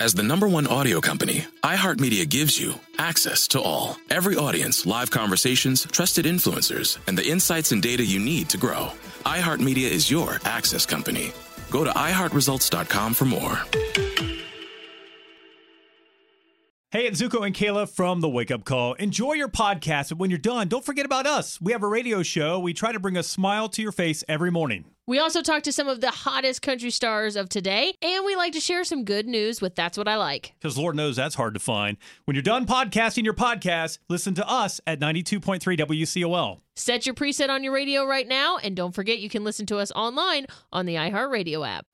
As the number one audio company, iHeartMedia gives you access to all. Every audience, live conversations, trusted influencers, and the insights and data you need to grow. iHeartMedia is your access company. Go to iHeartResults.com for more. Hey, it's Zuko and Kayla from the Wake Up Call. Enjoy your podcast, but when you're done, don't forget about us. We have a radio show. We try to bring a smile to your face every morning. We also talk to some of the hottest country stars of today, and we like to share some good news with That's What I Like. Because Lord knows that's hard to find. When you're done podcasting your podcast, listen to us at 92.3 WCOL. Set your preset on your radio right now, and don't forget you can listen to us online on the iHeartRadio app.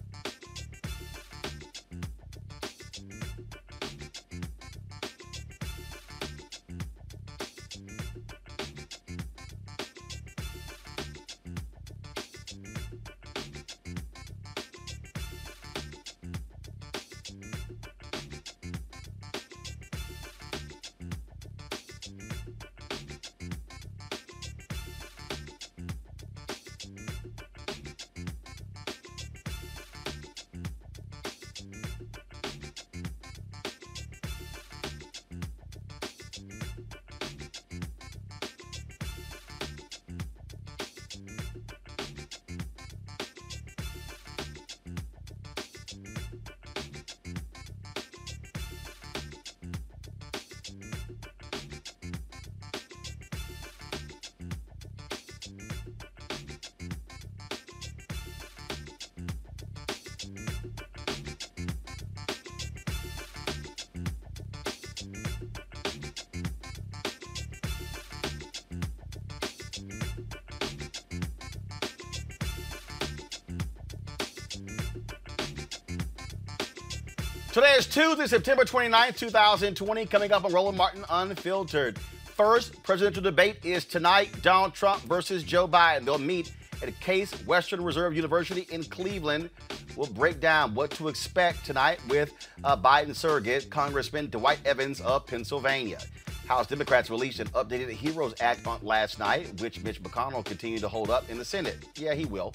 Tuesday, September 29th, 2020. Coming up on Roland Martin Unfiltered. First presidential debate is tonight Donald Trump versus Joe Biden. They'll meet at Case Western Reserve University in Cleveland. We'll break down what to expect tonight with uh, Biden surrogate, Congressman Dwight Evans of Pennsylvania. House Democrats released an updated HEROES Act last night, which Mitch McConnell continued to hold up in the Senate. Yeah, he will.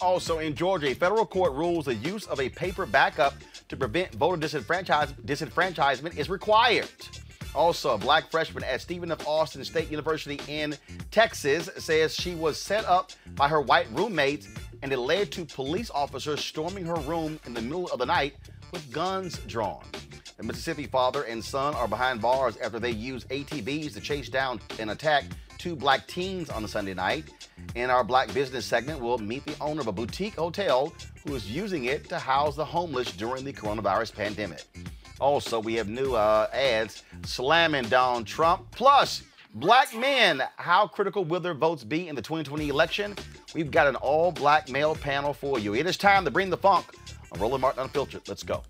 Also, in Georgia, a federal court rules the use of a paper backup to prevent voter disenfranchise- disenfranchisement is required. Also, a black freshman at Stephen F. Austin State University in Texas says she was set up by her white roommates and it led to police officers storming her room in the middle of the night with guns drawn. The Mississippi father and son are behind bars after they used ATVs to chase down and attack two black teens on a Sunday night. In our Black Business segment, we'll meet the owner of a boutique hotel who is using it to house the homeless during the coronavirus pandemic. Also, we have new uh, ads slamming Donald Trump. Plus, black men, how critical will their votes be in the 2020 election? We've got an all black male panel for you. It is time to bring the funk on Roland Martin Unfiltered. Let's go.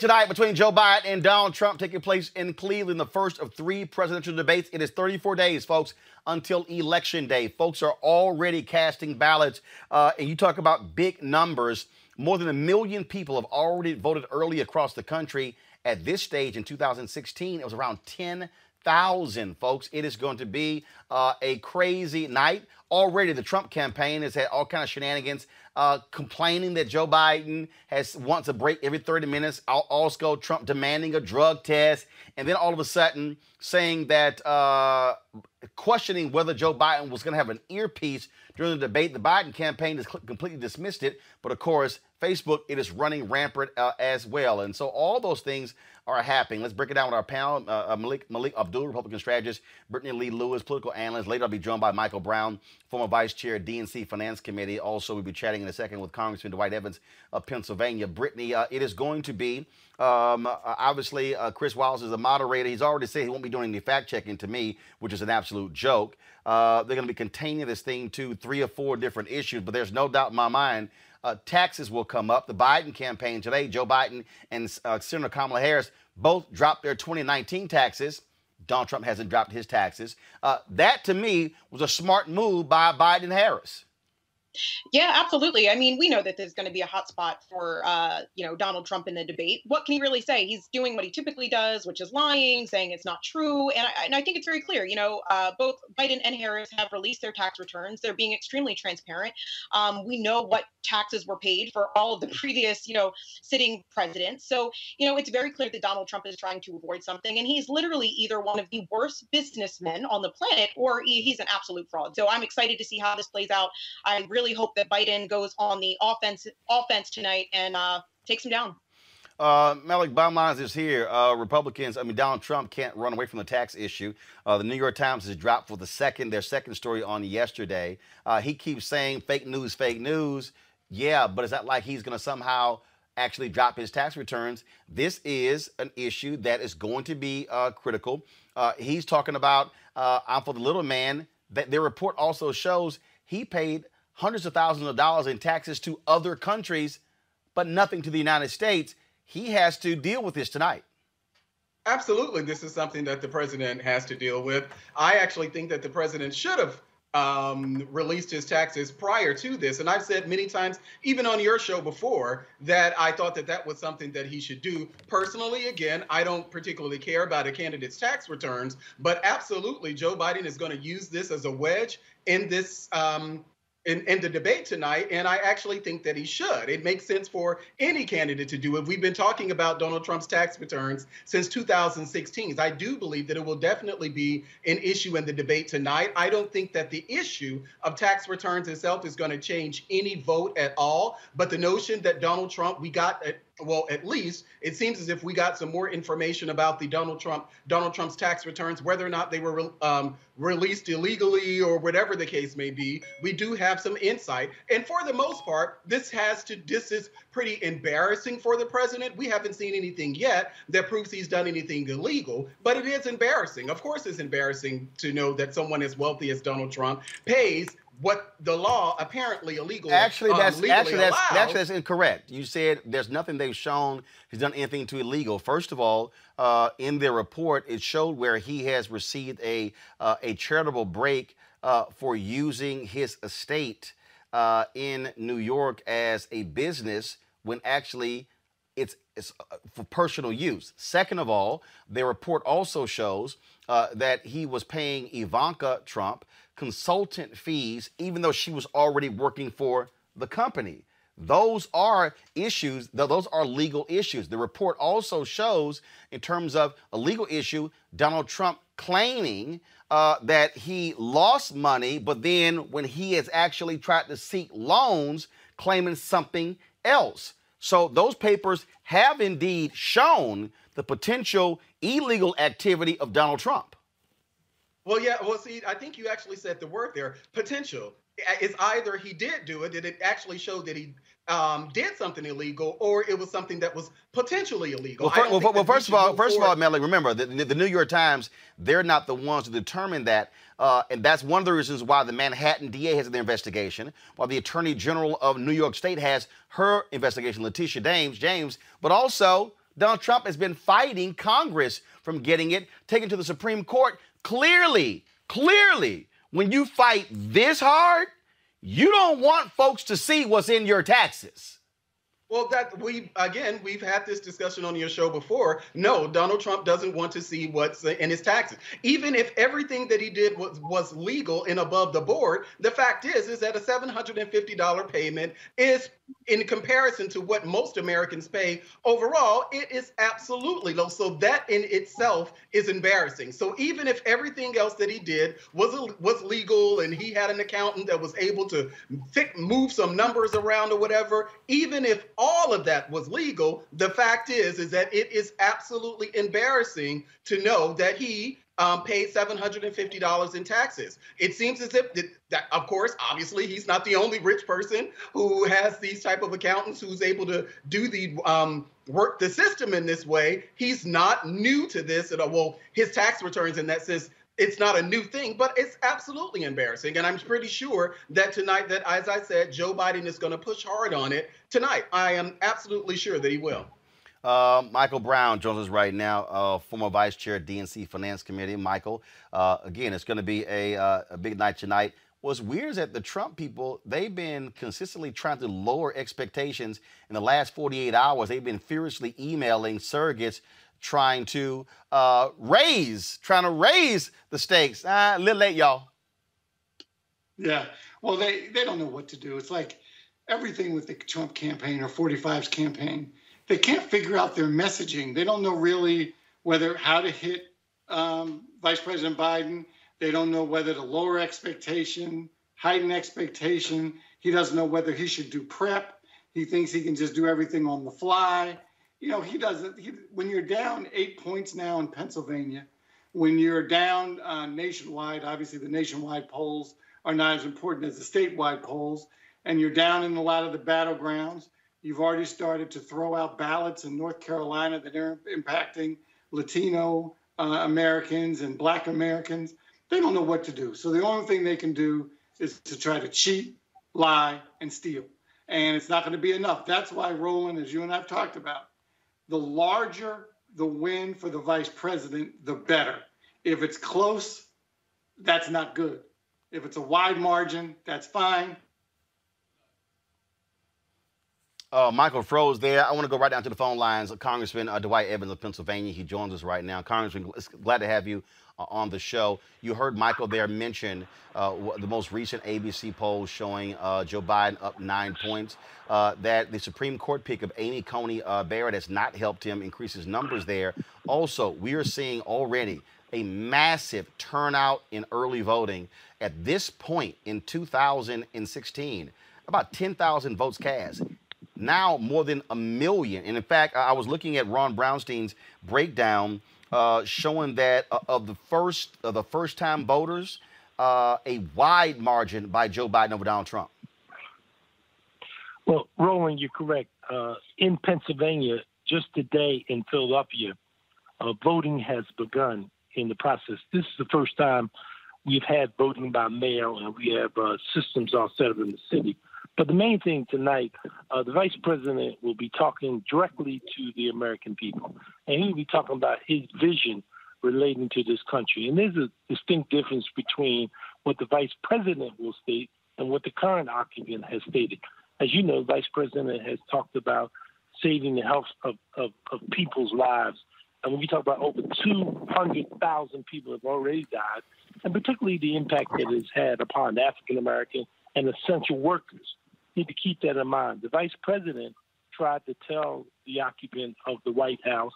Tonight between Joe Biden and Donald Trump taking place in Cleveland, the first of three presidential debates. It is 34 days, folks, until Election Day. Folks are already casting ballots, uh, and you talk about big numbers. More than a million people have already voted early across the country. At this stage in 2016, it was around 10,000, folks. It is going to be uh, a crazy night. Already, the Trump campaign has had all kind of shenanigans, uh, complaining that Joe Biden has wants a break every 30 minutes. Al- Also, Trump demanding a drug test, and then all of a sudden saying that uh, questioning whether Joe Biden was going to have an earpiece during the debate. The Biden campaign has completely dismissed it, but of course, Facebook it is running rampant uh, as well, and so all those things are happening. Let's break it down with our panel: uh, uh, Melik Melik Abdul, Republican strategist; Brittany Lee Lewis, political analyst. Later, I'll be joined by Michael Brown, former vice chair, DNC Finance Committee. Also, we'll be chatting in a second with Congressman Dwight Evans of Pennsylvania. Brittany, uh, it is going to be um, uh, obviously uh, Chris Wallace is a moderator. He's already said he won't be doing any fact checking to me, which is an absolute joke. They're going to be containing this thing to three or four different issues, but there's no doubt in my mind uh, taxes will come up. The Biden campaign today, Joe Biden and uh, Senator Kamala Harris both dropped their 2019 taxes. Donald Trump hasn't dropped his taxes. Uh, that to me was a smart move by Biden Harris. Yeah, absolutely. I mean, we know that there's going to be a hot spot for, uh, you know, Donald Trump in the debate. What can he really say? He's doing what he typically does, which is lying, saying it's not true. And I, and I think it's very clear. You know, uh, both Biden and Harris have released their tax returns. They're being extremely transparent. Um, we know what taxes were paid for all of the previous, you know, sitting presidents. So, you know, it's very clear that Donald Trump is trying to avoid something. And he's literally either one of the worst businessmen on the planet or he, he's an absolute fraud. So I'm excited to see how this plays out. I really hope that Biden goes on the offense offense tonight and uh, takes him down. Uh, Malik Baumans is here. Uh, Republicans, I mean, Donald Trump can't run away from the tax issue. Uh, the New York Times has dropped for the second, their second story on yesterday. Uh, he keeps saying fake news, fake news. Yeah, but is that like he's going to somehow actually drop his tax returns? This is an issue that is going to be uh, critical. Uh, he's talking about, I'm for the little man. That their report also shows he paid hundreds of thousands of dollars in taxes to other countries, but nothing to the United States. He has to deal with this tonight. Absolutely, this is something that the president has to deal with. I actually think that the president should have um, released his taxes prior to this. And I've said many times, even on your show before, that I thought that that was something that he should do. Personally, again, I don't particularly care about a candidate's tax returns, but absolutely, Joe Biden is going to use this as a wedge in this um, in, in the debate tonight, and I actually think that he should. It makes sense for any candidate to do it. We've been talking about Donald Trump's tax returns since 2016. I do believe that it will definitely be an issue in the debate tonight. I don't think that the issue of tax returns itself is going to change any vote at all. But the notion that Donald Trump, we got well, at least it seems as if we got some more information about the Donald Trump Donald Trump's tax returns, whether or not they were um, released illegally or whatever the case may be. We do have some insight, and for the most part, this has to this is pretty embarrassing for the president. We haven't seen anything yet that proves he's done anything illegal, but it is embarrassing. Of course, it's embarrassing to know that someone as wealthy as Donald Trump pays what the law apparently illegal. Actually, um, that's legally actually that's actually that's incorrect. You said there's nothing they've shown he's done anything to illegal. First of all, uh, in their report, it showed where he has received a uh, a charitable break uh, for using his estate uh, in New York as a business when actually it's, it's uh, for personal use. Second of all, their report also shows uh, that he was paying Ivanka Trump consultant fees, even though she was already working for the company. Those are issues, th- those are legal issues. The report also shows, in terms of a legal issue, Donald Trump claiming uh, that he lost money, but then when he has actually tried to seek loans, claiming something else. So those papers have indeed shown the potential illegal activity of Donald Trump. Well, yeah. Well, see, I think you actually said the word there, potential. It's either he did do it, that it actually showed that he um, did something illegal or it was something that was potentially illegal. Well, I well, well, we first of all, first of all, Melly, remember the, the New York Times, they're not the ones to determine that, uh, and that's one of the reasons why the Manhattan DA has their investigation, while the Attorney General of New York State has her investigation, Letitia James, James, but also Donald Trump has been fighting Congress from getting it taken to the Supreme Court. Clearly, clearly, when you fight this hard, you don't want folks to see what's in your taxes. Well, that we again we've had this discussion on your show before. No, Donald Trump doesn't want to see what's in his taxes. Even if everything that he did was was legal and above the board, the fact is is that a seven hundred and fifty dollar payment is in comparison to what most Americans pay overall, it is absolutely low. So that in itself is embarrassing. So even if everything else that he did was was legal and he had an accountant that was able to move some numbers around or whatever, even if all of that was legal, the fact is is that it is absolutely embarrassing to know that he um, paid $750 in taxes. It seems as if that, that, of course, obviously, he's not the only rich person who has these type of accountants who's able to do the um, work the system in this way. He's not new to this at all. Well, his tax returns in that sense. It's not a new thing, but it's absolutely embarrassing. And I'm pretty sure that tonight, that as I said, Joe Biden is going to push hard on it tonight. I am absolutely sure that he will. Uh, Michael Brown joins us right now, uh, former vice chair, of DNC Finance Committee. Michael, uh, again, it's going to be a, uh, a big night tonight. What's weird is that the Trump people, they've been consistently trying to lower expectations in the last 48 hours. They've been furiously emailing surrogates trying to uh, raise, trying to raise the stakes. Ah, a little late, y'all. Yeah. Well, they, they don't know what to do. It's like everything with the Trump campaign or 45's campaign. They can't figure out their messaging. They don't know really whether how to hit um, Vice President Biden. They don't know whether to lower expectation, heighten expectation. He doesn't know whether he should do prep. He thinks he can just do everything on the fly. You know, he doesn't. He, when you're down eight points now in Pennsylvania, when you're down uh, nationwide, obviously the nationwide polls are not as important as the statewide polls, and you're down in a lot of the battlegrounds. You've already started to throw out ballots in North Carolina that are impacting Latino uh, Americans and Black Americans. They don't know what to do. So the only thing they can do is to try to cheat, lie, and steal. And it's not going to be enough. That's why, Roland, as you and I've talked about, the larger the win for the vice president, the better. If it's close, that's not good. If it's a wide margin, that's fine. Uh, Michael froze there. I want to go right down to the phone lines. Congressman uh, Dwight Evans of Pennsylvania. He joins us right now. Congressman, glad to have you uh, on the show. You heard Michael there mention uh, the most recent ABC poll showing uh, Joe Biden up nine points. Uh, that the Supreme Court pick of Amy Coney Barrett has not helped him increase his numbers there. Also, we are seeing already a massive turnout in early voting. At this point in 2016, about 10,000 votes cast now more than a million. And in fact, I was looking at Ron Brownstein's breakdown uh, showing that uh, of the first of the first time voters, uh, a wide margin by Joe Biden over Donald Trump. Well, Roland, you're correct. Uh, in Pennsylvania, just today in Philadelphia, uh, voting has begun in the process. This is the first time we've had voting by mail, and we have uh, systems all set up in the city. But the main thing tonight, uh, the vice president will be talking directly to the American people, and he'll be talking about his vision relating to this country. And there's a distinct difference between what the vice president will state and what the current occupant has stated. As you know, the vice president has talked about saving the health of, of, of people's lives. And when we talk about over 200,000 people have already died, and particularly the impact that it's had upon African American and essential workers, need to keep that in mind. The vice president tried to tell the occupant of the White House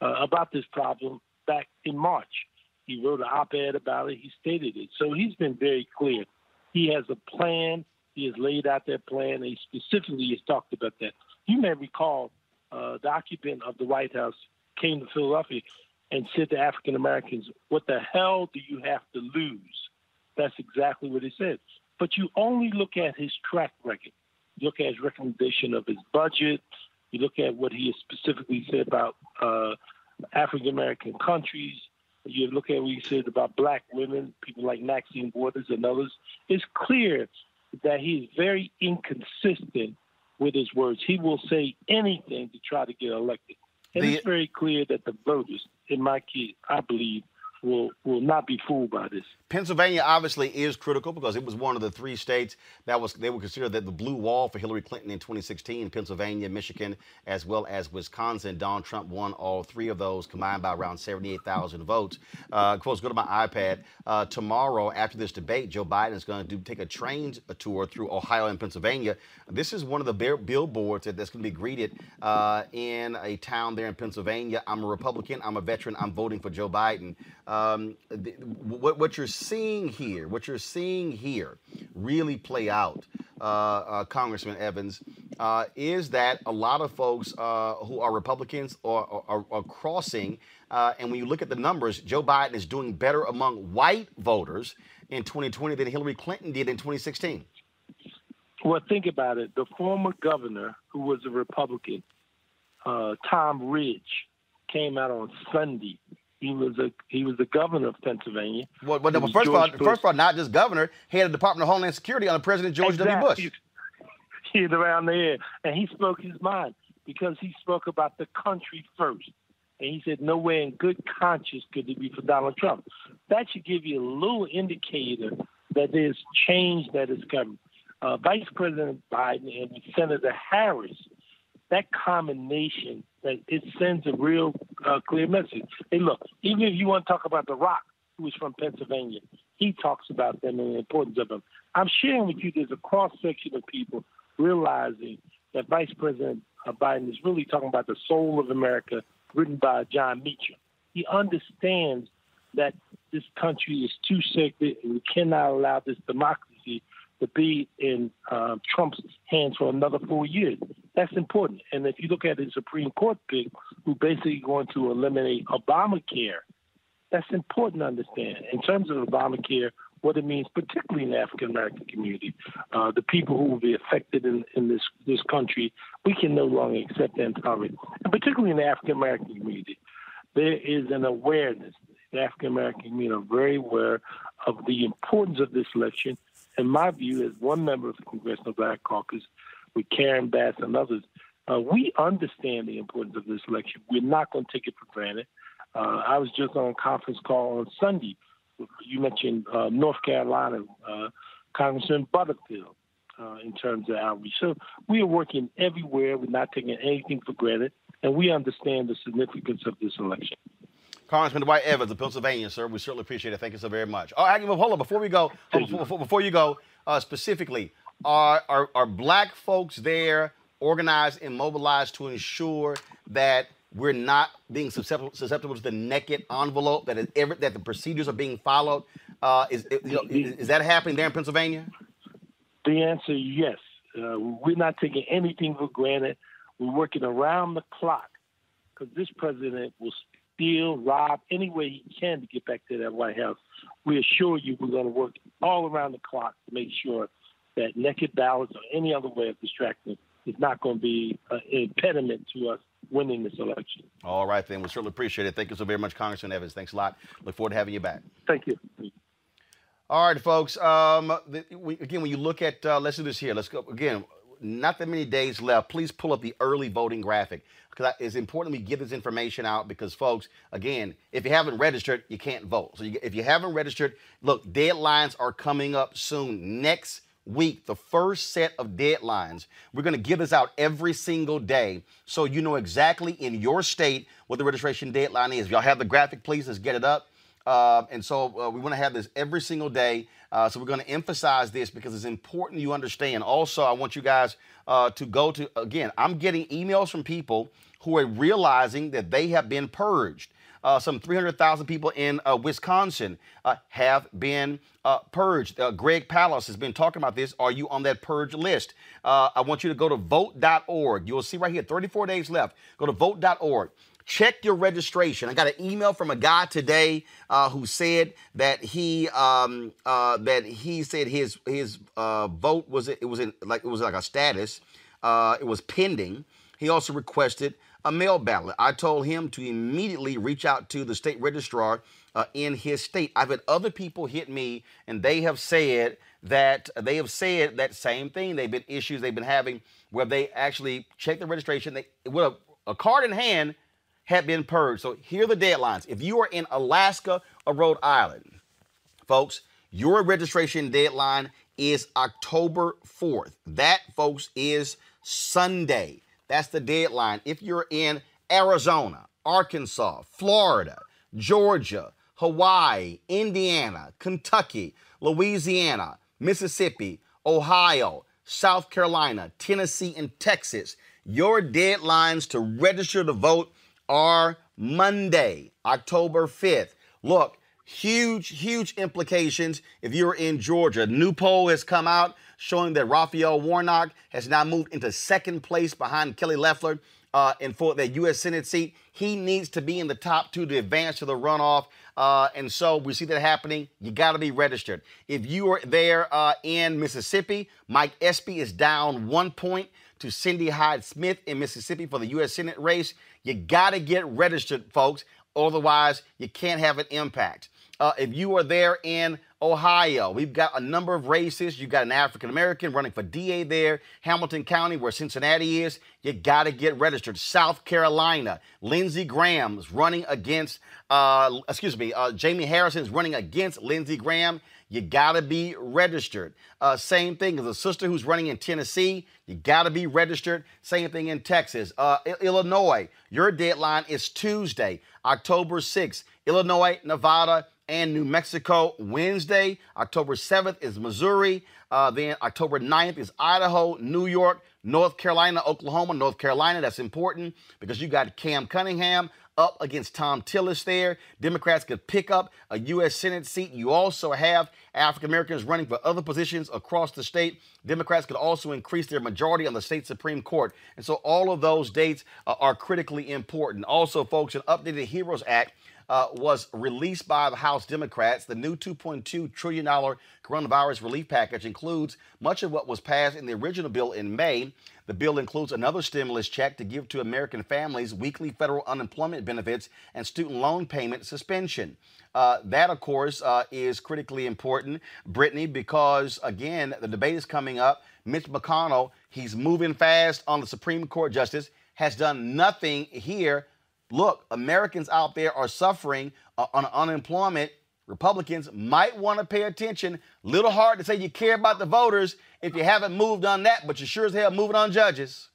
uh, about this problem back in March. He wrote an op ed about it, he stated it. So he's been very clear. He has a plan, he has laid out that plan, and he specifically has talked about that. You may recall uh, the occupant of the White House came to Philadelphia and said to African Americans, What the hell do you have to lose? That's exactly what he said. But you only look at his track record. You look at his recommendation of his budget. You look at what he has specifically said about uh, African American countries. You look at what he said about black women, people like Maxine Waters and others. It's clear that he is very inconsistent with his words. He will say anything to try to get elected. And The- it's very clear that the voters, in my case, I believe, will will not be fooled by this. Pennsylvania obviously is critical because it was one of the three states that was they were considered that the blue wall for Hillary Clinton in 2016. Pennsylvania, Michigan, as well as Wisconsin. Donald Trump won all three of those combined by around 78,000 votes. Uh, course, go to my iPad uh, tomorrow after this debate. Joe Biden is going to do take a train tour through Ohio and Pennsylvania. This is one of the billboards that, that's going to be greeted uh, in a town there in Pennsylvania. I'm a Republican. I'm a veteran. I'm voting for Joe Biden. Um, the, what, what you're seeing here, what you're seeing here, really play out, uh, uh, Congressman Evans, uh, is that a lot of folks uh, who are Republicans are, are, are crossing. Uh, and when you look at the numbers, Joe Biden is doing better among white voters in 2020 than Hillary Clinton did in 2016. Well, think about it. The former governor, who was a Republican, uh, Tom Ridge, came out on Sunday. He was a he was the governor of Pennsylvania. Well, no, was first of all, Bush. first of all, not just governor, head of the Department of Homeland Security under President George W. Bush. He's around there, and he spoke his mind because he spoke about the country first. And he said, nowhere in good conscience could it be for Donald Trump. That should give you a little indicator that there's change that is coming. Uh, Vice President Biden and Senator Harris, that combination, that it sends a real uh, clear message. Hey, look, even if you want to talk about The Rock, who is from Pennsylvania, he talks about them and the importance of them. I'm sharing with you there's a cross section of people realizing that Vice President uh, Biden is really talking about the soul of America, written by Jon Meacham. He understands that this country is too sacred and we cannot allow this democracy to be in um, Trump's hands for another four years. That's important. And if you look at the Supreme Court pick, who basically going to eliminate Obamacare, that's important to understand. In terms of Obamacare, what it means, particularly in the African American community, uh, the people who will be affected in, in this this country, we can no longer accept and tolerate. And particularly in the African American community, there is an awareness. The African American community are very aware of the importance of this election. In my view, as one member of the Congressional Black Caucus, with Karen Bass and others, uh, we understand the importance of this election. We're not going to take it for granted. Uh, I was just on a conference call on Sunday. You mentioned uh, North Carolina, uh, Congressman Butterfield, uh, in terms of outreach. So we are working everywhere. We're not taking anything for granted, and we understand the significance of this election. Congressman Dwight Evans of Pennsylvania, sir. We certainly appreciate it. Thank you so very much. Oh, I, hold on. Before we go, before, before you go, uh, specifically, are, are are black folks there organized and mobilized to ensure that we're not being susceptible, susceptible to the naked envelope that is every, that the procedures are being followed? Uh, is, you know, is is that happening there in Pennsylvania? The answer is yes. Uh, we're not taking anything for granted. We're working around the clock because this president will steal, rob any way he can to get back to that White House. We assure you we're going to work all around the clock to make sure that naked ballots or any other way of distracting is not going to be an impediment to us winning this election. All right, then. We certainly appreciate it. Thank you so very much, Congressman Evans. Thanks a lot. Look forward to having you back. Thank you. All right, folks. Um, the, we, again, when you look at, uh, let's do this here. Let's go again. Not that many days left. Please pull up the early voting graphic because it's important we give this information out because, folks, again, if you haven't registered, you can't vote. So you, if you haven't registered, look, deadlines are coming up soon. Next week, the first set of deadlines. We're going to give this out every single day so you know exactly in your state what the registration deadline is. If y'all have the graphic, please, let's get it up. Uh, and so uh, we want to have this every single day. Uh, so we're going to emphasize this because it's important you understand. Also, I want you guys uh, to go to, again, I'm getting emails from people who are realizing that they have been purged. Uh, some 300,000 people in uh, Wisconsin uh, have been uh, purged. Uh, Greg Palast has been talking about this. Are you on that purge list? Uh, I want you to go to vote.org. You'll see right here, 34 days left. Go to vote.org. check your registration. I got an email from a guy today who said that he um, that he said his his vote was it was in like it was like a status. It was pending. He also requested a mail ballot. I told him to immediately reach out to the state registrar uh, in his state. I've had other people hit me, and they have said that they have said that same thing. They've been issues they've been having where they actually check the registration. They with a, a card in hand had been purged. So here are the deadlines. If you are in Alaska or Rhode Island, folks, your registration deadline is October 4th. That, folks, is Sunday. That's the deadline. If you're in Arizona, Arkansas, Florida, Georgia, Hawaii, Indiana, Kentucky, Louisiana, Mississippi, Ohio, South Carolina, Tennessee, and Texas, your deadlines to register to vote are Monday, October 5th. Look, huge, huge implications if you're in Georgia. New poll has come out showing that Raphael Warnock has now moved into second place behind Kelly Loeffler uh, for the U.S. Senate seat. He needs to be in the top two to advance to the runoff. Uh, and so we see that happening. You got to be registered. If you are there uh, in Mississippi, Mike Espy is down one point to Cindy Hyde Smith in Mississippi for the U.S. Senate race. You got to get registered, folks. Otherwise, you can't have an impact. Uh, if you are there in Ohio, we've got a number of races. You've got an African American running for DA there, Hamilton County, where Cincinnati is. You got to get registered. South Carolina, Lindsey Graham's running against, uh, excuse me, uh, Jamie Harrison's running against Lindsey Graham. You got to be registered. Uh, same thing as a sister who's running in Tennessee. You got to be registered. Same thing in Texas. Uh, Illinois, your deadline is Tuesday, October 6th. Illinois, Nevada, and New Mexico. Wednesday, October 7th is Missouri. Uh, then October 9th is Idaho, New York, North Carolina, Oklahoma, North Carolina. That's important because you got Cal Cunningham up against Thom Tillis there. Democrats could pick up a U.S. Senate seat. You also have African Americans running for other positions across the state. Democrats could also increase their majority on the state Supreme Court. And so all of those dates uh, are critically important. Also, folks, an updated HEROES Act uh, was released by the House Democrats. The new $2.2 trillion coronavirus relief package includes much of what was passed in the original bill in May. The bill includes another stimulus check to give to American families weekly federal unemployment benefits and student loan payment suspension. Uh, that, of course, uh, is critically important, Brittany, because again, the debate is coming up. Mitch McConnell, he's moving fast on the Supreme Court justice, has done nothing here look, Americans out there are suffering uh, on unemployment. Republicans might want to pay attention. Little hard to say you care about the voters if you haven't moved on that, but you sure as hell moving on judges.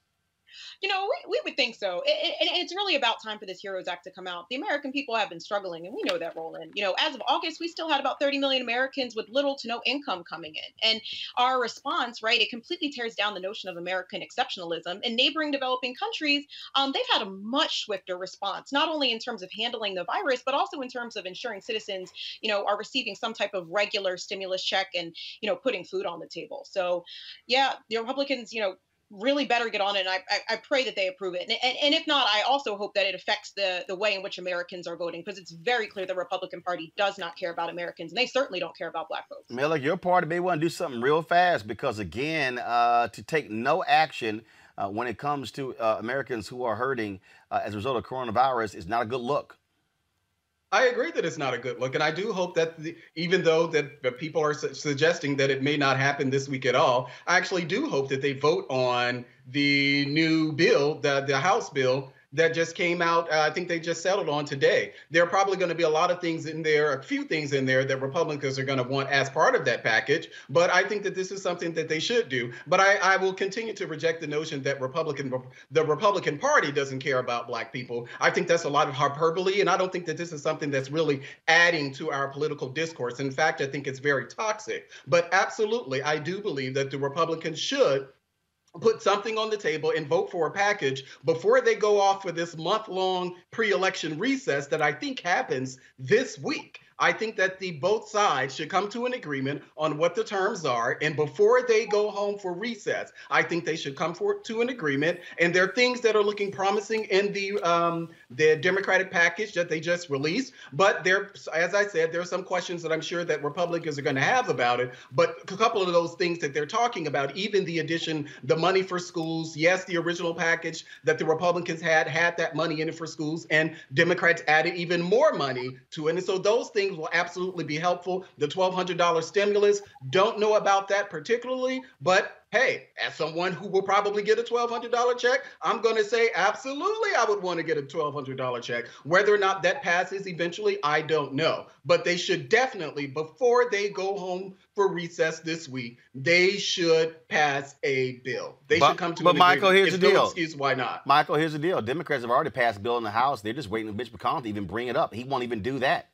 You know, we, we would think so. And it's really about time for this HEROES Act to come out. The American people have been struggling, and we know that, Roland. You know, as of August, we still had about 30 million Americans with little to no income coming in. And our response, right, it completely tears down the notion of American exceptionalism. In neighboring developing countries, um, they've had a much swifter response, not only in terms of handling the virus, but also in terms of ensuring citizens, you know, are receiving some type of regular stimulus check and, you know, putting food on the table. So, yeah, the Republicans, you know, really better get on it. And I, I, I pray that they approve it. And, and, and, if not, I also hope that it affects the, the way in which Americans are voting because it's very clear the Republican Party does not care about Americans and they certainly don't care about black folks. Miller, your party may want to do something real fast because, again, uh, to take no action uh, when it comes to uh, Americans who are hurting uh, as a result of coronavirus is not a good look. I agree that it's not a good look, and I do hope that the, even though that people are su- suggesting that it may not happen this week at all, I actually do hope that they vote on the new bill, the the House bill that just came out. Uh, I think they just settled on today. There are probably going to be a lot of things in there, a few things in there that Republicans are going to want as part of that package. But I think that this is something that they should do. But I, I will continue to reject the notion that Republican, the Republican Party doesn't care about black people. I think that's a lot of hyperbole, and I don't think that this is something that's really adding to our political discourse. In fact, I think it's very toxic. But absolutely, I do believe that the Republicans should put something on the table and vote for a package before they go off for this month long pre election recess that I think happens this week. I think that the both sides should come to an agreement on what the terms are, and before they go home for recess, I think they should come for, to an agreement. And there are things that are looking promising in the um, the Democratic package that they just released. But there, as I said, there are some questions that I'm sure that Republicans are going to have about it. But a couple of those things that they're talking about, even the addition, the money for schools, yes, the original package that the Republicans had had that money in it for schools, and Democrats added even more money to it. And so those things will absolutely be helpful. The $1,200 stimulus, don't know about that particularly, but hey, as someone who will probably get a $1,200 check, I'm going to say absolutely I would want to get a $1,200 check. Whether or not that passes eventually, I don't know. But they should definitely, before they go home for recess this week, they should pass a bill. They But- should come to but an Michael, agreement. here's If the deal. excuse why not. Michael, here's the deal. Democrats have already passed a bill in the House. They're just waiting for Mitch McConnell to even bring it up. He won't even do that.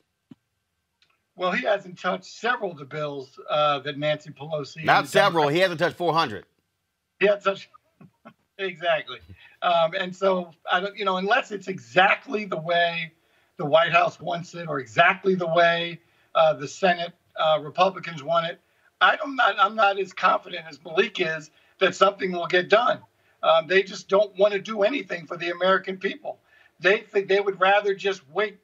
Well, he hasn't touched several of the bills uh, that Nancy Pelosi. Not several. Democrats- He hasn't touched 400. He had such exactly, um, and so I don't, you know, unless it's exactly the way the White House wants it, or exactly the way uh, the Senate uh, Republicans want it, I don't not I'm not as confident as Melik is that something will get done. Um, they just don't want to do anything for the American people. They think they would rather just wait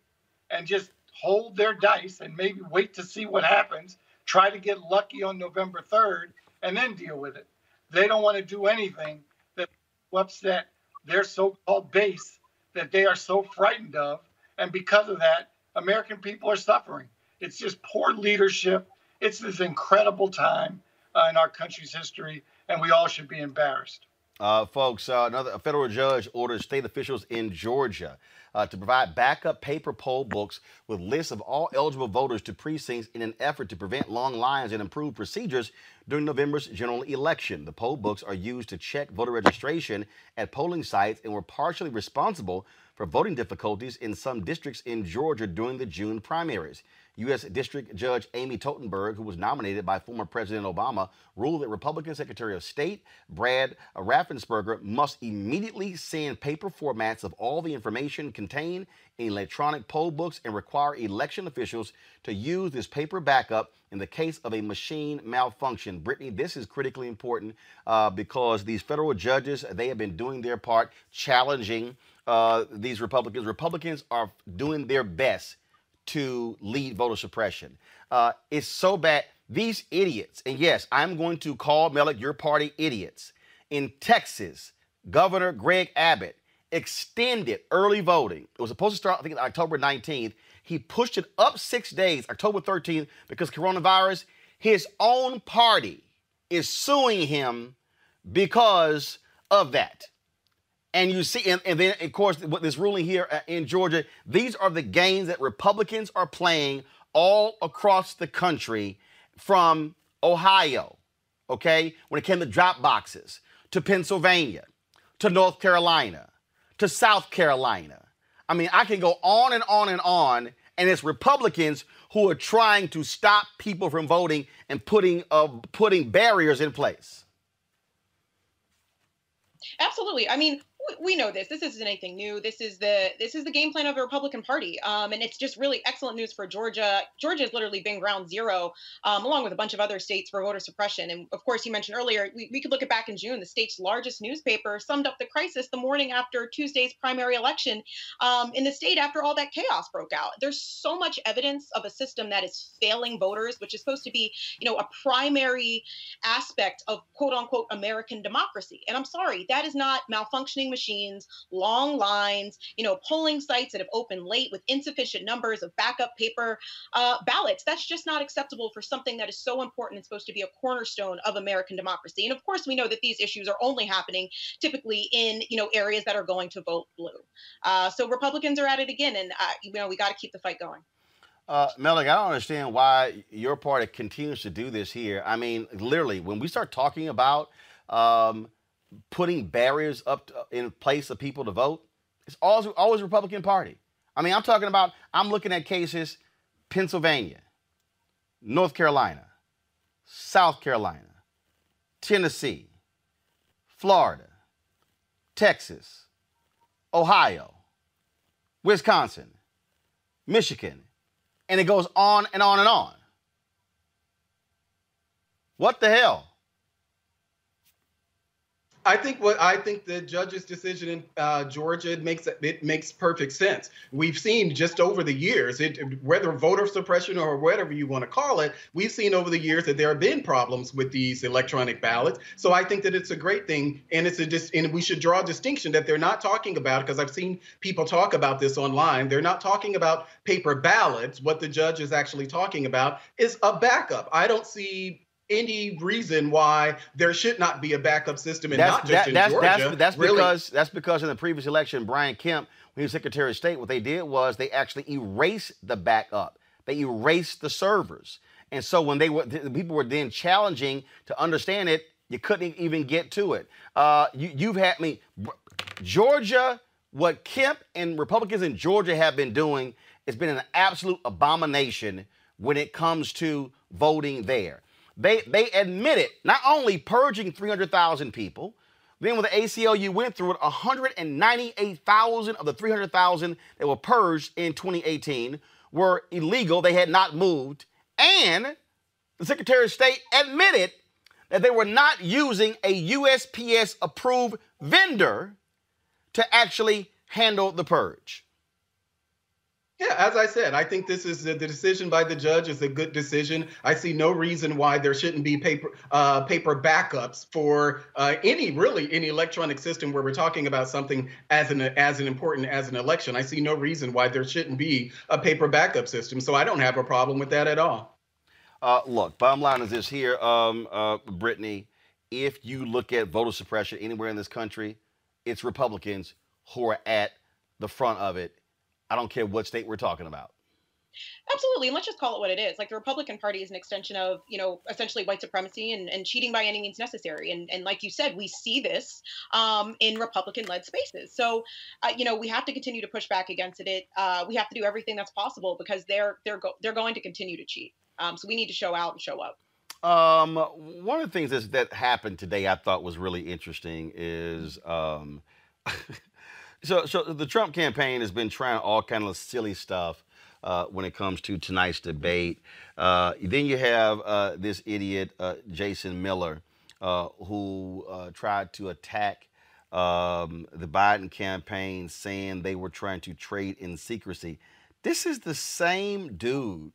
and just hold their dice and maybe wait to see what happens, try to get lucky on November 3rd, and then deal with it. They don't want to do anything that upset their so called base that they are so frightened of. And because of that, American people are suffering. It's just poor leadership. It's this incredible time uh, in our country's history, and we all should be embarrassed. Uh, folks, uh, another federal judge orders state officials in Georgia uh, to provide backup paper poll books with lists of all eligible voters to precincts in an effort to prevent long lines and improve procedures during November's general election. The poll books are used to check voter registration at polling sites and were partially responsible for voting difficulties in some districts in Georgia during the June primaries. U.S. District Judge Amy Totenberg, who was nominated by former President Obama, ruled that Republican Secretary of State Brad Raffensperger must immediately send paper formats of all the information contained in electronic poll books and require election officials to use this paper backup in the case of a machine malfunction. Brittany, this is critically important uh, because these federal judges, they have been doing their part challenging uh, these Republicans. Republicans are doing their best to lead voter suppression. Uh, it's so bad. These idiots, and yes, I'm going to call Melik your party idiots. In Texas, Governor Greg Abbott extended early voting. It was supposed to start, I think, October 19th. He pushed it up six days, October 13th, because coronavirus. His own party is suing him because of that. And you see, and, and then of course, with this ruling here uh, in Georgia, these are the games that Republicans are playing all across the country from Ohio, okay, when it came to drop boxes, to Pennsylvania, to North Carolina, to South Carolina. I mean, I can go on and on and on, and it's Republicans who are trying to stop people from voting and putting uh, putting barriers in place. Absolutely. I mean, we, know this. This isn't anything new. This is the this is the game plan of the Republican Party, um, and it's just really excellent news for Georgia. Georgia has literally been ground zero, um, along with a bunch of other states for voter suppression. And of course, you mentioned earlier, we, we could look at back in June. The state's largest newspaper summed up the crisis the morning after Tuesday's primary election um, in the state after all that chaos broke out. There's so much evidence of a system that is failing voters, which is supposed to be, you know, a primary aspect of quote unquote American democracy. And I'm sorry, that is not malfunctioning machines, long lines, you know, polling sites that have opened late with insufficient numbers of backup paper uh, ballots. That's just not acceptable for something that is so important and supposed to be a cornerstone of American democracy. And of course, we know that these issues are only happening typically in, you know, areas that are going to vote blue. Uh, so Republicans are at it again, and uh, you know, we got to keep the fight going. Uh, I don't understand why your party continues to do this here. I mean, literally, when we start talking about um, putting barriers up to, uh, in place of people to vote, it's always always Republican Party. I mean, I'm talking about. I'm looking at cases, Pennsylvania, North Carolina, South Carolina, Tennessee, Florida, Texas, Ohio, Wisconsin, Michigan, And it goes on and on and on. What the hell? I think what I think the judge's decision in uh, Georgia it makes it makes perfect sense. We've seen just over the years, it, whether voter suppression or whatever you want to call it, we've seen over the years that there have been problems with these electronic ballots. So I think that it's a great thing, and it's a dis- and we should draw a distinction that they're not talking about because I've seen people talk about this online. They're not talking about paper ballots. What the judge is actually talking about is a backup. I don't see any reason why there should not be a backup system and not just that- in that's, Georgia. that's, that's really. because that's because in the previous election, Brian Kemp, when he was Secretary of State, what they did was they actually erased the backup. They erased the servers. And so when they were the people were then challenging to understand it, you couldn't even get to it. Uh, you, you've had me Georgia, what Kemp and Republicans in Georgia have been doing has been an absolute abomination when it comes to voting there. They they admitted not only purging 300,000 people, then with the ACLU went through it, 198,000 of the 300,000 that were purged in 2018 were illegal. They had not moved. And the Secretary of State admitted that they were not using a USPS approved vendor to actually handle the purge. Yeah, as I said, I think this is the decision by the judge is a good decision. I see no reason why there shouldn't be paper uh, paper backups for uh, any really any electronic system where we're talking about something as an as an important as an election. I see no reason why there shouldn't be a paper backup system. So I don't have a problem with that at all. Uh, look, bottom line is this here, um, uh, Brittany. If you look at voter suppression anywhere in this country, it's Republicans who are at the front of it. I don't care what state we're talking about. Absolutely. And let's just call it what it is. Like the Republican Party is an extension of, you know, essentially white supremacy and, and cheating by any means necessary. And, and like you said, we see this um, in Republican led spaces. So, uh, you know, we have to continue to push back against it. Uh, we have to do everything that's possible because they're they're go- they're going to continue to cheat. Um, so we need to show out and show up. Um, one of the things that's, that happened today I thought was really interesting is um, so so the Trump campaign has been trying all kind of silly stuff uh, when it comes to tonight's debate. Uh, then you have uh, this idiot uh, Jason Miller uh, who uh, tried to attack um, the Biden campaign, saying they were trying to trade in secrecy. This is the same dude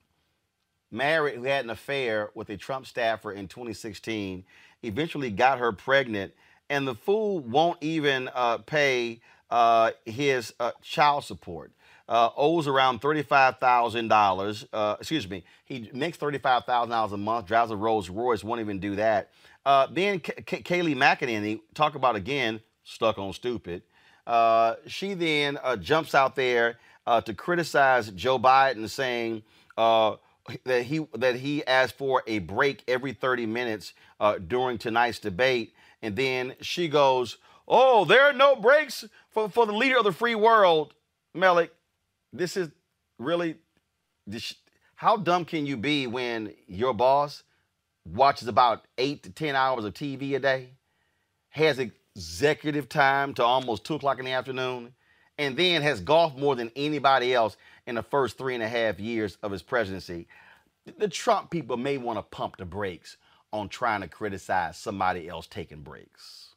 married who had an affair with a Trump staffer in 2016, eventually got her pregnant, and the fool won't even pay uh, his uh, child support. Uh, owes around $35,000. Uh, excuse me. He makes $35,000 a month, drives a Rolls Royce, won't even do that. Uh, then K- K- Kayleigh McEnany, talk about again, stuck on stupid. Uh, she then uh, jumps out there uh, to criticize Joe Biden, saying that he that he asked for a break every 30 minutes during tonight's debate, and then she goes, "Oh, there are no breaks for, for the leader of the free world, Melik." This is really this, how dumb can you be when your boss watches about eight to ten hours of TV a day, has executive time to almost two o'clock in the afternoon, and then has golfed more than anybody else in the first three and a half years of his presidency. The Trump people may want to pump the brakes on trying to criticize somebody else taking breaks.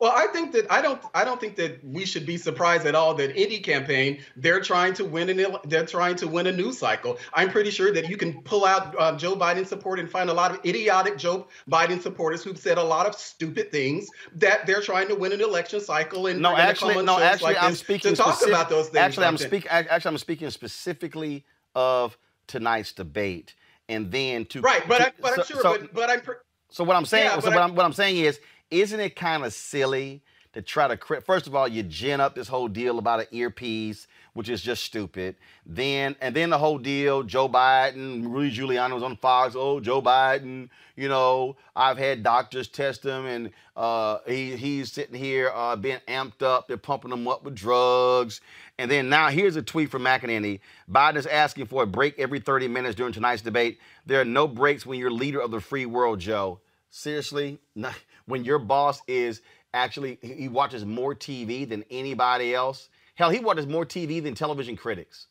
Well, I think that I don't I don't think that we should be surprised at all that any campaign they're trying to win an they're trying to win a news cycle. I'm pretty sure that you can pull out uh, Joe Biden support and find a lot of idiotic Joe Biden supporters who've said a lot of stupid things that they're trying to win an election cycle and No, actually, no, actually, like I'm speaking to talk specific- about those things. Actually, I'm like speaking. Actually, I'm speaking specifically of tonight's debate, and then to Right, but to- I, but so- I'm sure. so- but, but I'm. So what I'm saying, Yeah, so what I'm what I'm saying is, isn't it kind of silly to try to crit? First of all, you gin up this whole deal about an earpiece, which is just stupid. Then and then the whole deal, Joe Biden, Rudy Giuliani was on Fox. Oh, Joe Biden, you know, I've had doctors test him, and uh, he he's sitting here uh, being amped up. They're pumping him up with drugs. And then now here's a tweet from McEnany. Biden's asking for a break every 30 minutes during tonight's debate. There are no breaks when you're leader of the free world, Joe. Seriously, No- when your boss is actually he he watches more TV than anybody else. Hell, he watches more TV than television critics.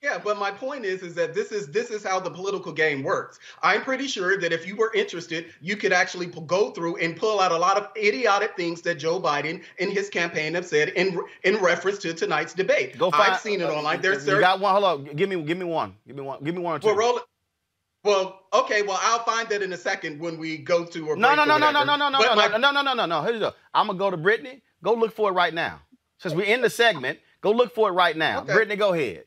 Yeah, but my point is, is that this is this is how the political game works. I'm pretty sure that if you were interested, you could actually p- go through and pull out a lot of idiotic things that Joe Biden and his campaign have said in in reference to tonight's debate. Go find. I've seen it uh, online. There's you got one. Hold on. Give me. Give me one. Give me one. Give me one or two. well, roll it. Well, okay. Well, I'll find that in a second when we go to. A No, no, or no, no, no, no, no, no, no, my- no, no, no, no, no, no. Here's the. I'm gonna go to Brittany. Go look for it right now. Since we're in the segment, go look for it right now. Okay. Brittany, go ahead.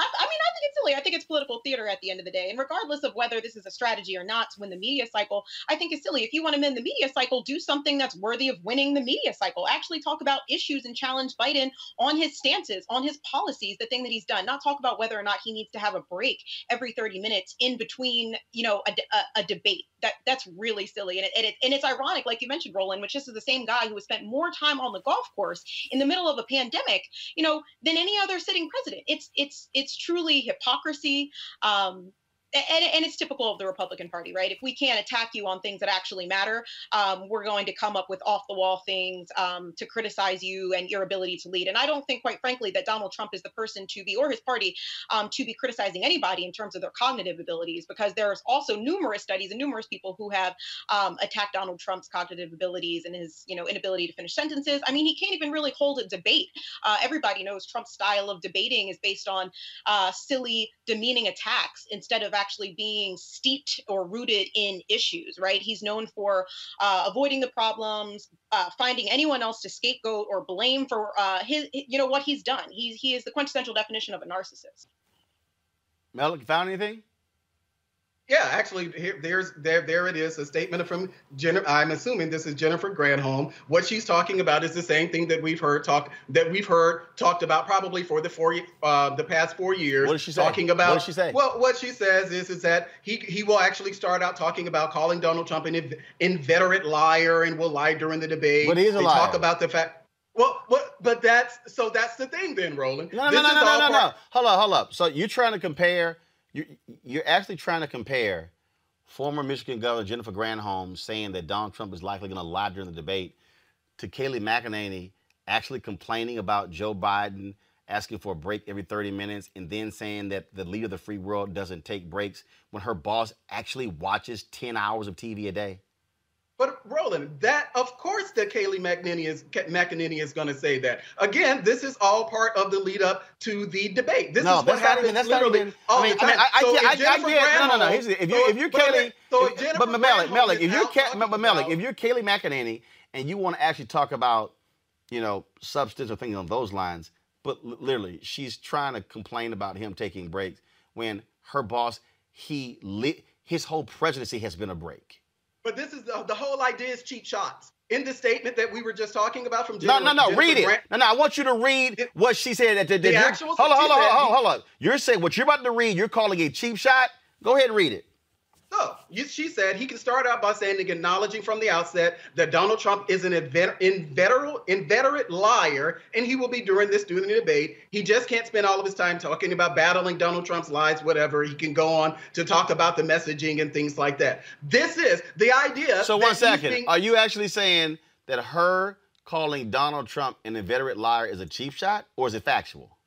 I, I mean, I think silly. I think it's political theater at the end of the day. And regardless of whether this is a strategy or not to win the media cycle, I think it's silly. If you want to win the media cycle, do something that's worthy of winning the media cycle. Actually talk about issues and challenge Biden on his stances, on his policies, the thing that he's done. Not talk about whether or not he needs to have a break every 30 minutes in between, you know, a, a, a debate. That that's really silly. And it, and it and it's ironic, like you mentioned, Roland, which this is the same guy who has spent more time on the golf course in the middle of a pandemic, you know, than any other sitting president. It's it's it's truly hypocrisy. Um, and, and it's typical of the Republican Party, right? If we can't attack you on things that actually matter, um, we're going to come up with off the wall things um, to criticize you and your ability to lead. And I don't think, quite frankly, that Donald Trump is the person to be, or his party, um, to be criticizing anybody in terms of their cognitive abilities, because there's also numerous studies and numerous people who have um, attacked Donald Trump's cognitive abilities and his, you know, inability to finish sentences. I mean, he can't even really hold a debate. Uh, everybody knows Trump's style of debating is based on uh, silly, demeaning attacks instead of actually being steeped or rooted in issues, right? He's known for uh, avoiding the problems, uh, finding anyone else to scapegoat or blame for uh, his, you know, what he's done. He's he is the quintessential definition of a narcissist. Mel, you found anything? Yeah, actually, here, there's there there it is, a statement from Jennifer. I'm assuming this is Jennifer Granholm. What she's talking about is the same thing that we've heard talk that we've heard talked about probably for the four uh, the past four years. What did she say? Talking about What did she say? Well, what she says is is that he he will actually start out talking about calling Donald Trump an inveterate liar and will lie during the debate. But he is a they liar. Talk about the fact. Well, what? But that's so that's the thing then, Roland. No, no, This no, no, no, no, no. Hold up, hold up. So you're trying to compare. You you're actually trying to compare former Michigan Governor Jennifer Granholm saying that Donald Trump is likely going to lie during the debate to Kayleigh McEnany actually complaining about Joe Biden asking for a break every 30 minutes and then saying that the leader of the free world doesn't take breaks when her boss actually watches 10 hours of TV a day. But Roland, that of course that Kayleigh McEnany is McEnany is going to say that. Again, this is all part of the lead up to the debate. This no, is what that's not happens even. That's literally even. all I mean, the I mean, time. I, I, So I, I Jennifer get. No, no, no. Here's the- if you so- if you're but Kayleigh, so if- if but Melik, Melik, if you're Ka- Melik, if you're Kayleigh McEnany and you want to actually talk about, you know, substance or things on those lines, but li- literally, she's trying to complain about him taking breaks when her boss, he lit his whole presidency has been a break. But this is the, the whole idea is cheap shots. In the statement that we were just talking about from No, Jennifer, no, no. Jennifer Read it. No, no. I want you to read what she said. That, that, The that- actual- hold on, hold on, hold on, hold on. You're saying what you're about to read. You're calling a cheap shot. Go ahead and read it. So you, she said he can start out by saying, acknowledging from the outset that Donald Trump is an inveterate, inveterate liar, and he will be doing this during the debate. He just can't spend all of his time talking about battling Donald Trump's lies, whatever. He can go on to talk about the messaging and things like that. This is the idea. So one second. being- Are you actually saying that her calling Donald Trump an inveterate liar is a cheap shot, or is it factual?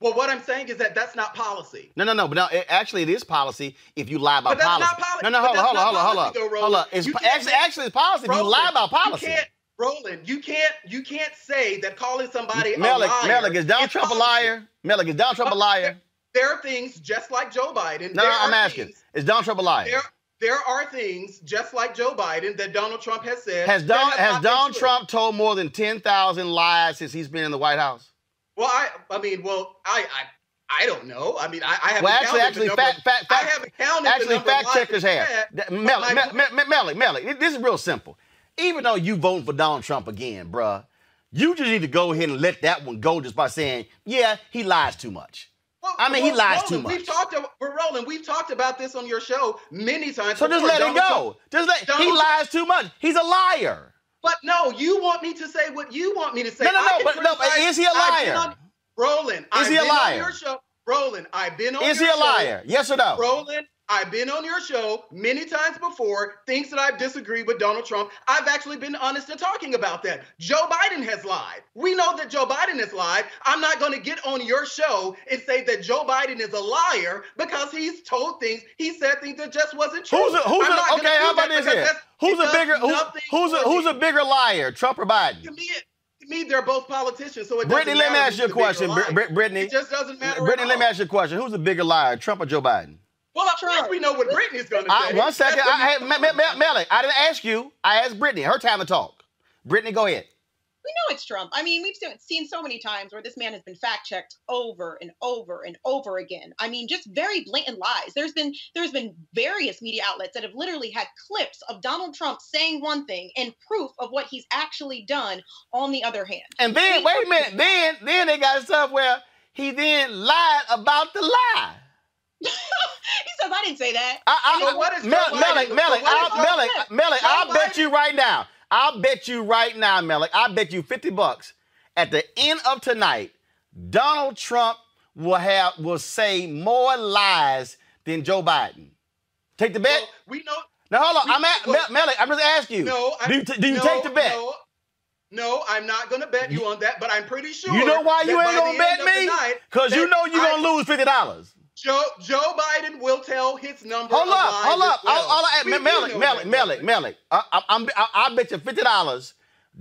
Well, what I'm saying is that that's not policy. No, no, no. But no, it, actually, it is policy if you lie about But that's policy. poli- No, no, hold on, hold on, hold on, hold on, hold on. It's actually, actually, it's policy if you Roland, lie about policy. You can't, Roland. You can't. You can't say that calling somebody a Melik, liar. Melik, is Donald Trump a liar? Melik, is Donald Trump a liar? There are things just like Joe Biden. No, I'm asking. things- Is Donald Trump a liar? there, there are things just like Joe Biden that Donald Trump has said. Has Don, has Donald. Trump told more than ten thousand lies since he's been in the White House? Well, I, I mean, well, I, I, I don't know. I mean, I, I haven't Well, actually, counted actually, the number. fact, fact, I fact, haven't counted actually, fact checkers have. said, That- but Melik, my- Me- Me- Melik, Melik, this is real simple. Even though you voting for Donald Trump again, bruh, you just need to go ahead and let that one go just by saying, yeah, he lies too much. Well, I mean, he lies Roland, too much. We've talked about, we're rolling. We've talked about this on your show many times. So just before. let it go. Trump- Just let he lies too much. He's a liar. But no, you want me to say what you want me to say. No, no, no, but- no, but is he a liar? on- Roland, Is I've he a been liar? On your show. Roland, I've been on Is he a show. liar? Yes or no? Roland, I've been on your show many times before, things that I've disagreed with Donald Trump. I've actually been honest in talking about that. Joe Biden has lied. We know that Joe Biden has lied. I'm not going to get on your show and say that Joe Biden is a liar because he's told things, he said things that just wasn't true. Who's a, who's a, okay? How about this here? Who's a bigger who, nothing who's a who's a bigger liar, Trump or Biden? To me, to me, they're both politicians. So it Brittany, let me ask you a who's question. Br- Brittany, It just doesn't matter. at Brittany, let me ask you a question. Who's the bigger liar, Trump or Joe Biden? Well, of course we know what Brittany's going to I, say. one second. I, you- hey, Me- Me- Melly, I didn't ask you. I asked Brittany. Her time to talk. Brittany, go ahead. We know it's Trump. I mean, we've seen- seen so many times where this man has been fact checked over and over and over again. I mean, just very blatant lies. There's been there's been various media outlets that have literally had clips of Donald Trump saying one thing and proof of what he's actually done on the other hand. And then, wait a minute. Then, then they got stuff where he then lied about the lie. He says, I didn't say that. I, I, it's- what is Mel- Melly, Biden- Melly, so what I'll, is Joe Melly, Biden? Melly, Joe I'll bet you right now. I'll bet you right now, Melly. I'll bet you 50 bucks. At the end of tonight, Donald Trump will have will say more lies than Joe Biden. Take the bet. Well, we know. now hold on. we- I'm at well, Melly. I'm just asking you. No, I, do you, t- do you no, take the bet? No, no, I'm not going to bet you on that, but I'm pretty sure. You know why you ain't gonna bet end of the me? Because you know you're I- gonna lose fifty dollars. Joe Joe Biden will tell his number. Hold of up, hold up. well. All, all I, We do Melly, know Melly, that, Melly, brother. I, I, I'm, I, I bet you fifty dollars.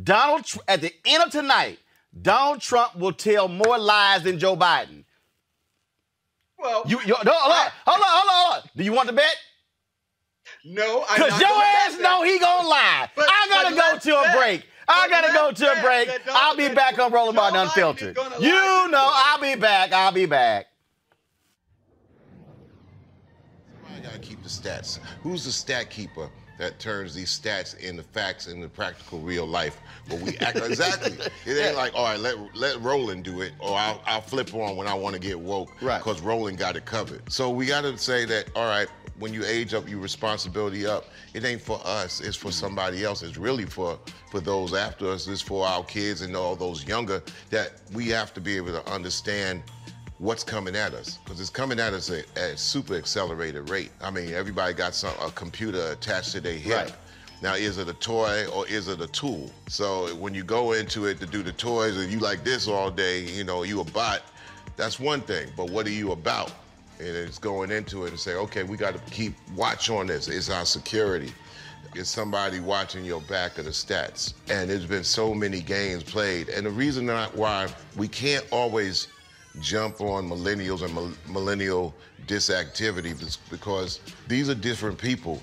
Donald Tr- at the end of tonight, Donald Trump will tell more lies than Joe Biden. Well, You, you no, hold on, hold on, hold on, hold on. Do you want to bet? no, I'm Cause your ass know he gonna lie. But- I gotta go to a break. I gotta go to a break. I'll be back on Rolling Biden Unfiltered. You know. I'll be back. I'll be back. I gotta keep the stats. Who's the stat keeper that turns these stats into facts in the practical real life? But we act exactly. It ain't like, all right, let let Roland do it, or I'll, I'll flip on when I want to get woke, Right. Because Roland got it covered. So we gotta say that, all right, when you age up, your responsibility up. It ain't for us. It's for somebody else. It's really for for those after us. It's for our kids and all those younger that we have to be able to understand what's coming at us because it's coming at us at a super accelerated rate. I mean, everybody got some a computer attached to their hip. Right. Now, is it a toy or is it a tool? So when you go into it to do the toys and you like this all day, you know, you a bot. That's one thing. But what are you about? And it's going into it and say, okay, we got to keep watch on this. It's our security. It's somebody watching your back of the stats. And there's been so many games played. And the reason why we can't always jump on millennials and millennial disactivity because these are different people,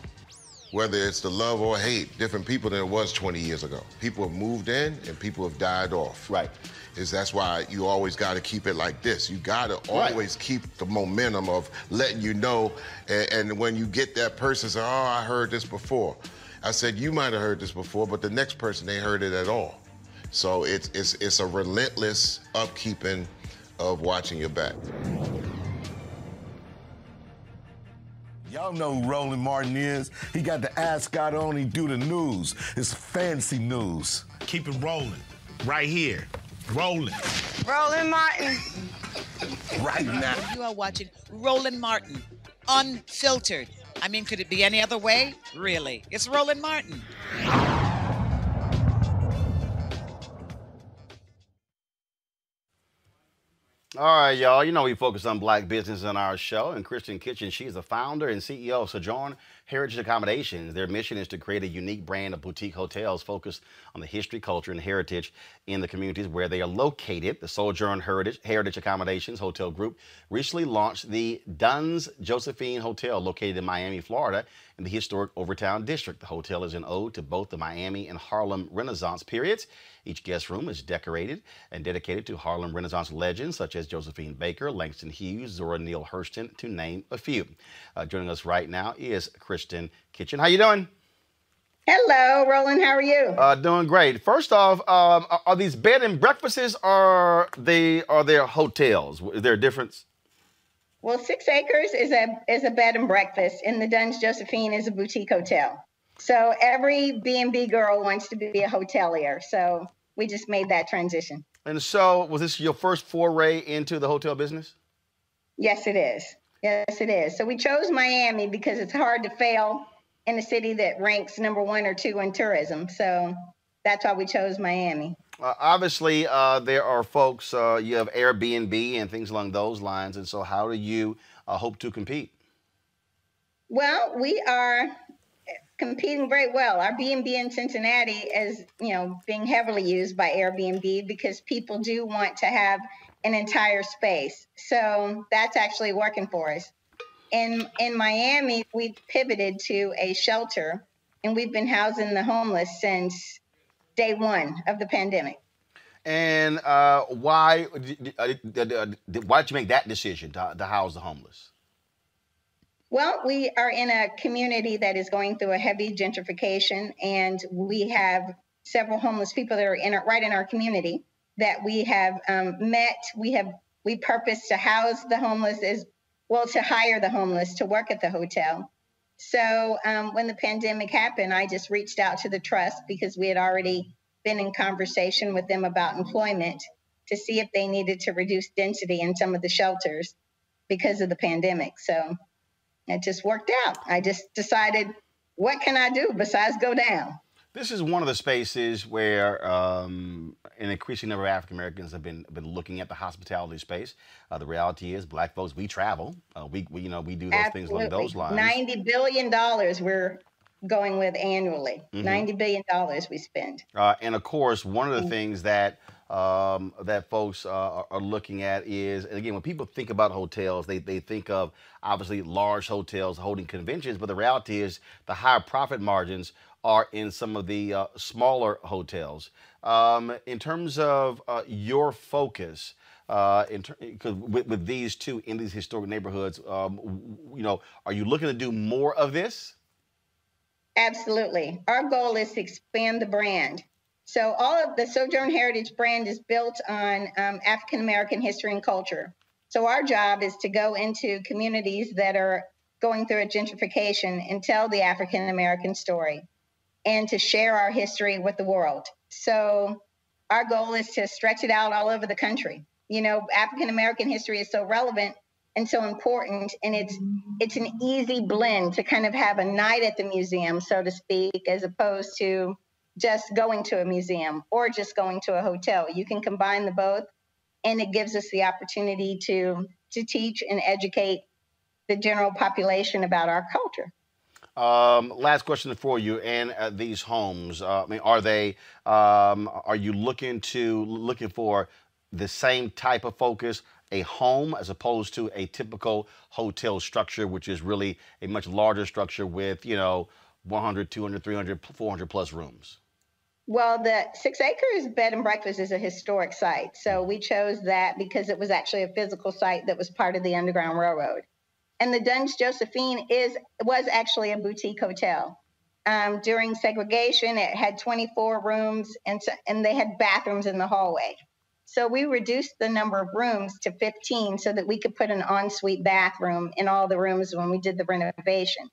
whether it's the love or hate, different people than it was 20 years ago. People have moved in and people have died off. Right. Is that's why you always got to keep it like this. You got to Right. always keep the momentum of letting you know. And, and when you get that person say, "Oh, I heard this before," I said, "You might have heard this before, but the next person they heard it at all." So it's it's it's a relentless upkeeping of watching your back. Y'all know who Roland Martin is. He got the ascot on, he do the news. It's fancy news. Keep it rolling. Right here. Rolling. Roland Martin. Right now. You are watching Roland Martin, unfiltered. I mean, could it be any other way? Really? It's Roland Martin. All right, y'all. You know we focus on black business on our show. And Kristen Kitchen, she's the founder and CEO of Sojourn Heritage Accommodations. Their mission is to create a unique brand of boutique hotels focused on the history, culture, and heritage in the communities where they are located. The Sojourn Heritage, Heritage Accommodations Hotel Group recently launched the Dunn's Josephine Hotel located in Miami, Florida, in the historic Overtown District. The hotel is an ode to both the Miami and Harlem Renaissance periods. Each guest room is decorated and dedicated to Harlem Renaissance legends such as Josephine Baker, Langston Hughes, Zora Neale Hurston, to name a few. Uh, joining us right now is Kristen Kitchen. How you doing? Hello, Roland. How are you? Uh, doing great. First off, um, are, are these bed and breakfasts or they are there hotels? Is there a difference? Well, Six Acres is a is a bed and breakfast, and the Dunns Josephine is a boutique hotel. So every B and B girl wants to be a hotelier. So we just made that transition. And so, was this your first foray into the hotel business? Yes, it is. Yes, it is. So we chose Miami because it's hard to fail in a city that ranks number one or two in tourism. So that's why we chose Miami. Uh, obviously, uh, there are folks, uh, you have Airbnb and things along those lines. And so, how do you uh, hope to compete? Well, we are competing very well. Our B&B in Cincinnati is, you know, being heavily used by Airbnb because people do want to have an entire space. So that's actually working for us. In in Miami, we've pivoted to a shelter and we've been housing the homeless since day one of the pandemic. And uh, why, uh, why did you make that decision to, to house the homeless? Well, we are in a community that is going through a heavy gentrification, and we have several homeless people that are in our, right in our community that we have um, met. We have we purpose to house the homeless as well to hire the homeless to work at the hotel. So um, when the pandemic happened, I just reached out to the trust because we had already been in conversation with them about employment to see if they needed to reduce density in some of the shelters because of the pandemic. So it just worked out. I just decided, what can I do besides go down? This is one of the spaces where um, an increasing number of African Americans have been been looking at the hospitality space. Uh, the reality is, Black folks, we travel. Uh, we, we, you know, we do those things along those lines. Ninety billion dollars we're going with annually. Mhm. Ninety billion dollars we spend. Uh, and of course, one of the things that um, that folks uh, are, looking at is, and again, when people think about hotels, they, they think of obviously large hotels holding conventions, but the reality is the higher profit margins are in some of the uh, smaller hotels. Um, in terms of uh, your focus, uh, in ter- with, with these two in these historic neighborhoods, um, you know, are you looking to do more of this? Absolutely. Our goal is to expand the brand. So all of the Sojourn Heritage brand is built on um, African American history and culture. So our job is to go into communities that are going through a gentrification and tell the African American story and to share our history with the world. So our goal is to stretch it out all over the country. You know, African American history is so relevant and so important and it's it's an easy blend to kind of have a night at the museum so to speak as opposed to just going to a museum or just going to a hotel you can combine the both and it gives us the opportunity to to teach and educate the general population about our culture Um, last question for you. And uh, these homes, uh, I mean, are they? Um, are you looking to looking for the same type of focus, a home, as opposed to a typical hotel structure, which is really a much larger structure with you know 100, 200, 300, 400 plus rooms? Well, the Six Acres Bed and Breakfast is a historic site. So we chose that because it was actually a physical site that was part of the Underground Railroad. And the Dunns Josephine is was actually a boutique hotel. Um, during segregation, it had 24 rooms and, so, and they had bathrooms in the hallway. So we reduced the number of rooms to 15 so that we could put an ensuite bathroom in all the rooms when we did the renovation.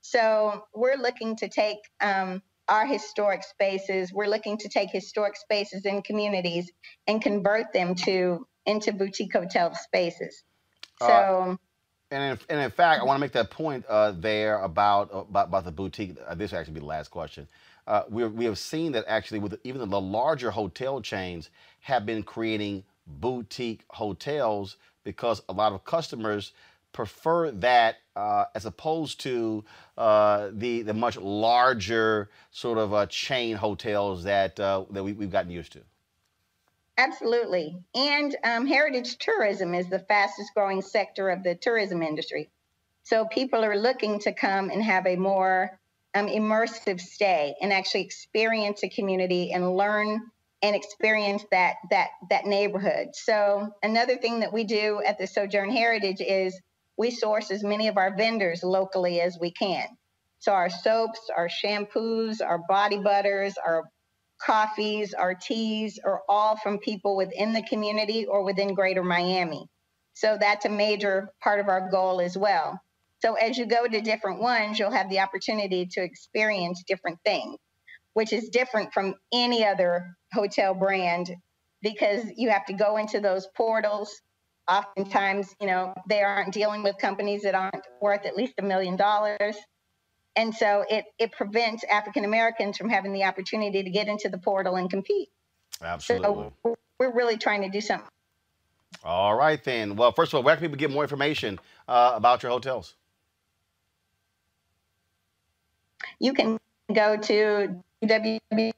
So we're looking to take um, our historic spaces. We're looking to take historic spaces in communities and convert them to into boutique hotel spaces. Uh, So And in, and in fact, I want to make that point uh, there about, about about the boutique. Uh, this will actually be the last question. Uh, we we have seen that actually with even the larger hotel chains have been creating boutique hotels because a lot of customers prefer that uh, as opposed to uh, the the much larger sort of uh, chain hotels that uh, that we, we've gotten used to. Absolutely. And um, heritage tourism is the fastest growing sector of the tourism industry. So people are looking to come and have a more um, immersive stay and actually experience a community and learn and experience that that that neighborhood. So another thing that we do at the Sojourn Heritage is we source as many of our vendors locally as we can. So our soaps, our shampoos, our body butters, our coffees, our teas are all from people within the community or within greater Miami. So that's a major part of our goal as well. So as you go to different ones, you'll have the opportunity to experience different things, which is different from any other hotel brand because you have to go into those portals Oftentimes, you know, they aren't dealing with companies that aren't worth at least a million dollars. And so it, it prevents African Americans from having the opportunity to get into the portal and compete. Absolutely. So we're really trying to do something. All right, then. Well, first of all, where can people get more information uh, about your hotels? You can go to www.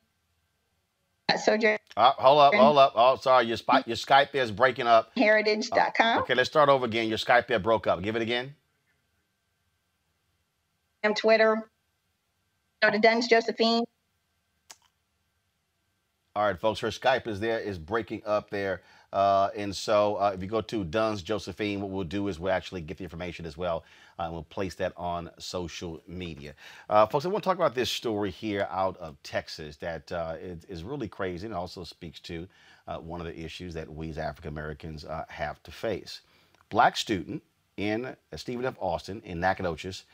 Sojourn Uh, hold up, hold up. Oh, sorry, your, spot, your Skype is breaking up. heritage.com. Okay, let's start over again. Your Skype there broke up. Give it again. and Twitter. Go to Dunns Josephine. All right, folks, her Skype is there, is breaking up there. Uh, and so uh, if you go to Dunns Josephine, what we'll do is we'll actually get the information as well. Uh, we'll place that on social media. Uh, folks, I want to talk about this story here out of Texas that uh, is, is really crazy and also speaks to uh, one of the issues that we as African Americans uh, have to face. Black student in uh, Stephen F. Austin in Nacogdoches,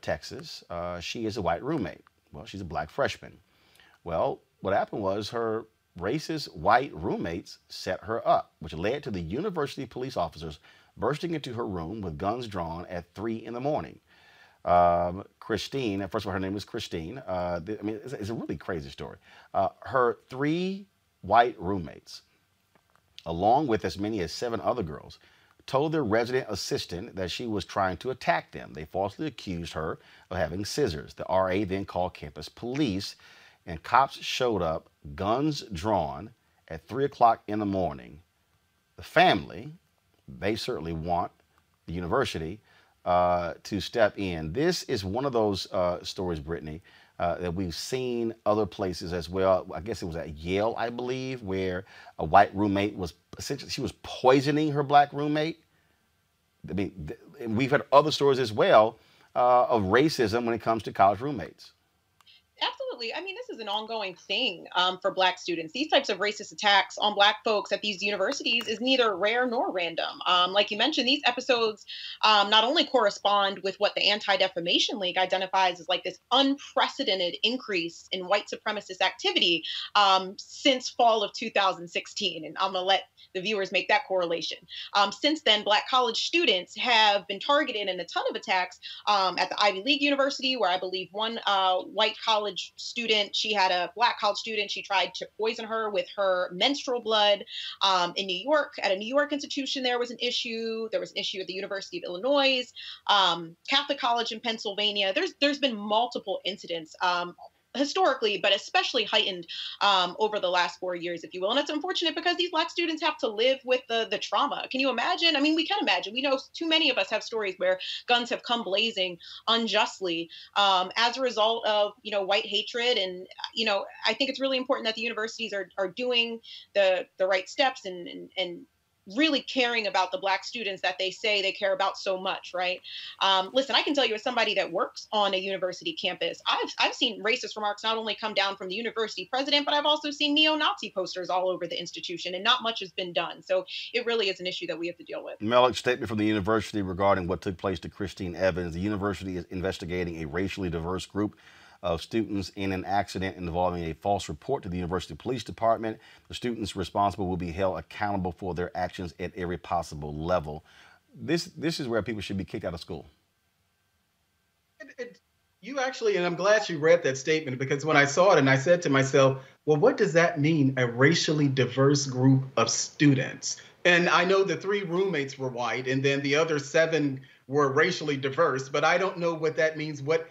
Texas. She is a white roommate. Well, she's a black freshman. Well, what happened was her racist white roommates set her up, which led to the university police officers bursting into her room with guns drawn at three in the morning. Um, Christine, first of all, her name was Christine. Uh, I mean, it's, it's a really crazy story. Uh, her three white roommates, along with as many as seven other girls, told their resident assistant that she was trying to attack them. They falsely accused her of having scissors. The RA then called campus police, and cops showed up, guns drawn, at 3 o'clock in the morning. The family, they certainly want the university uh, to step in. This is one of those uh, stories, Brittany, uh, that we've seen other places as well. I guess it was at Yale, I believe, where a white roommate was essentially she was poisoning her black roommate. I mean, th- and we've had other stories as well uh, of racism when it comes to college roommates. Absolutely. I mean, this is an ongoing thing um, for Black students. These types of racist attacks on Black folks at these universities is neither rare nor random. Um, like you mentioned, these episodes um, not only correspond with what the Anti Defamation League identifies as like this unprecedented increase in white supremacist activity um, since fall of 2016. And I'm going to let the viewers make that correlation. Um, since then, Black college students have been targeted in a ton of attacks um, at the Ivy League University, where I believe one uh, white college student, she had a black college student, she tried to poison her with her menstrual blood. Um, in New York, at a New York institution, there was an issue. There was an issue at the University of Illinois, um, Catholic College in Pennsylvania. There's there's been multiple incidents. Um, historically, but especially heightened um, over the last four years, if you will. And it's unfortunate because these black students have to live with the the trauma. Can you imagine? I mean, we can imagine. We know too many of us have stories where guns have come blazing unjustly um, as a result of you know white hatred. And you know, I think it's really important that the universities are are doing the the right steps and and, and really caring about the black students that they say they care about so much right? Um, listen i can tell you as somebody that works on a university campus I've, I've seen racist remarks not only come down from the university president but i've also seen neo-nazi posters all over the institution and not much has been done. So it really is an issue that we have to deal with. Melik, statement from the university regarding what took place to Christine Evans. The university is investigating a racially diverse group of students in an accident involving a false report to the university police department. The students responsible will be held accountable for their actions at every possible level. This this is where people should be kicked out of school. You actually, and I'm glad you read that statement because when I saw it and I said to myself, well, what does that mean, a racially diverse group of students? And I know the three roommates were white and then the other seven were racially diverse, but I don't know what that means. What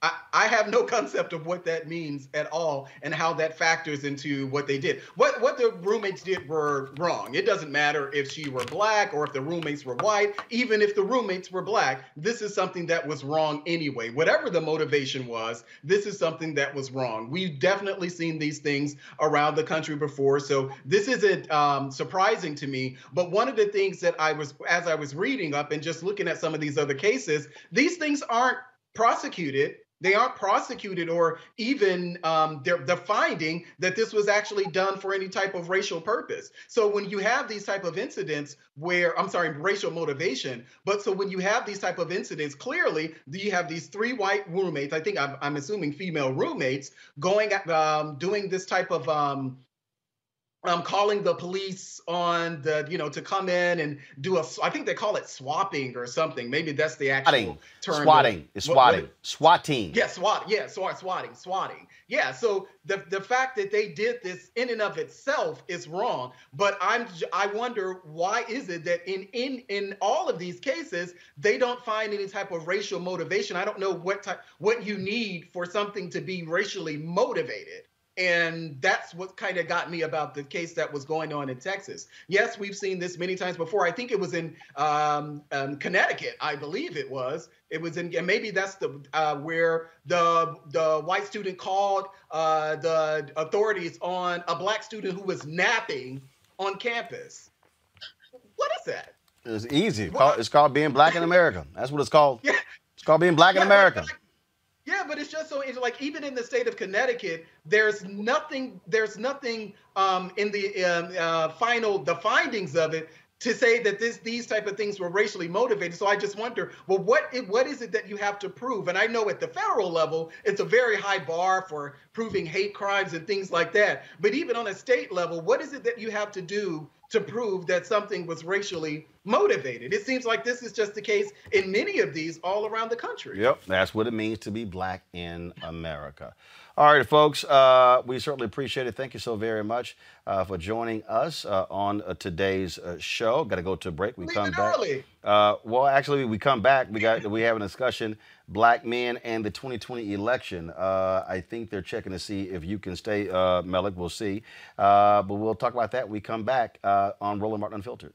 I, have no concept of what that means at all and how that factors into what they did. What what the roommates did were wrong. It doesn't matter if she were black or if the roommates were white, even if the roommates were black, this is something that was wrong anyway. Whatever the motivation was, this is something that was wrong. We've definitely seen these things around the country before, so this isn't um, surprising to me. But one of the things that I was, as I was reading up and just looking at some of these other cases, these things aren't prosecuted they aren't prosecuted or even um, they're, they're finding that this was actually done for any type of racial purpose. So when you have these type of incidents where i'm sorry racial motivation but so when you have these type of incidents clearly you have these three white roommates i think i'm, I'm assuming female roommates going um, doing this type of um, um, calling the police on the, you know, to come in and do a, I think they call it swapping or something. Maybe that's the actual Swatting. term. Swatting. It's What- what- swatting. Swatting. yeah, swat. Yeah, swat, swatting, swatting. Yeah. So the the fact that they did this in and of itself is wrong. But I'm I wonder why is it that in in in all of these cases they don't find any type of racial motivation. I don't know what type what you need for something to be racially motivated. And that's what kind of got me about the case that was going on in Texas. Yes, we've seen this many times before. I think it was in um, um, Connecticut, I believe it was. It was in, and maybe that's the uh, where the the white student called uh, the authorities on a black student who was napping on campus. What is that? It's easy. It's called, it's called being black in America. That's what it's called. It's called being black in Yeah, but America. Yeah, but it's just so it's like even in the state of Connecticut, there's nothing. There's nothing um, in the um, uh, final the findings of it to say that this these type of things were racially motivated. So I just wonder, well, what i- what is it that you have to prove? And I know at the federal level, it's a very high bar for proving hate crimes and things like that. But even on a state level, what is it that you have to do to prove that something was racially motivated? It seems like this is just the case in many of these all around the country. Yep, that's what it means to be black in America. All right, folks, uh, we certainly appreciate it. Thank you so very much uh, for joining us uh, on uh, today's uh, show. Got to go to a break. We Leave come back. early. Uh, well, actually, we come back. We got we have a discussion: black men and the 2020 election. Uh, I think they're checking to see if you can stay, uh, Melik. We'll see, uh, but we'll talk about that. when We come back uh, on Roland Martin Unfiltered.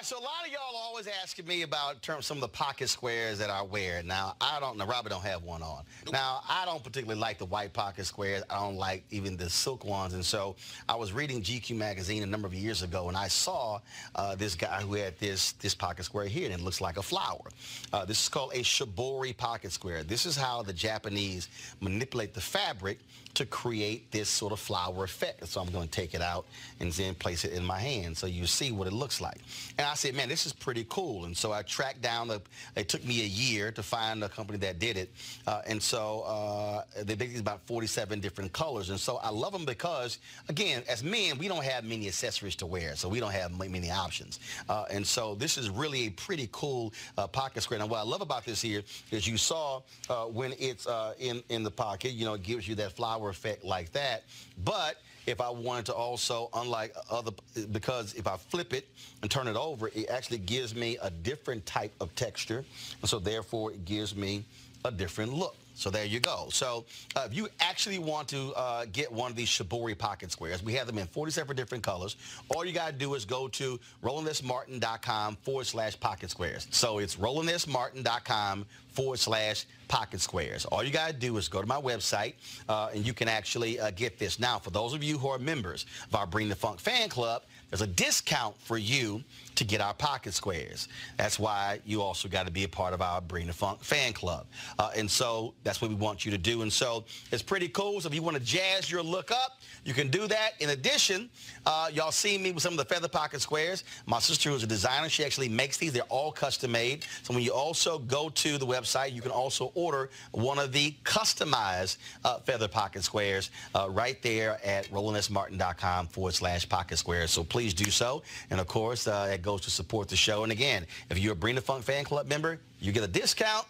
Right, so a lot of y'all are always asking me about term, some of the pocket squares that I wear. Now, I don't know, Robert don't have one on. Now, I don't particularly like the white pocket squares. I don't like even the silk ones. And so I was reading GQ magazine a number of years ago, and I saw uh, this guy who had this, this pocket square here, and it looks like a flower. Uh, this is called a shibori pocket square. This is how the Japanese manipulate the fabric to create this sort of flower effect. So I'm going to take it out and then place it in my hand so you see what it looks like. And I said, man, this is pretty cool. And so I tracked down, the, it took me a year to find a company that did it. Uh, and so uh, they these about 47 different colors. And so I love them because, again, as men, we don't have many accessories to wear. So we don't have many options. Uh, and so this is really a pretty cool uh, pocket square. And what I love about this here is you saw uh, when it's uh, in, in the pocket, you know, it gives you that flower effect like that. But if I wanted to also, unlike other, because if I flip it and turn it over, it actually gives me a different type of texture. And so therefore it gives me a different look. So there you go. So uh, if you actually want to uh, get one of these Shibori pocket squares, we have them in 47 different colors. All you got to do is go to RolandSMartin.com forward slash pocket squares. So it's RolandSMartin.com forward slash pocket squares. All you got to do is go to my website uh, and you can actually uh, get this. Now, for those of you who are members of our Bring the Funk fan club, there's a discount for you to get our pocket squares. That's why you also got to be a part of our Bring the Funk fan club. Uh, and so that's what we want you to do. And so it's pretty cool. So if you want to jazz your look up, you can do that. In addition, uh, y'all see me with some of the feather pocket squares. My sister who's a designer, she actually makes these. They're all custom made. So when you also go to the website, you can also order one of the customized uh, feather pocket squares uh, right there at RolandSMartin.com forward slash pocket squares. So please do so. And of course, uh, goes to support the show. And again, if you're a Bring the Funk fan club member, you get a discount.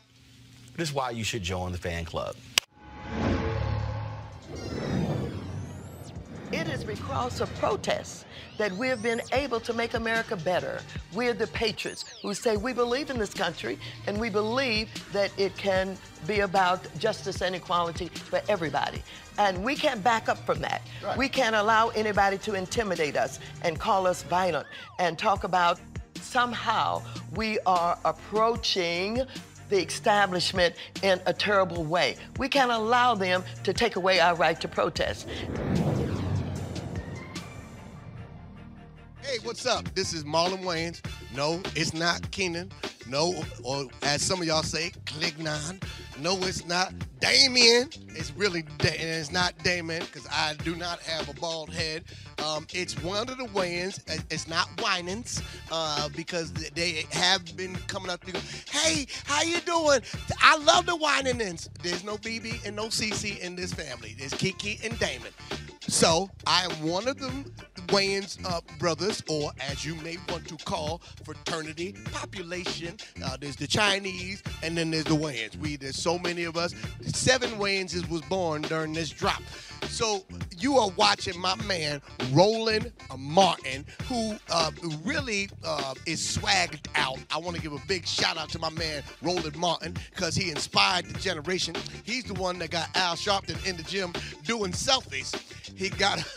This is why you should join the fan club. It is because of protests that we've been able to make America better. We're the patriots who say we believe in this country and we believe that it can be about justice and equality for everybody. And we can't back up from that. Right. We can't allow anybody to intimidate us and call us violent and talk about somehow we are approaching the establishment in a terrible way. We can't allow them to take away our right to protest. Hey, what's up? This is Marlon Wayans. No, it's not Keenen. No, or as some of y'all say, Clignon. No, it's not Damien. It's really da- it's not Damien because I do not have a bald head. Um, it's one of the Wayans. It's not Winans uh, because they have been coming up to go, hey, how you doing? I love the Winans. There's no BB and no CC in this family. There's Kiki and Damon. So I am one of them Wayans uh, brothers, or as you may want to call fraternity population. Uh, there's the Chinese, and then there's the Wayans. We there's so many of us. Seven Wayanses was born during this drop. So you are watching my man Roland Martin, who uh, really uh, is swagged out. I want to give a big shout out to my man Roland Martin because he inspired the generation. He's the one that got Al Sharpton in the gym doing selfies. He got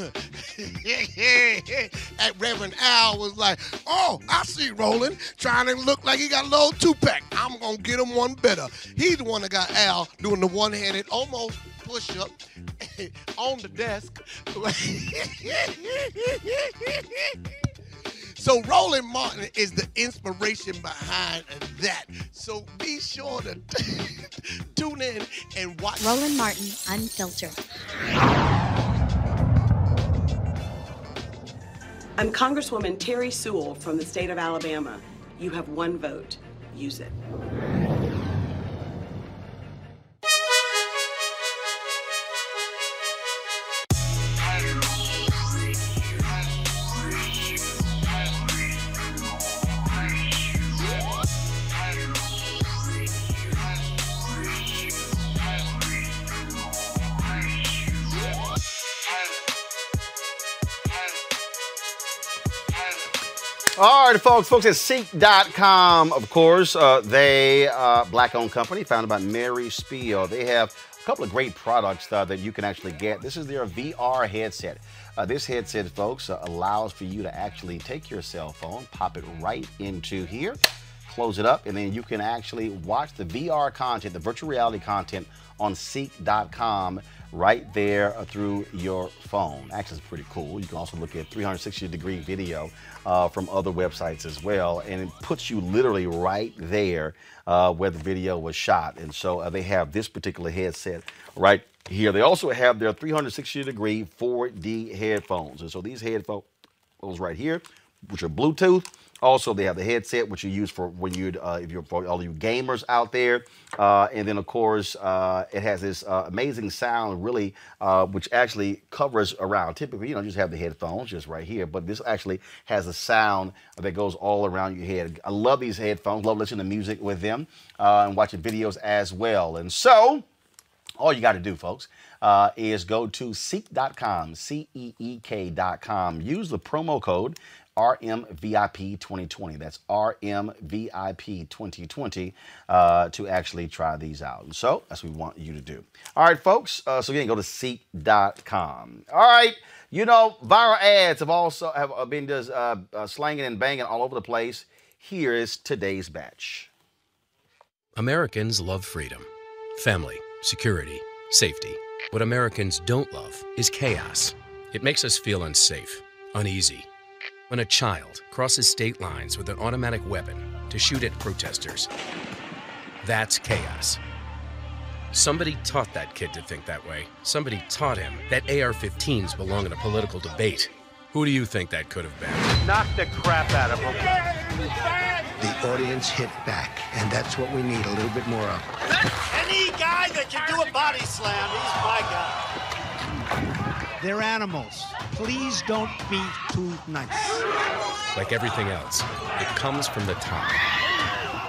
at Reverend Al was like, "Oh, I see Roland trying to look like he got a little two pack. I'm gonna get him one better." He's the one that got Al doing the one handed almost push up on the desk. So Roland Martin is the inspiration behind that. So be sure to tune in and watch. Roland Martin, Unfiltered. I'm Congresswoman Terry Sewell from the state of Alabama. You have one vote. Use it. All right, folks. Folks at CEEK.com, of course, uh, they uh, black-owned company founded by Mary Spio. They have a couple of great products uh, that you can actually get. This is their VR headset. Uh, this headset, folks, uh, allows for you to actually take your cell phone, pop it right into here, close it up, and then you can actually watch the VR content, the virtual reality content on CEEK.com right there uh, through your phone. Actually, it's pretty cool. You can also look at 360 degree video uh, from other websites as well, and it puts you literally right there uh, where the video was shot. And so uh, they have this particular headset right here. They also have their 360 degree 4D headphones. And so these headphones right here, which are Bluetooth. Also, they have the headset, which you use for when you, uh, if you're for all you gamers out there. Uh, and then, of course, uh, it has this uh, amazing sound, really, uh, which actually covers around. Typically, you know, just have the headphones just right here, but this actually has a sound that goes all around your head. I love these headphones. Love listening to music with them uh, and watching videos as well. And so, all you got to do, folks, uh, is go to CEEK.com, C E E K.com. Use the promo code RMVIP2020. That's RMVIP2020 uh, to actually try these out. And so that's what we want you to do. All right, folks. Uh, so again, go to CEEK.com. All right. You know, viral ads have also have uh, been just uh, uh, slanging and banging all over the place. Here is today's batch. Americans love freedom, family, security, safety. What Americans don't love is chaos. It makes us feel unsafe, uneasy. When a child crosses state lines with an automatic weapon to shoot at protesters, that's chaos. Somebody taught that kid to think that way. Somebody taught him that AR 15s belong in a political debate. Who do you think that could have been? Knock the crap out of him. The audience hit back, and that's what we need a little bit more of. Any guy that can do a body slam, he's my guy. They're animals. Please don't be too nice. Like everything else, it comes from the top.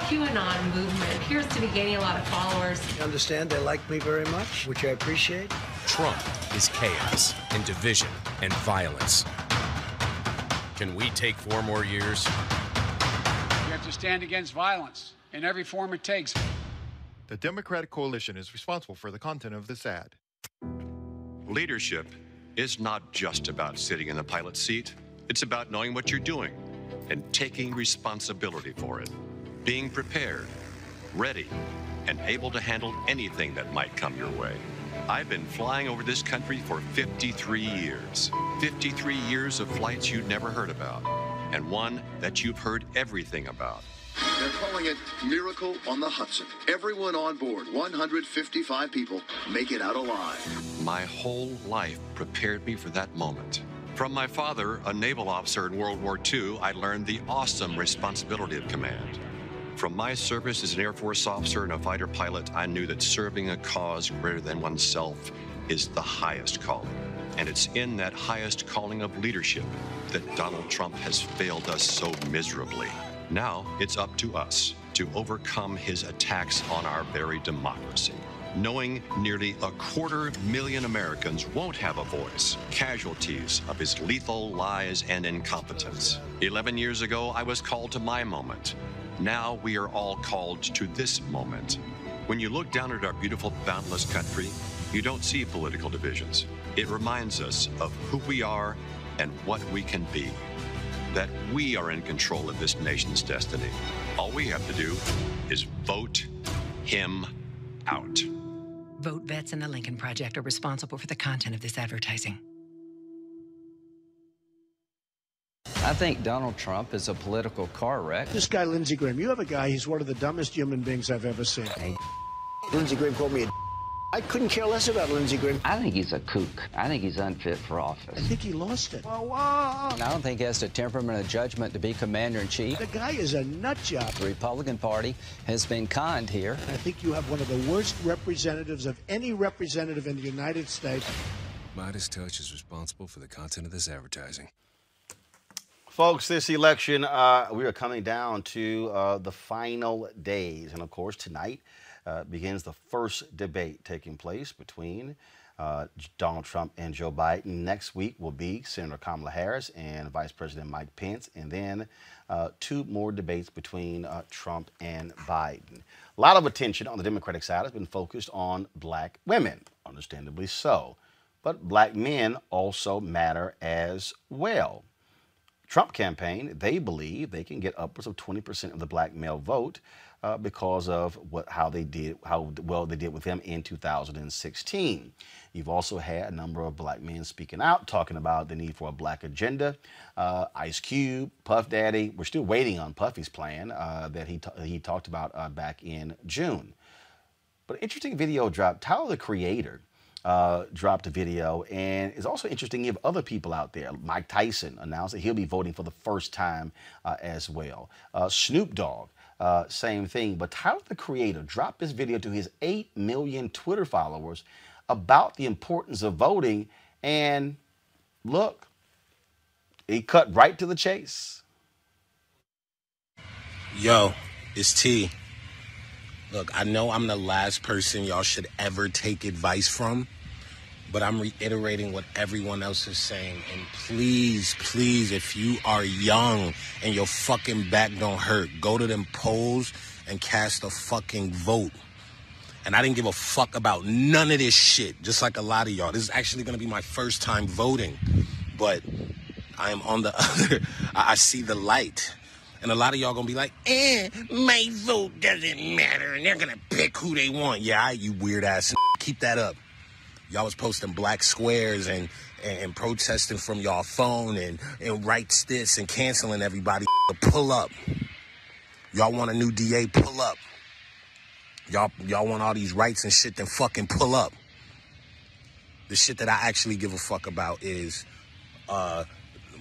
QAnon movement appears to be gaining a lot of followers. You understand they like me very much, which I appreciate. Trump is chaos and division and violence. Can we take four more years? You have to stand against violence in every form it takes. The Democratic coalition is responsible for the content of this ad. Leadership is not just about sitting in the pilot seat, it's about knowing what you're doing and taking responsibility for it, being prepared, ready, and able to handle anything that might come your way. I've been flying over this country for 53 years. 53 years of flights you'd never heard about. and one that you've heard everything about. They're calling it Miracle on the Hudson. Everyone on board, 155 people, make it out alive. My whole life prepared me for that moment. From my father, a naval officer in World War II, I learned the awesome responsibility of command. From my service as an Air Force officer and a fighter pilot, I knew that serving a cause greater than oneself is the highest calling. And it's in that highest calling of leadership that Donald Trump has failed us so miserably. Now it's up to us to overcome his attacks on our very democracy. Knowing nearly a quarter million Americans won't have a voice, casualties of his lethal lies and incompetence. 11 years ago, I was called to my moment. Now we are all called to this moment. When you look down at our beautiful, boundless country, you don't see political divisions. It reminds us of who we are and what we can be. That we are in control of this nation's destiny. All we have to do is vote him out. Vote Vets and the Lincoln Project are responsible for the content of this advertising. I think Donald Trump is a political car wreck. This guy, Lindsey Graham, you have a guy, he's one of the dumbest human beings I've ever seen. Lindsey Graham called me a I couldn't care less about Lindsey Graham. I think he's a kook. I think he's unfit for office. I think he lost it. Whoa, whoa. I don't think he has the temperament or judgment to be commander in chief. The guy is a nut job. The Republican Party has been conned here. I think you have one of the worst representatives of any representative in the United States. MeidasTouch is responsible for the content of this advertising. Folks, this election, uh, we are coming down to uh, the final days. And of course, tonight, uh, begins the first debate taking place between uh, Donald Trump and Joe Biden. Next week will be Senator Kamala Harris and Vice President Mike Pence, and then uh, two more debates between uh, Trump and Biden. A lot of attention on the Democratic side has been focused on black women, understandably so. But black men also matter as well. Trump campaign, they believe they can get upwards of 20% of the black male vote uh, because of what how they did how well they did with him in 2016. You've also had a number of black men speaking out, talking about the need for a black agenda. Uh, Ice Cube, Puff Daddy, we're still waiting on Puffy's plan uh, that he he talked about uh, back in June. But interesting video dropped. Tyler the Creator. Uh, dropped a video, and it's also interesting you have other people out there. Mike Tyson announced that he'll be voting for the first time uh, as well. Uh, Snoop Dogg uh, same thing. But Tyler the Creator dropped this video to his 8 million Twitter followers about the importance of voting. And look, he cut right to the chase. Yo, it's T. Look, I know I'm the last person y'all should ever take advice from but I'm reiterating what everyone else is saying. And please, please, if you are young and your fucking back don't hurt, go to them polls and cast a fucking vote. And I didn't give a fuck about none of this shit, just like a lot of y'all. This is actually gonna be my first time voting, but I am on the other, I see the light. And a lot of y'all gonna be like, eh, my vote doesn't matter. And they're gonna pick who they want. Yeah, you weird ass. Keep that up. Y'all was posting black squares and, and, protesting from y'all phone and, and writes this and canceling everybody. Pull up. Y'all want a new DA? Pull up. Y'all y'all want all these rights and shit? Then fucking pull up. The shit that I actually give a fuck about is uh,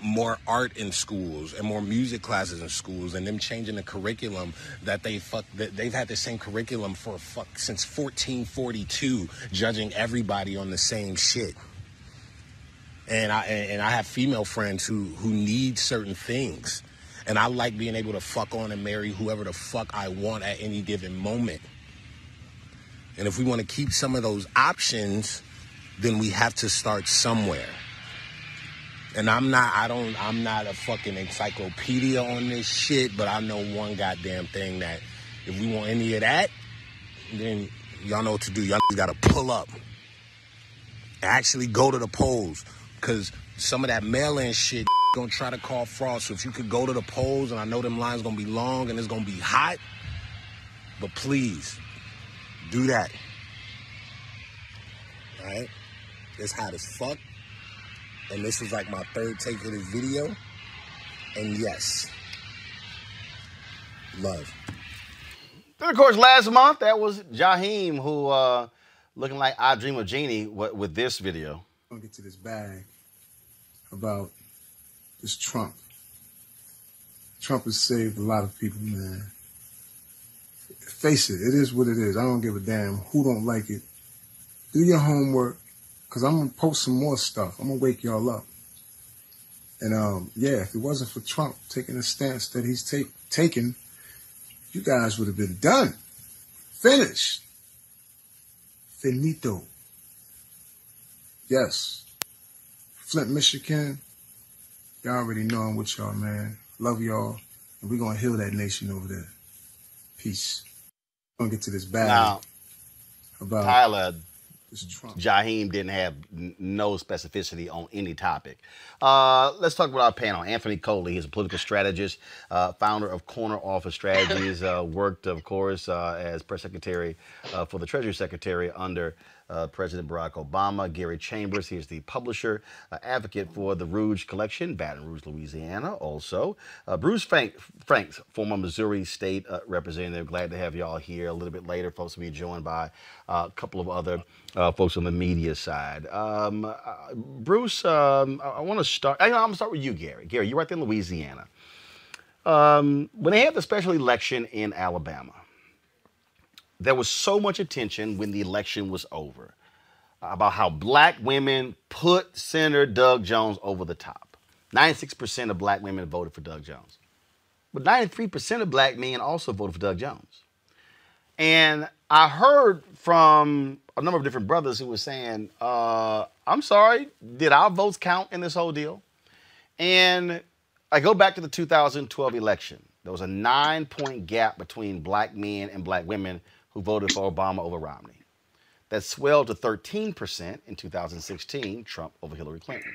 more art in schools and more music classes in schools and them changing the curriculum that they fuck that they've had the same curriculum for fuck since 1442 judging everybody on the same shit. And I and I have female friends who who need certain things. And I like being able to fuck on and marry whoever the fuck I want at any given moment. And if we want to keep some of those options then we have to start somewhere and I'm not, I don't, I'm not a fucking encyclopedia on this shit, but I know one goddamn thing that if we want any of that, then y'all know what to do. Y'all gotta pull up. Actually go to the polls. Cause some of that mail-in shit gonna try to call fraud. So if you could go to the polls, and I know them lines gonna be long and it's gonna be hot, but please do that. All right? It's hot as fuck and this was like my third take of this video. And yes, love. Then, of course, last month, that was Jaheim who, uh, looking like I Dream of Jeannie with, with this video. I'm gonna get to this bag about this Trump. Trump has saved a lot of people, man. Face it, it is what it is. I don't give a damn who don't like it. Do your homework, cause I'm gonna post some more stuff. I'm gonna wake y'all up. And um, yeah, if it wasn't for Trump taking the stance that he's take, taken, you guys would have been done, finished, finito. Yes, Flint, Michigan. Y'all already know I'm with y'all, man. Love y'all, and we're gonna heal that nation over there. Peace. Gonna get to this bag Now, about Trump. Jaheim didn't have n- no specificity on any topic. Uh, let's talk about our panel. Anthony Coley, he's a political strategist, uh, founder of Corner Office Strategies, uh, worked, of course, uh, as press secretary uh, for the Treasury Secretary under uh, President Barack Obama. Gary Chambers, he's the publisher, uh, advocate for the Rouge Collection, Baton Rouge, Louisiana, also. Uh, Bruce Frank, Franks, former Missouri State uh, representative. Glad to have y'all here. A little bit later, folks will be joined by uh, a couple of other uh, folks on the media side. Um, Bruce, um, I, I want to start. I, I'm going to start with you, Gary. Gary, you're right there in Louisiana. Um, when they had the special election in Alabama, there was so much attention when the election was over about how black women put Senator Doug Jones over the top. 96% of black women voted for Doug Jones. But 93% of black men also voted for Doug Jones. And I heard from a number of different brothers who were saying, uh, I'm sorry, did our votes count in this whole deal? And I go back to the 2012 election. There was a nine point gap between black men and black women who voted for Obama over Romney. That swelled to 13% in 2016, Trump over Hillary Clinton.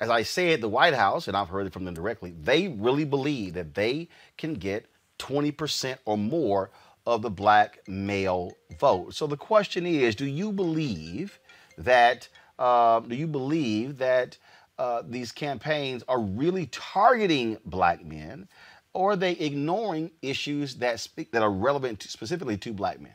As I said, the White House, and I've heard it from them directly, they really believe that they can get 20% or more of the black male vote. So the question is, do you believe that uh, do you believe that uh, these campaigns are really targeting black men, or are they ignoring issues that speak that are relevant to, specifically to black men?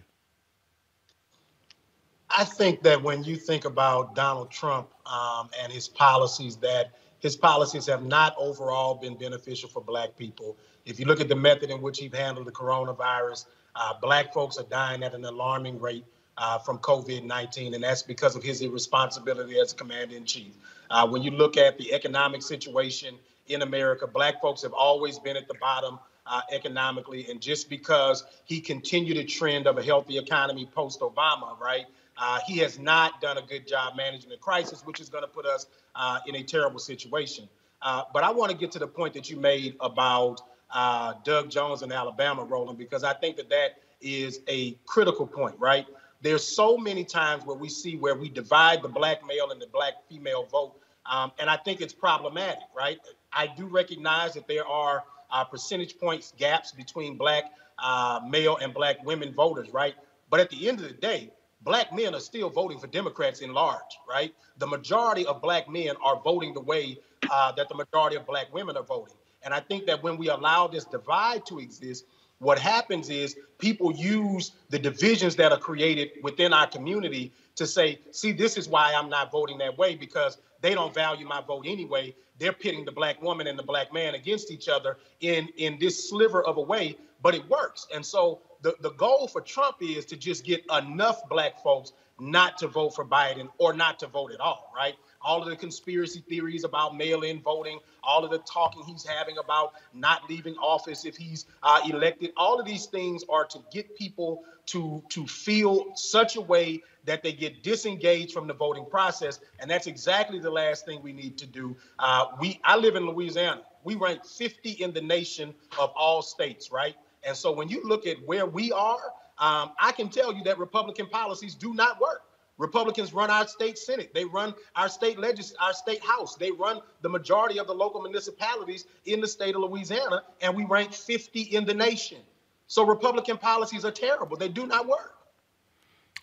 I think that when you think about Donald Trump um, and his policies, that his policies have not overall been beneficial for Black people. If you look at the method in which he handled the coronavirus, uh, Black folks are dying at an alarming rate uh, from COVID 19, and that's because of his irresponsibility as commander in chief. Uh, when you look at the economic situation in America, Black folks have always been at the bottom uh, economically. And just because he continued a trend of a healthy economy post Obama, right? Uh, he has not done a good job managing the crisis, which is going to put us uh, in a terrible situation. Uh, but I want to get to the point that you made about uh, Doug Jones in Alabama, Roland, because I think that that is a critical point, right? There's so many times where we see where we divide the black male and the black female vote, um, and I think it's problematic, right? I do recognize that there are uh, percentage points gaps between black uh, male and black women voters, right? But at the end of the day, black men are still voting for Democrats in large, right? The majority of black men are voting the way uh, that the majority of black women are voting. And I think that when we allow this divide to exist, what happens is people use the divisions that are created within our community to say, see, this is why I'm not voting that way because they don't value my vote anyway. They're pitting the black woman and the black man against each other in, in this sliver of a way, but it works. And so the, the goal for Trump is to just get enough black folks not to vote for Biden or not to vote at all, right? All of the conspiracy theories about mail in voting, all of the talking he's having about not leaving office if he's uh, elected, all of these things are to get people to, to feel such a way that they get disengaged from the voting process. And that's exactly the last thing we need to do. Uh, we I live in Louisiana. We rank 50 in the nation of all states, right? And so when you look at where we are, um, I can tell you that Republican policies do not work. Republicans run our state senate. They run our state legis- our state house. They run the majority of the local municipalities in the state of Louisiana, and we rank 50 in the nation. So Republican policies are terrible. They do not work.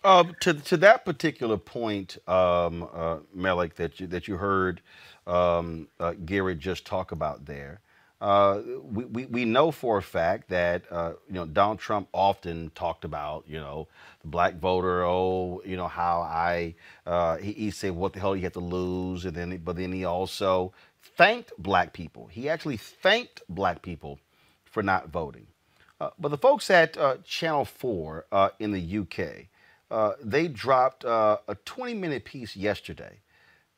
Uh, to to that particular point, um, uh, Melik, that you that you heard um, uh, Gary just talk about there, Uh, we, we, we know for a fact that uh, you know Donald Trump often talked about you know the black voter. Oh, you know how I uh, he, he said what the hell you have to lose, and then but then he also thanked black people. He actually thanked black people for not voting. But the folks at Channel Four in the UK, they dropped a 20-minute piece yesterday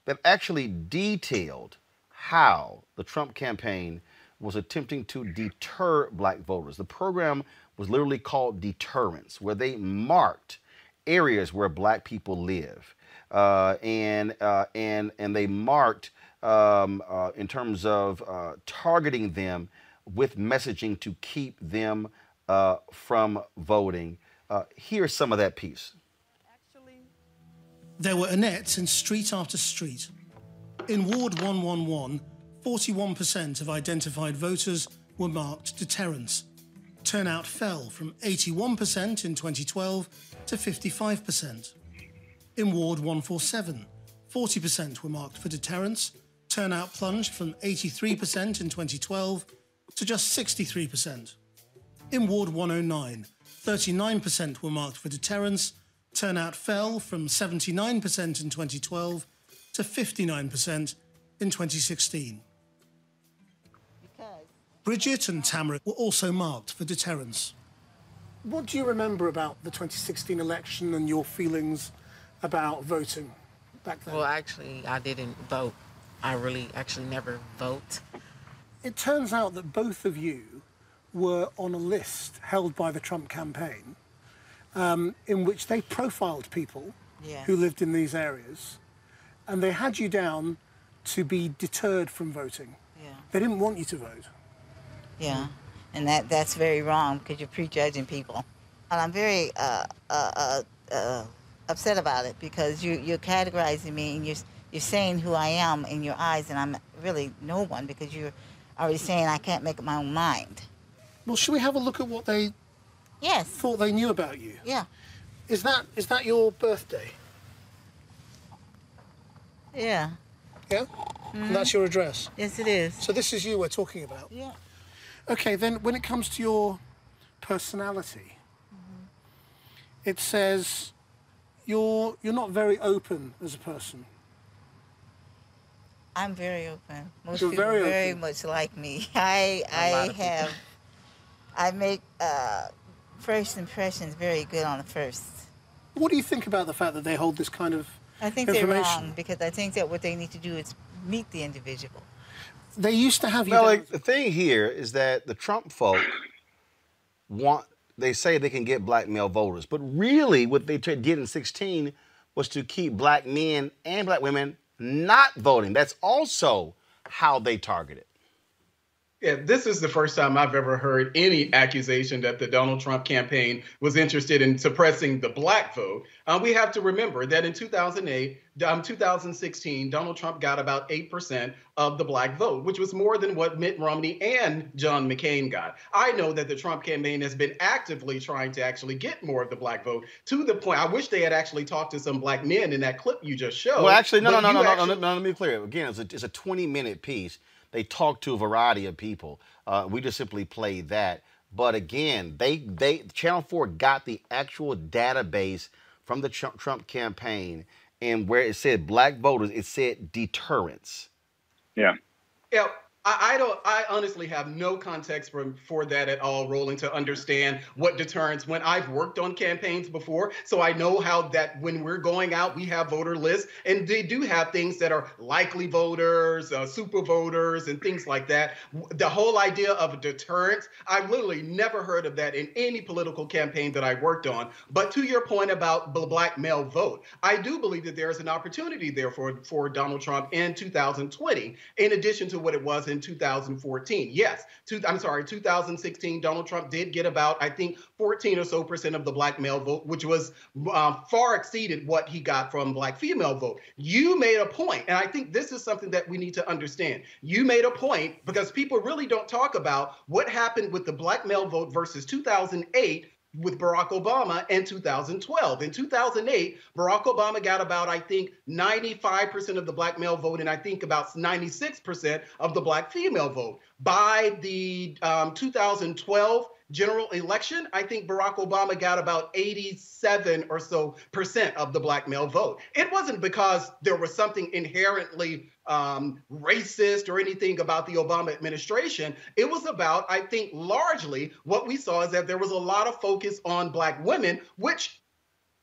that actually detailed how the Trump campaign was attempting to deter black voters. The program was literally called Deterrence, where they marked areas where black people live. Uh, and, uh, and, and they marked um, uh, in terms of uh, targeting them with messaging to keep them uh, from voting. Uh, here's some of that piece. There were Annettes in street after street. In Ward 111, 41% of identified voters were marked deterrence. Turnout fell from 81% in 2012 to 55%. In Ward 147, 40% were marked for deterrence. Turnout plunged from 83% in 2012 to just 63%. In Ward 109, 39% were marked for deterrence. Turnout fell from 79% in 2012 to 59% in 2016. Bridget and Tamara were also marked for deterrence. What do you remember about the 2016 election and your feelings about voting back then? Well, actually, I didn't vote. I really actually never vote. It turns out that both of you were on a list held by the Trump campaign um, in which they profiled people yes. who lived in these areas and they had you down to be deterred from voting. Yeah. They didn't want you to vote. Yeah, and that that's very wrong because you're prejudging people. And I'm very uh, uh, uh, uh, upset about it because you you're categorizing me and you're you're saying who I am in your eyes, and I'm really no one because you're already saying I can't make up my own mind. Well, should we have a look at what they yes thought they knew about you? Yeah. Is that is that your birthday? Yeah. Yeah. Mm-hmm. And that's your address. Yes, it is. So this is you we're talking about. Yeah. Okay, then when it comes to your personality, Mm-hmm. it says you're you're not very open as a person. I'm very open. Most You're people very very, open. much like me. I A lot I have I make uh, first impressions very good on the first. What do you think about the fact that they hold this kind of I think they're wrong because I think that what they need to do is meet the individual. They used to have you Well, like, the thing here is that the Trump folk want, they say they can get black male voters, but really what they tried- did in 16 was to keep black men and black women not voting. That's also how they targeted. Yeah, this is the first time I've ever heard any accusation that the Donald Trump campaign was interested in suppressing the black vote. Uh, we have to remember that in 2008, um, 2016, Donald Trump got about 8% of the black vote, which was more than what Mitt Romney and John McCain got. I know that the Trump campaign has been actively trying to actually get more of the black vote to the point. I wish they had actually talked to some black men in that clip you just showed. Well, actually, no, no, but no, you no, no, actually- no, no, Let me be clear. Again, it's a, it's a 20 minute piece. They talk to a variety of people. Uh, we just simply played that. But again, they they Channel Four got the actual database from the Trump, Trump campaign, and where it said black voters, it said deterrence. Yeah. Yeah, I, I don't. I honestly have no context for for that at all, Roland, to understand what deterrence. When I've worked on campaigns before, so I know how that when we're going out, we have voter lists, and they do have things that are likely voters, uh, super voters, and things like that. The whole idea of deterrence, I've literally never heard of that in any political campaign that I worked on. But to your point about the black male vote, I do believe that there is an opportunity there for for Donald Trump in 2020, in addition to what it was in 2014. Yes, two, I'm sorry, 2016, Donald Trump did get about, I think, 14 or so percent of the black male vote, which was uh, far exceeded what he got from black female vote. You made a point, and I think this is something that we need to understand. You made a point because people really don't talk about what happened with the black male vote versus 2008 with Barack Obama in 2012. In 2008, Barack Obama got about, I think, 95% of the black male vote, and I think about 96% of the black female vote. By the um, 2012 general election, I think Barack Obama got about 87 or so percent of the black male vote. It wasn't because there was something inherently um, racist or anything about the Obama administration. It was about, I think, largely what we saw is that there was a lot of focus on black women, which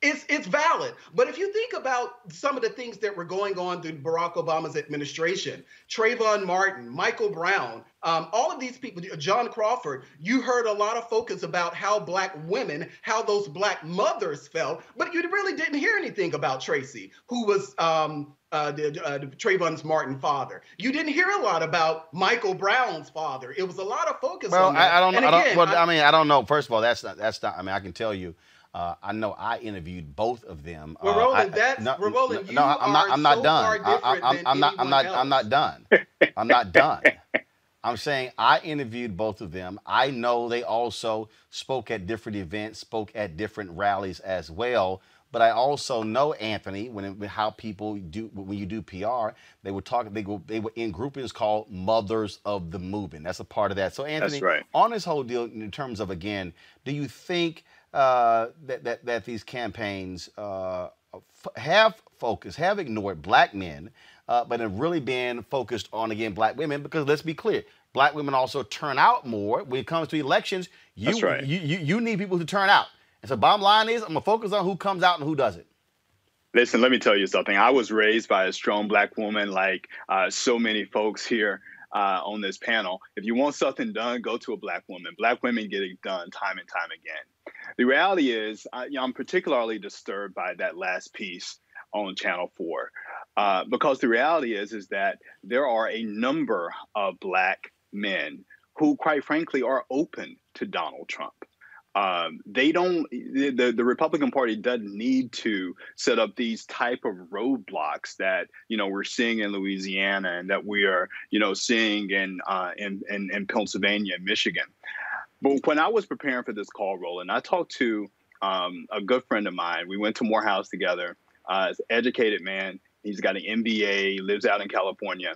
it's it's valid. But if you think about some of the things that were going on through Barack Obama's administration, Trayvon Martin, Michael Brown, um, all of these people, John Crawford, you heard a lot of focus about how black women, how those black mothers felt, but you really didn't hear anything about Tracy, who was um, uh, the, uh, Trayvon's Martin father. You didn't hear a lot about Michael Brown's father. It was a lot of focus well, on that. I, I don't know. And I don't, again, well, I- I mean, I don't know. First of all, that's not. That's not. I mean, I can tell you. Uh, I know I interviewed both of them. Well, Uh, Roland, I- that's- no, well, Roland, no, you I'm not. I'm not so done. I, different I, than I'm not. I'm anyone not. I'm not done. I'm not done. I'm saying I interviewed both of them. I know they also spoke at different events, spoke at different rallies as well. But I also know Anthony when it, how people do when you do PR, they would talk. They go. They were in groupings called Mothers of the Movement. That's a part of that. So Anthony, right. on this whole deal, in terms of again, do you think uh, that, that that these campaigns uh, f- have focused, have ignored black men, uh, but have really been focused on again black women? Because let's be clear, black women also turn out more when it comes to elections. You That's right. you, you you need people to turn out. And so, bottom line is, I'm gonna focus on who comes out and who doesn't. Listen, let me tell you something. I was raised by a strong black woman, like uh, so many folks here uh, on this panel. If you want something done, go to a black woman. Black women get it done time and time again. The reality is, I, you know, I'm particularly disturbed by that last piece on Channel Four, uh, because the reality is, is that there are a number of black men who, quite frankly, are open to Donald Trump um, they don't the, the republican party doesn't need to set up these type of roadblocks that you know we're seeing in louisiana and that we are you know seeing in uh, in, in, in pennsylvania and michigan. But when i was preparing for this call roland i talked to um, a good friend of mine. We went to morehouse together uh, educated man. He's got an mba lives out in california.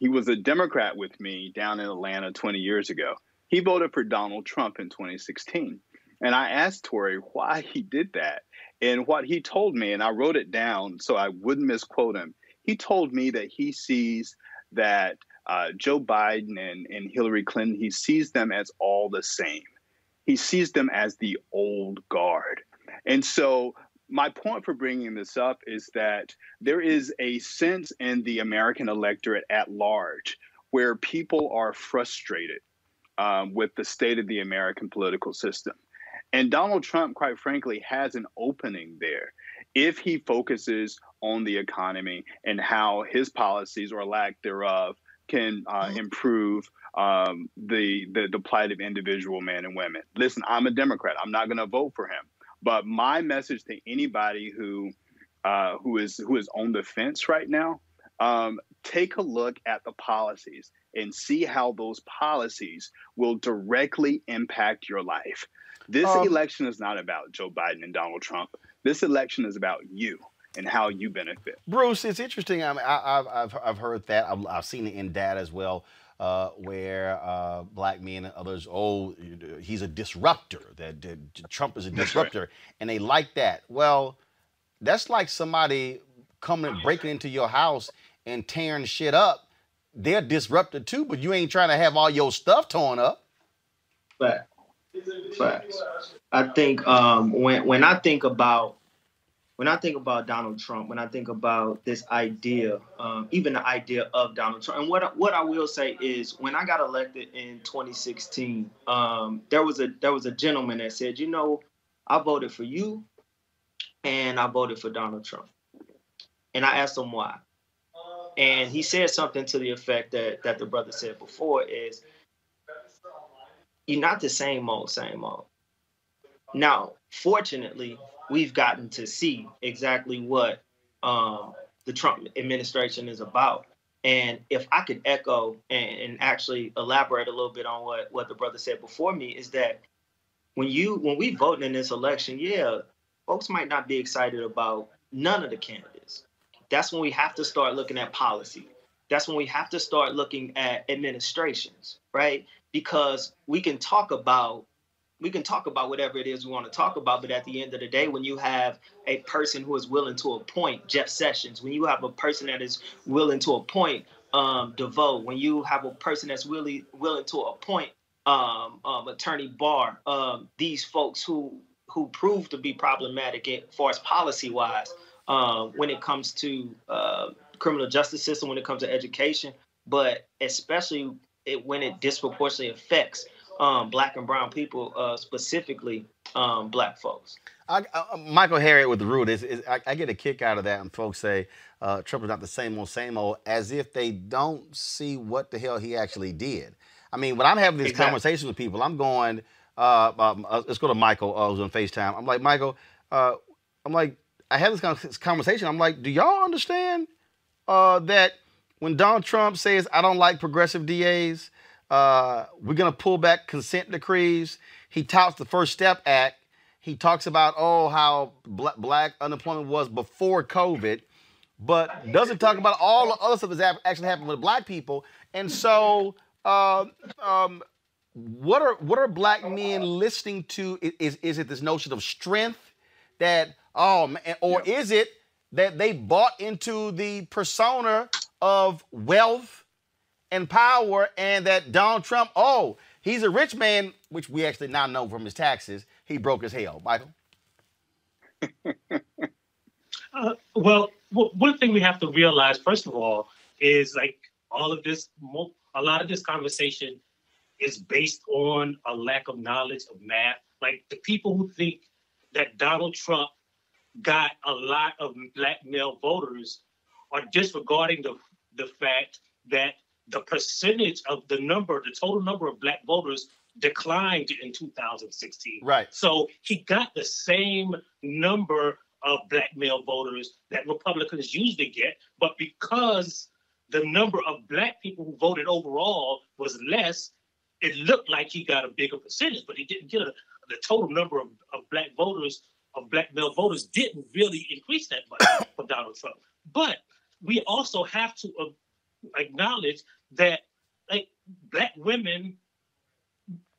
He was a democrat with me down in atlanta 20 years ago. He voted for donald trump in 2016 and I asked Tory why he did that. And what he told me, and I wrote it down so I wouldn't misquote him, he told me that he sees that uh, Joe Biden and, and Hillary Clinton, he sees them as all the same. He sees them as the old guard. And so my point for bringing this up is that there is a sense in the American electorate at large where people are frustrated um, with the state of the American political system. And Donald Trump, quite frankly, has an opening there if he focuses on the economy and how his policies or lack thereof can uh, improve um, the, the the plight of individual men and women. Listen, I'm a Democrat. I'm not going to vote for him. But my message to anybody who uh, who is who is on the fence right now, um, take a look at the policies and see how those policies will directly impact your life. This Um, election is not about Joe Biden and Donald Trump. This election is about you and how you benefit. Bruce, it's interesting. I mean, I, I've, I've, I've heard that. I've, I've seen it in data as well, uh, where uh, black men and others, oh, he's a disruptor. That, that Trump is a disruptor, and they like that. Well, that's like somebody coming and breaking into your house and tearing shit up. They're disrupted too, but you ain't trying to have all your stuff torn up. Fact. Facts. I think um, when when I think about when I think about Donald Trump, when I think about this idea, um, even the idea of Donald Trump, and what what I will say is, when I got elected in 2016, um, there was a there was a gentleman that said, you know, I voted for you, and I voted for Donald Trump, and I asked him why, and he said something to the effect that that the brother said before is, you're not the same old, same old. Now, fortunately, we've gotten to see exactly what um, the Trump administration is about. And if I could echo and, and actually elaborate a little bit on what, what the brother said before me, is that when you when we vote in this election, yeah, folks might not be excited about none of the candidates. That's when we have to start looking at policy. That's when we have to start looking at administrations, right? Because we can talk about we can talk about whatever it is we want to talk about, but at the end of the day, when you have a person who is willing to appoint Jeff Sessions, when you have a person that is willing to appoint um, DeVos, when you have a person that's really willing to appoint um, um, Attorney Barr, um, these folks who who prove to be problematic as far as policy wise, um, when it comes to uh, criminal justice system, when it comes to education, but especially it, when it disproportionately affects um, black and brown people, uh, specifically um, black folks. I, uh, Michael Harriot with the root is, is I, I, get a kick out of that when folks say uh, Trump is not the same old, same old, as if they don't see what the hell he actually did. I mean, when I'm having these exactly. conversations with people, I'm going, uh, um, uh, let's go to Michael, uh, who's on FaceTime. I'm like, Michael, uh, I'm like, I have this conversation. I'm like, do y'all understand uh, that when Donald Trump says, I don't like progressive DAs, uh, we're going to pull back consent decrees. He touts the First Step Act. He talks about, oh, how black, black unemployment was before COVID, but doesn't talk about all the other stuff that's actually happened with black people. And so, uh, um, what are what are black men listening to? Is is it this notion of strength that oh man, or is it that they bought into the persona of wealth and power, and that Donald Trump, oh, he's a rich man, which we actually now know from his taxes, he broke his hell. Michael. uh, well, one thing we have to realize, first of all, is like all of this, a lot of this conversation is based on a lack of knowledge of math. Like the people who think that Donald Trump got a lot of black male voters are disregarding the, the fact that the percentage of the number, the total number of black voters declined in 2016. Right. So he got the same number of black male voters that Republicans usually get, but because the number of black people who voted overall was less, it looked like he got a bigger percentage, but he didn't get a, the total number of, of black voters, of black male voters didn't really increase that much for Donald Trump. But we also have to uh, acknowledge that like black women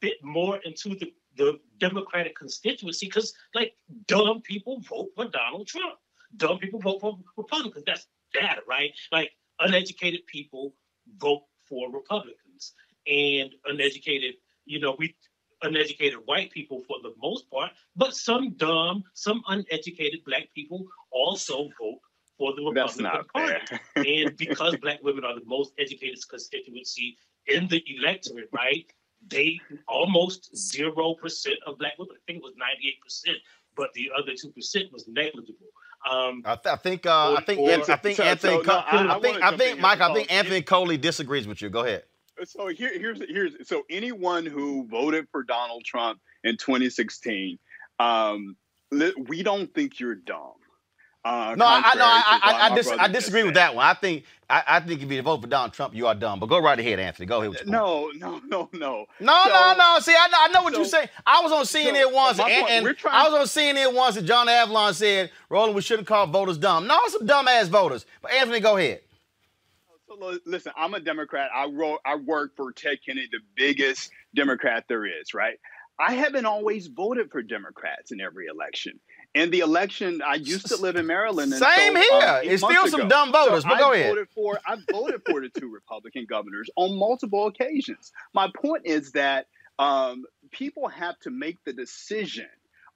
fit more into the, the Democratic constituency because like dumb people vote for Donald Trump. Dumb people vote for Republicans. That's data, right? Like uneducated people vote for Republicans. And uneducated, you know, we uneducated white people for the most part, but some dumb, some uneducated black people also vote for the Republican Party. and because black women are the most educated constituency in the electorate, right? They almost zero percent of black women. I think it was ninety eight percent, but the other two percent was negligible. Um, I, th- I, think uh, or, I think or, I think so, Anthony. So, no, I, I, think I think Mike. I think Anthony Coley disagrees with you. Go ahead. So here, here's here's so anyone who voted for Donald Trump in 2016, um, we don't think you're dumb. Uh, no, I know. I I, I, dis- I disagree with that one. I think I, I, think if you vote for Donald Trump, you are dumb. But go right ahead, Anthony. Go ahead. no, no, no, no. No, so, no, no. See, I know, I know what so, you're saying. I was on CNN so, once, and, and I was on CNN once, and John Avlon said, "Roland, we shouldn't call voters dumb." No, some dumbass voters. But Anthony, go ahead. So listen, I'm a Democrat. I wrote, I work for Ted Kennedy, the biggest Democrat there is, right? I haven't always voted for Democrats in every election in the election, I used to live in Maryland. Same so, here. Um, it's still some dumb voters, so but go I ahead. Voted for, I voted for the two Republican governors on multiple occasions. My point is that um, people have to make the decision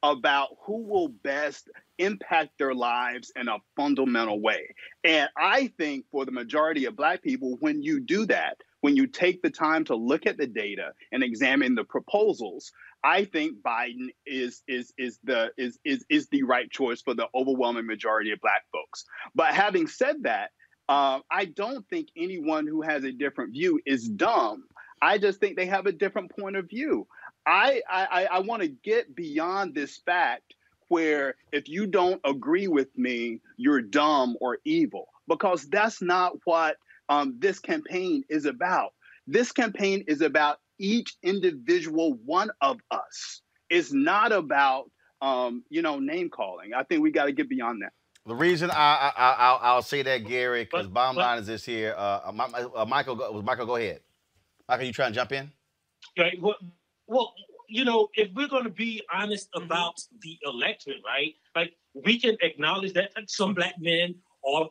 about who will best impact their lives in a fundamental way. And I think for the majority of Black people, when you do that, when you take the time to look at the data and examine the proposals, I think Biden is is is the is is is the right choice for the overwhelming majority of Black folks. But having said that, uh, I don't think anyone who has a different view is dumb. I just think they have a different point of view. I I, I want to get beyond this fact where if you don't agree with me, you're dumb or evil, because that's not what um, this campaign is about. This campaign is about each individual one of us it's not about um, you know name calling. I think we got to get beyond that. The reason I, I, I I'll say that, Gary, because bottom line is this here. Uh, uh, Michael, was Michael, go ahead. Michael, you trying to jump in? Right. Well, well, you know, if we're going to be honest about the electorate, right? Like we can acknowledge that like, some black men are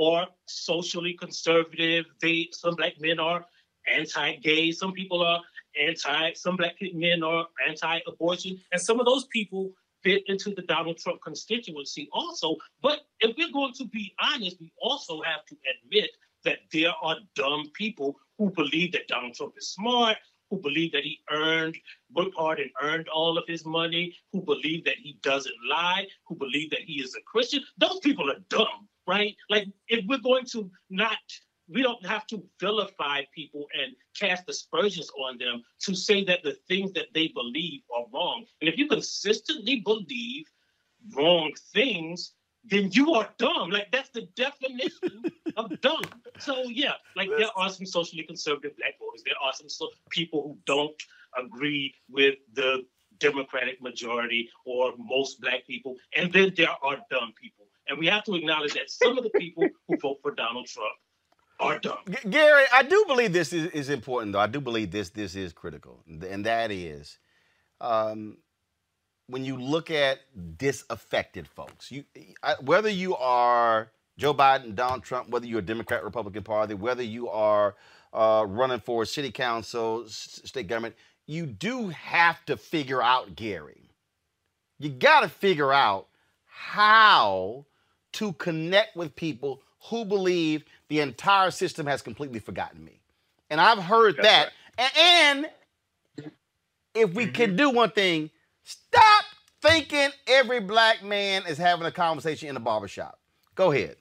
are socially conservative. They some black men are anti-gay. Some people are anti. Some black men are anti-abortion, and some of those people fit into the Donald Trump constituency also. But if we're going to be honest, we also have to admit that there are dumb people who believe that Donald Trump is smart, who believe that he earned, worked hard and earned all of his money, who believe that he doesn't lie, who believe that he is a Christian. Those people are dumb, right? Like, if we're going to not, we don't have to vilify people and cast aspersions on them to say that the things that they believe are wrong. And if you consistently believe wrong things, then you are dumb. Like that's the definition of dumb. So yeah, like there are some socially conservative black voters. There are some so- people who don't agree with the Democratic majority or most black people, and then there are dumb people. And we have to acknowledge that some of the people who vote for Donald Trump G- Gary, I do believe this is, is important, though. I do believe this this is critical, and that is. Um, when you look at disaffected folks, you whether you are Joe Biden, Donald Trump, whether you're a Democrat, Republican Party, whether you are uh, running for city council, s- state government, you do have to figure out, Gary. You got to figure out how to connect with people who believe the entire system has completely forgotten me. And I've heard That's that. And, and if we can do one thing, Stop thinking every black man is having a conversation in the barbershop. Go ahead.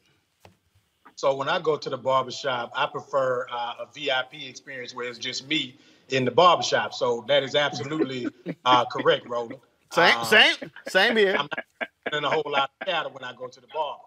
So when I go to the barbershop, I prefer uh, a VIP experience where it's just me in the barbershop. So that is absolutely uh, correct, Roland. Same, Uh, same, same here. I'm not spending a whole lot of cattle when I go to the barber.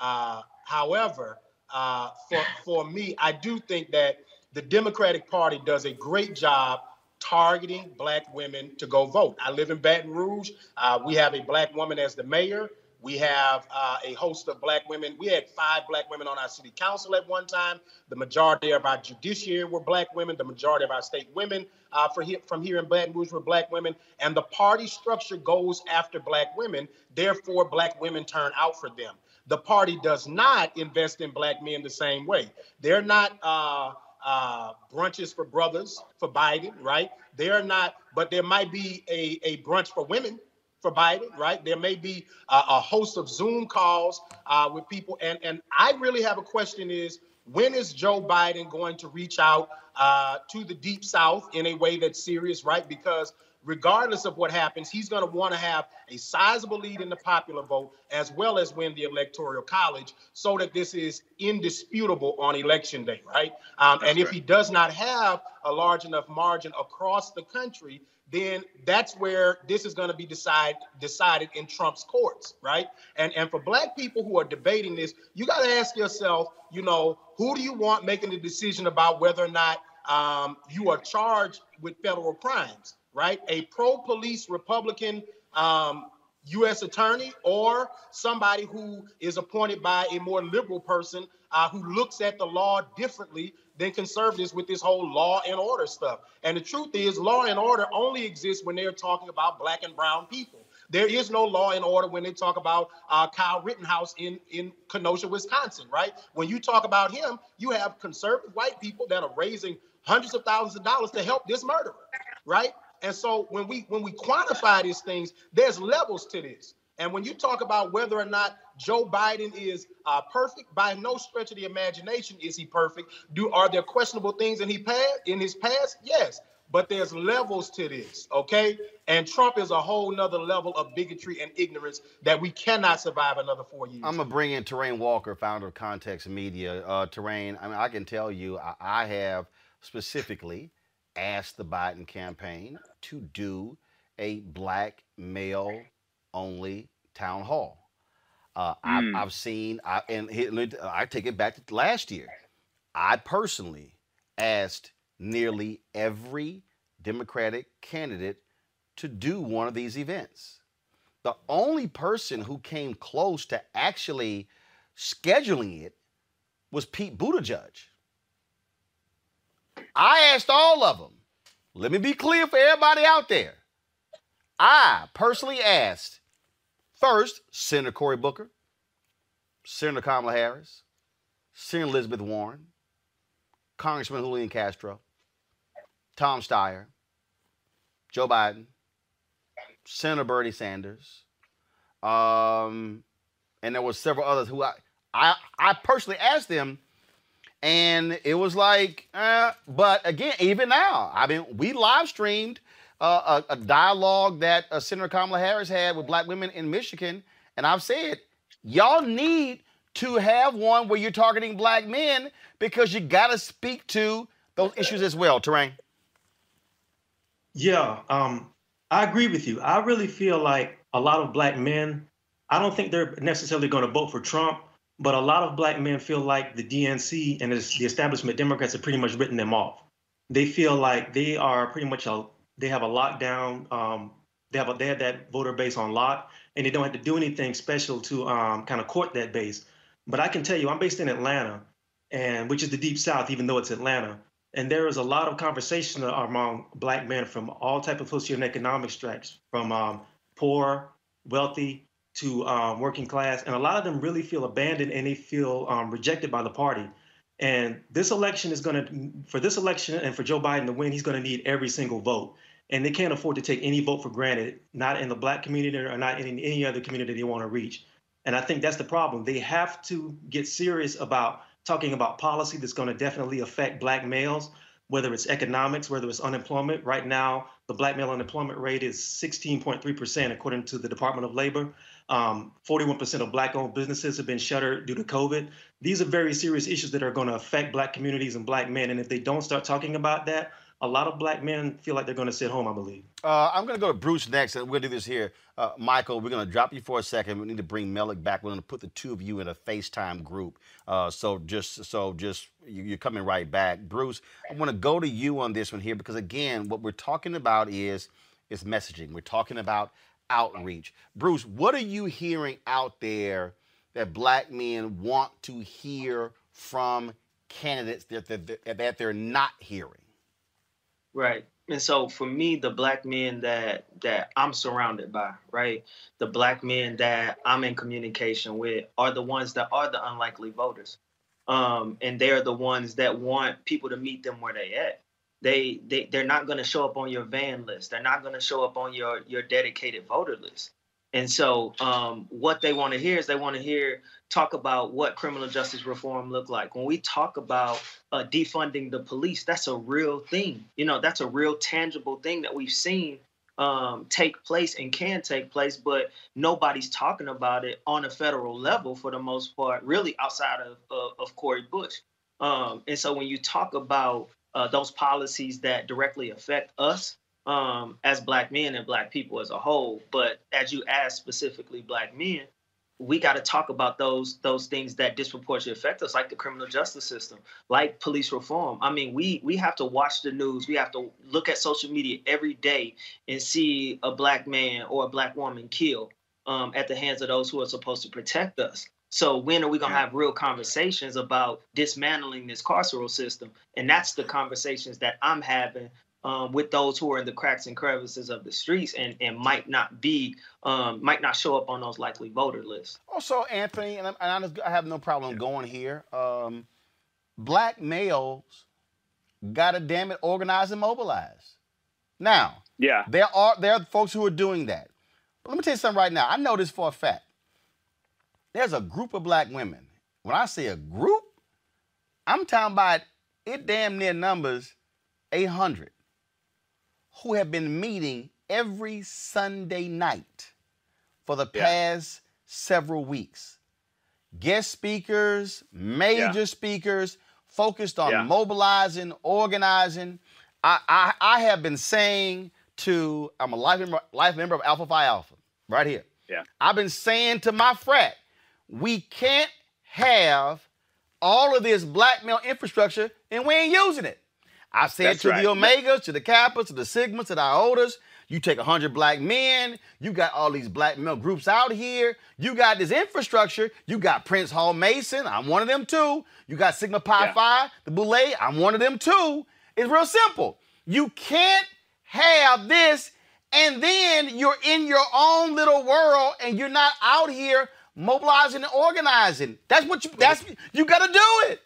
Uh, however, uh, for for me, I do think that the Democratic Party does a great job targeting black women to go vote. I live in Baton Rouge. Uh, we have a black woman as the mayor. We have uh, a host of black women. We had five black women on our city council at one time. The majority of our judiciary were black women. The majority of our state women uh, from here in Baton Rouge were black women. And the party structure goes after black women. Therefore, black women turn out for them. The party does not invest in black men the same way. They're not. Uh, uh, brunches for brothers for Biden, right? They're not, but there might be a, a brunch for women for Biden, right? There may be a, a host of Zoom calls uh, with people, and and I really have a question: is when is Joe Biden going to reach out uh, to the Deep South in a way that's serious, right? Because regardless of what happens, he's going to want to have a sizable lead in the popular vote as well as win the electoral college so that this is indisputable on election day, right? Um, and if he does not have a large enough margin across the country, then that's where this is going to be decide, decided in Trump's courts, right? And and for black people who are debating this, you got to ask yourself, you know, who do you want making the decision about whether or not um, you are charged with federal crimes? Right? A pro police Republican um, U.S. attorney or somebody who is appointed by a more liberal person uh, who looks at the law differently than conservatives with this whole law and order stuff. And the truth is, law and order only exists when they're talking about black and brown people. There is no law and order when they talk about uh, Kyle Rittenhouse in, in Kenosha, Wisconsin, right? When you talk about him, you have conservative white people that are raising hundreds of thousands of dollars to help this murderer, right? And so when we when we quantify these things, there's levels to this. And when you talk about whether or not Joe Biden is uh, perfect, by no stretch of the imagination is he perfect. Do are there questionable things in he past in his past? Yes, but there's levels to this, okay? And Trump is a whole nother level of bigotry and ignorance that we cannot survive another four years. I'm gonna bring in Terrain Walker, founder of Context Media. Uh, Terrain, I mean, I can tell you, I, I have specifically asked the Biden campaign to do a black male only town hall. Uh, Mm. I've, I've seen, I, and I take it back to last year. I personally asked nearly every Democratic candidate to do one of these events. The only person who came close to actually scheduling it was Pete Buttigieg. I asked all of them. Let me be clear for everybody out there. I personally asked first Senator Cory Booker, Senator Kamala Harris, Senator Elizabeth Warren, Congressman Julian Castro, Tom Steyer, Joe Biden, Senator Bernie Sanders, um, and there were several others who I, I, I personally asked them, and it was like, uh, but again, even now, I mean, we live streamed uh, a, a, dialogue that uh, Senator Kamala Harris had with black women in Michigan, and I've said, y'all need to have one where you're targeting black men because you got to speak to those issues as well. Terrain. Yeah, um, I agree with you. I really feel like a lot of black men, I don't think they're necessarily going to vote for Trump, but a lot of black men feel like the DNC and the establishment Democrats have pretty much written them off. They feel like they are pretty much a they have a lockdown. Um, they have a, they have that voter base on lock, and they don't have to do anything special to um, kind of court that base. But I can tell you, I'm based in Atlanta, and which is the deep South, even though it's Atlanta. And there is a lot of conversation among black men from all type of socioeconomic stripes, from um, poor, wealthy to um, working class, and a lot of them really feel abandoned and they feel um, rejected by the party. And this election is going to, for this election and for Joe Biden to win, he's going to need every single vote. And they can't afford to take any vote for granted, not in the black community or not in any other community they want to reach. And I think that's the problem. They have to get serious about talking about policy that's going to definitely affect black males whether it's economics, whether it's unemployment. Right now, the black male unemployment rate is 16.3%, according to the Department of Labor. Um, 41% of black owned businesses have been shuttered due to COVID. These are very serious issues that are going to affect black communities and black men. And if they don't start talking about that, a lot of black men feel like they're going to sit home, I believe. Uh, I'm going to go to Bruce next, and to do this here. Uh, Michael, we're going to drop you for a second. We need to bring Melik back. We're going to put the two of you in a FaceTime group. Uh, so just, so just, you're coming right back. Bruce, I want to go to you on this one here because again, what we're talking about is is messaging. We're talking about outreach. Bruce, what are you hearing out there that black men want to hear from candidates that, that, that they're not hearing? Right. And so for me, the black men that that I'm surrounded by, right, the black men that I'm in communication with are the ones that are the unlikely voters, um, and they're the ones that want people to meet them where they at. They they they're not going to show up on your van list. They're not going to show up on your your dedicated voter list. And so, um, what they want to hear is they want to hear talk about what criminal justice reform look like. When we talk about uh, defunding the police, that's a real thing. You know, that's a real tangible thing that we've seen um, take place and can take place, but nobody's talking about it on a federal level for the most part, really outside of of, of Cori Bush. Um, and so, when you talk about uh, those policies that directly affect us, um, as black men and black people as a whole. But as you asked specifically black men, we got to talk about those those things that disproportionately affect us, like the criminal justice system, like police reform. I mean, we we have to watch the news. We have to look at social media every day and see a black man or a black woman killed um, at the hands of those who are supposed to protect us. So when are we gonna have real conversations about dismantling this carceral system? And that's the conversations that I'm having um, with those who are in the cracks and crevices of the streets and, and might not be um, might not show up on those likely voter lists. Also, Anthony, and, I, and I have no problem going here. Um, black males got to damn it organize and mobilize. Now, yeah, there are there are folks who are doing that. But let me tell you something right now. I know this for a fact. There's a group of black women. When I say a group, I'm talking about it damn near numbers 800 who have been meeting every Sunday night for the past yeah. several weeks. Guest speakers, major yeah. speakers, focused on yeah. mobilizing, organizing. I, I, I have been saying to, I'm a life member, life member of Alpha Phi Alpha, right here. Yeah. I've been saying to my frat, we can't have all of this black male infrastructure and we ain't using it. I said That's to right. the Omegas, to the Kappas, to the Sigmas, to the Iotas, You take 100 black men, you got all these black male groups out here, you got this infrastructure, you got Prince Hall Mason, I'm one of them too. You got Sigma Pi Yeah. Phi, the Boule, I'm one of them too. It's real simple. You can't have this and then you're in your own little world and you're not out here mobilizing and organizing. That's what you that's you gotta do it.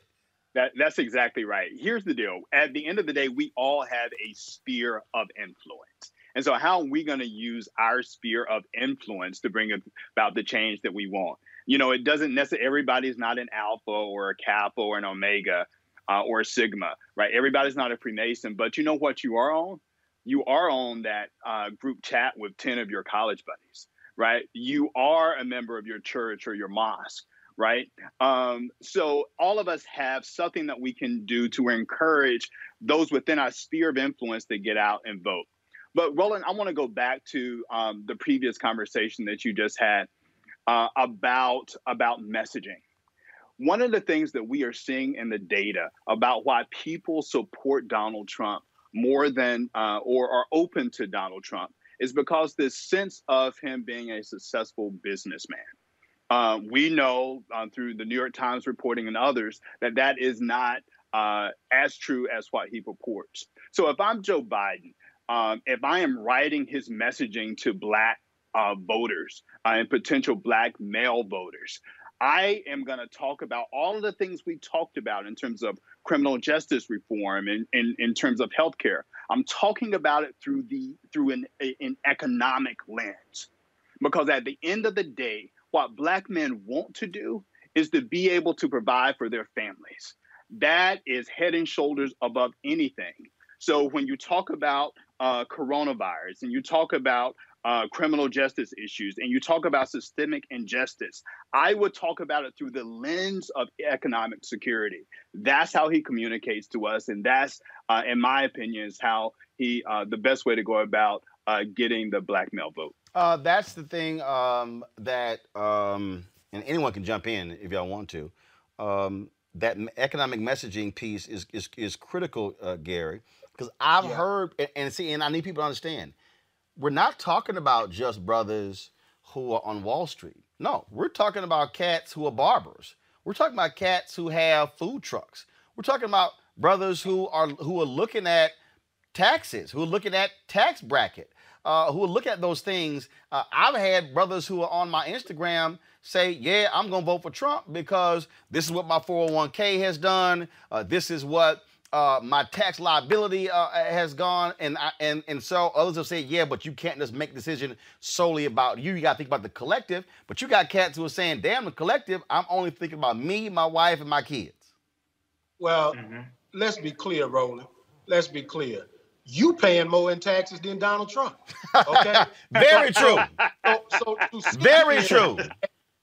That, that's exactly right. Here's the deal. At the end of the day, we all have a sphere of influence. And so, how are we going to use our sphere of influence to bring about the change that we want? You know, it doesn't necessarily, everybody's not an alpha or a kappa or an omega uh, or a sigma, right? Everybody's not a Freemason, but you know what you are on? You are on that uh, group chat with 10 of your college buddies, right? You are a member of your church or your mosque right? Um, so all of us have something that we can do to encourage those within our sphere of influence to get out and vote. But Roland, I want to go back to um, the previous conversation that you just had uh, about about messaging. One of the things that we are seeing in the data about why people support Donald Trump more than uh, or are open to Donald Trump is because this sense of him being a successful businessman. Uh, we know uh, through the New York Times reporting and others that that is not uh, as true as what he purports. So if I'm Joe Biden, um, if I am writing his messaging to black uh, voters uh, and potential black male voters, I am going to talk about all of the things we talked about in terms of criminal justice reform and in, in terms of healthcare. I'm talking about it through the through an, an economic lens, because at the end of the day, what black men want to do is to be able to provide for their families. That is head and shoulders above anything. So when you talk about uh, coronavirus and you talk about uh, criminal justice issues and you talk about systemic injustice, I would talk about it through the lens of economic security. That's how he communicates to us, and that's, uh, in my opinion, is how he uh, the best way to go about uh, getting the black male vote. Uh, that's the thing um, that, um, and anyone can jump in if y'all want to. Um, that economic messaging piece is is, is critical, uh, Gary, because I've Yeah. heard and, and see, and I need people to understand. We're not talking about just brothers who are on Wall Street. No, we're talking about cats who are barbers. We're talking about cats who have food trucks. We're talking about brothers who are who are looking at taxes, who are looking at tax bracket, uh, who are looking at those things. Uh, I've had brothers who are on my Instagram say, "Yeah, I'm gonna vote for Trump because this is what my 401k has done. Uh, this is what." Uh, my tax liability uh, has gone, and I, and and so others have said, yeah, but you can't just make a decision solely about you. You got to think about the collective. But you got cats who are saying, damn, the collective. I'm only thinking about me, my wife, and my kids. Well, let's be clear, Roland. Let's be clear. You paying more in taxes than Donald Trump. Okay. Very true. So, so to Very true.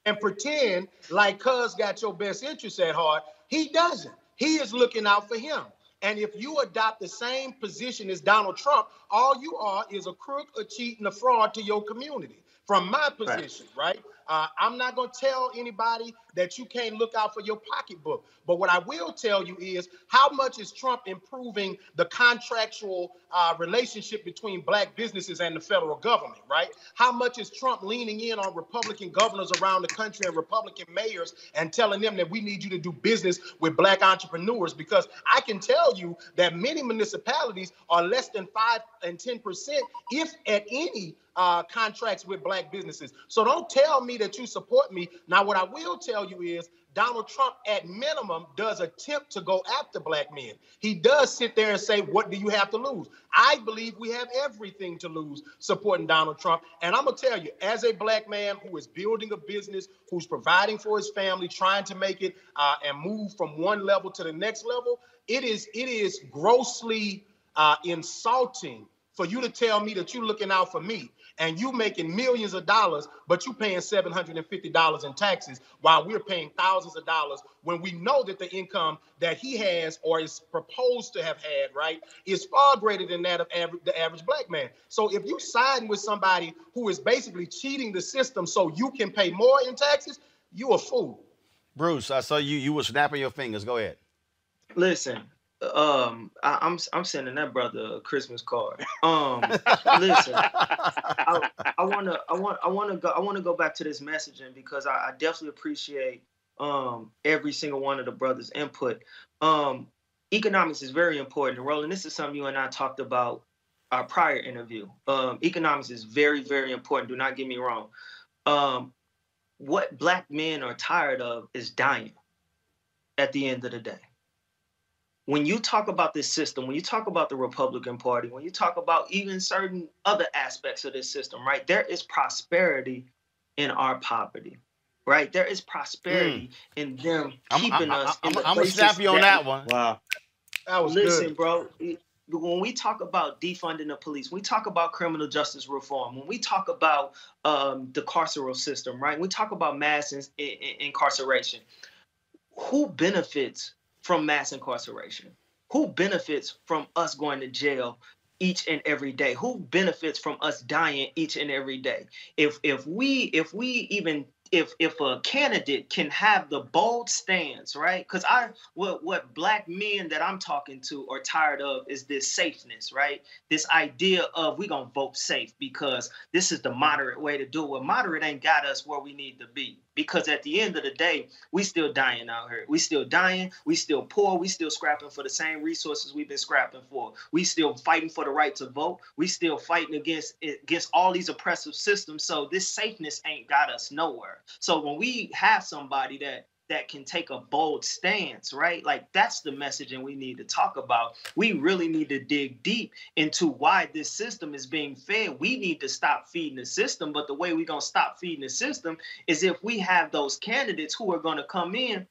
And pretend like Cuz got your best interests at heart, he doesn't. He is looking out for him. And if you adopt the same position as Donald Trump, all you are is a crook, a cheat, and a fraud to your community. From my position, right? Uh, I'm not going to tell anybody that you can't look out for your pocketbook. But what I will tell you is how much is Trump improving the contractual uh, relationship between black businesses and the federal government, right? How much is Trump leaning in on Republican governors around the country and Republican mayors and telling them that we need you to do business with black entrepreneurs? Because I can tell you that many municipalities are less than 5 and 10%, if at any uh, contracts with black businesses. So don't tell me that you support me. Now, what I will tell you is Donald Trump, at minimum, does attempt to go after black men. He does sit there and say, What do you have to lose? I believe we have everything to lose supporting Donald Trump. And I'm going to tell you, as a black man who is building a business, who's providing for his family, trying to make it uh, and move from one level to the next level, it is, it is grossly uh, insulting for you to tell me that you're looking out for me and you making millions of dollars, but you paying $750 in taxes while we're paying thousands of dollars when we know that the income that he has or is proposed to have had, right, is far greater than that of average, the average black man. So if you siding with somebody who is basically cheating the system so you can pay more in taxes, you a fool. Bruce, I saw you. You were snapping your fingers. Go ahead. Listen, um, I, I'm I'm sending that brother a Christmas card. Um, listen, I, I wanna I want I wanna go I wanna go back to this messaging because I, I definitely appreciate um every single one of the brothers' input. Um, economics is very important. And Roland, this is something you and I talked about our prior interview. Um, economics is very very important. Do not get me wrong. Um, what black men are tired of is dying. At the end of the day when you talk about this system, when you talk about the Republican Party, when you talk about even certain other aspects of this system, right, there is prosperity in our poverty, right? There is prosperity mm. in them keeping I'm, I'm, us. I'm, I'm gonna snap you on that, that one. Wow, that was listen, good. bro. When we talk about defunding the police, we talk about criminal justice reform. When we talk about um, the carceral system, right? When we talk about mass in, in, incarceration. Who benefits from mass incarceration? Who benefits from us going to jail each and every day? Who benefits from us dying each and every day? If if we if we even if if a candidate can have the bold stance, right? Because I what what black men that I'm talking to are tired of is this safeness, right? This idea of we gonna vote safe because this is the moderate way to do it. Moderate ain't got us where we need to be because at the end of the day, we still dying out here. We still dying. We still poor. We still scrapping for the same resources we've been scrapping for. We still fighting for the right to vote. We still fighting against against all these oppressive systems. So this safeness ain't got us nowhere. So when we have somebody that that can take a bold stance, right? Like that's the messaging we need to talk about. We really need to dig deep into why this system is being fed. We need to stop feeding the system, but the way we're going to stop feeding the system is if we have those candidates who are going to come in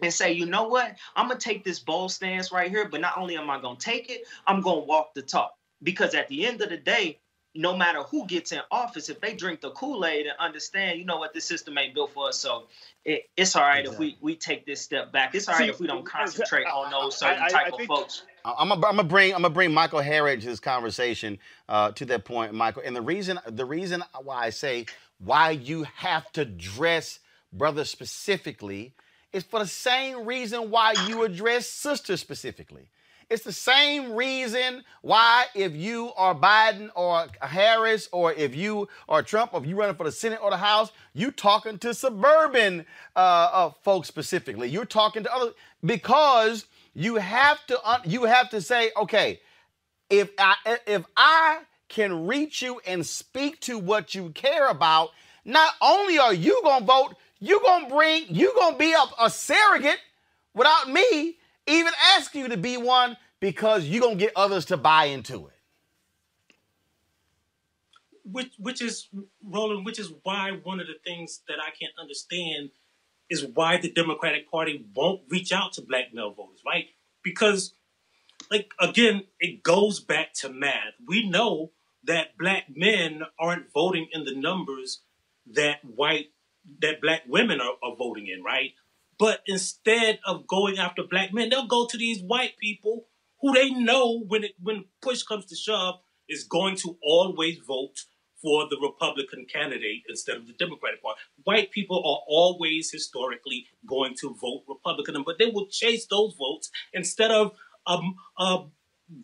and say, you know what? I'm going to take this bold stance right here, but not only am I going to take it, I'm going to walk the talk. Because at the end of the day, no matter who gets in office, if they drink the Kool Aid and understand, you know what, this system ain't built for us. So it, it's all right exactly. if we we take this step back. It's all right See, if we don't concentrate on those certain I, type I of folks. I'm gonna, bring I'm gonna bring Michael Harriot to this conversation uh, to that point, Michael. And the reason the reason why I say why you have to dress brother specifically is for the same reason why you address sister specifically. It's the same reason why if you are Biden or Harris or if you are Trump or if you're running for the Senate or the House, you talking to suburban uh, uh, folks specifically. You're talking to other because you have to you have to say, okay, if I if I can reach you and speak to what you care about, not only are you gonna vote, you gonna bring you gonna be a, a surrogate without me even ask you to be one because you're going to get others to buy into it. Which, which is, Roland, which is why one of the things that I can't understand is why the Democratic Party won't reach out to black male voters, right? Because, like, again, it goes back to math. We know that black men aren't voting in the numbers that white, that black women are, are voting in, right? But instead of going after black men, they'll go to these white people who they know when it, when push comes to shove is going to always vote for the Republican candidate instead of the Democratic Party. White people are always historically going to vote Republican, but they will chase those votes instead of um, a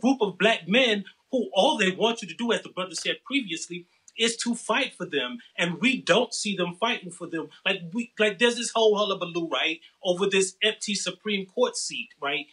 group of black men who all they want you to do, as the brother said previously, is to fight for them, and we don't see them fighting for them. Like we, like there's this whole hullabaloo, right, over this empty Supreme Court seat, right?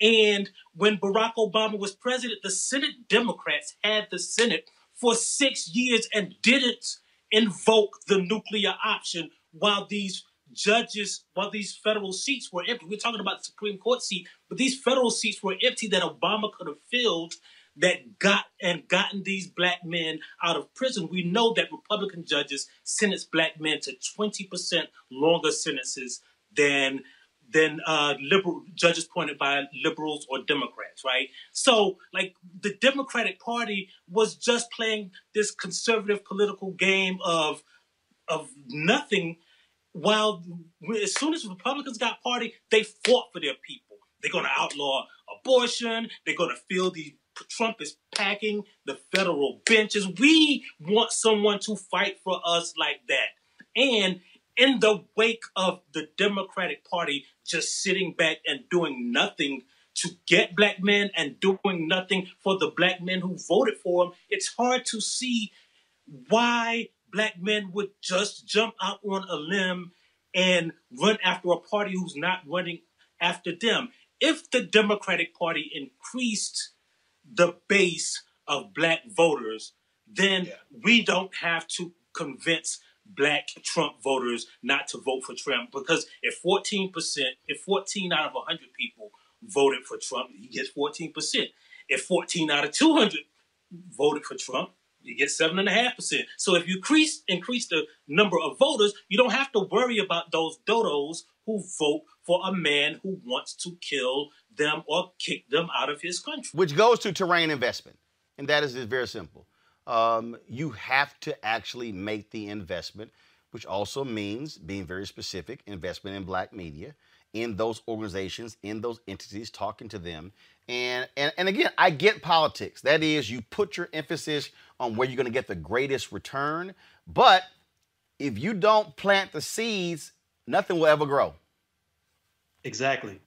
And when Barack Obama was president, the Senate Democrats had the Senate for six years and didn't invoke the nuclear option while these judges, while these federal seats were empty. We're talking about the Supreme Court seat, but these federal seats were empty that Obama could have filled that got and gotten these black men out of prison. We know that Republican judges sentence black men to 20% longer sentences than than uh, liberal judges appointed by liberals or Democrats, right? So, like, the Democratic Party was just playing this conservative political game of of nothing. While as soon as Republicans got party, they fought for their people. They're going to outlaw abortion. They're going to fill the Trump is packing the federal benches. We want someone to fight for us like that. And in the wake of the Democratic Party just sitting back and doing nothing to get black men and doing nothing for the black men who voted for him, it's hard to see why black men would just jump out on a limb and run after a party who's not running after them. If the Democratic Party increased the base of black voters, then yeah. we don't have to convince black Trump voters not to vote for Trump because if 14%, if 14 out of 100 people voted for Trump, he gets 14%. If 14 out of 200 voted for Trump, you get seven and a half percent. So if you increase increase the number of voters, you don't have to worry about those dodos who vote for a man who wants to kill them or kick them out of his country. Which goes to terrain investment, and that is very simple. Um, you have to actually make the investment, which also means being very specific, investment in black media in those organizations, in those entities, talking to them. And, and, and again, I get politics. That is, you put your emphasis on where you're going to get the greatest return. But if you don't plant the seeds, nothing will ever grow. Exactly.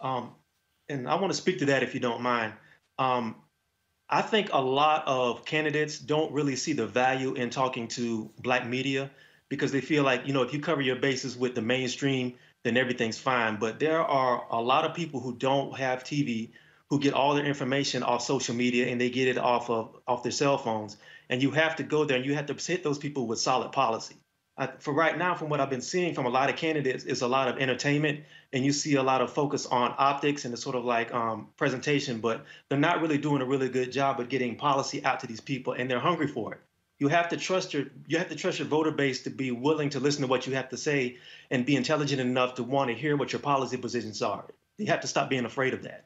Um, and I want to speak to that if you don't mind. Um, I think a lot of candidates don't really see the value in talking to black media because they feel like, you know, if you cover your bases with the mainstream then everything's fine. But there are a lot of people who don't have TV who get all their information off social media and they get it off of off their cell phones. And you have to go there and you have to hit those people with solid policy. I, for right now, from what I've been seeing from a lot of candidates, is a lot of entertainment, and you see a lot of focus on optics and the sort of like um, presentation, but they're not really doing a really good job of getting policy out to these people, and they're hungry for it you have to trust your you have to trust your voter base to be willing to listen to what you have to say and be intelligent enough to want to hear what your policy positions are. You have to stop being afraid of that.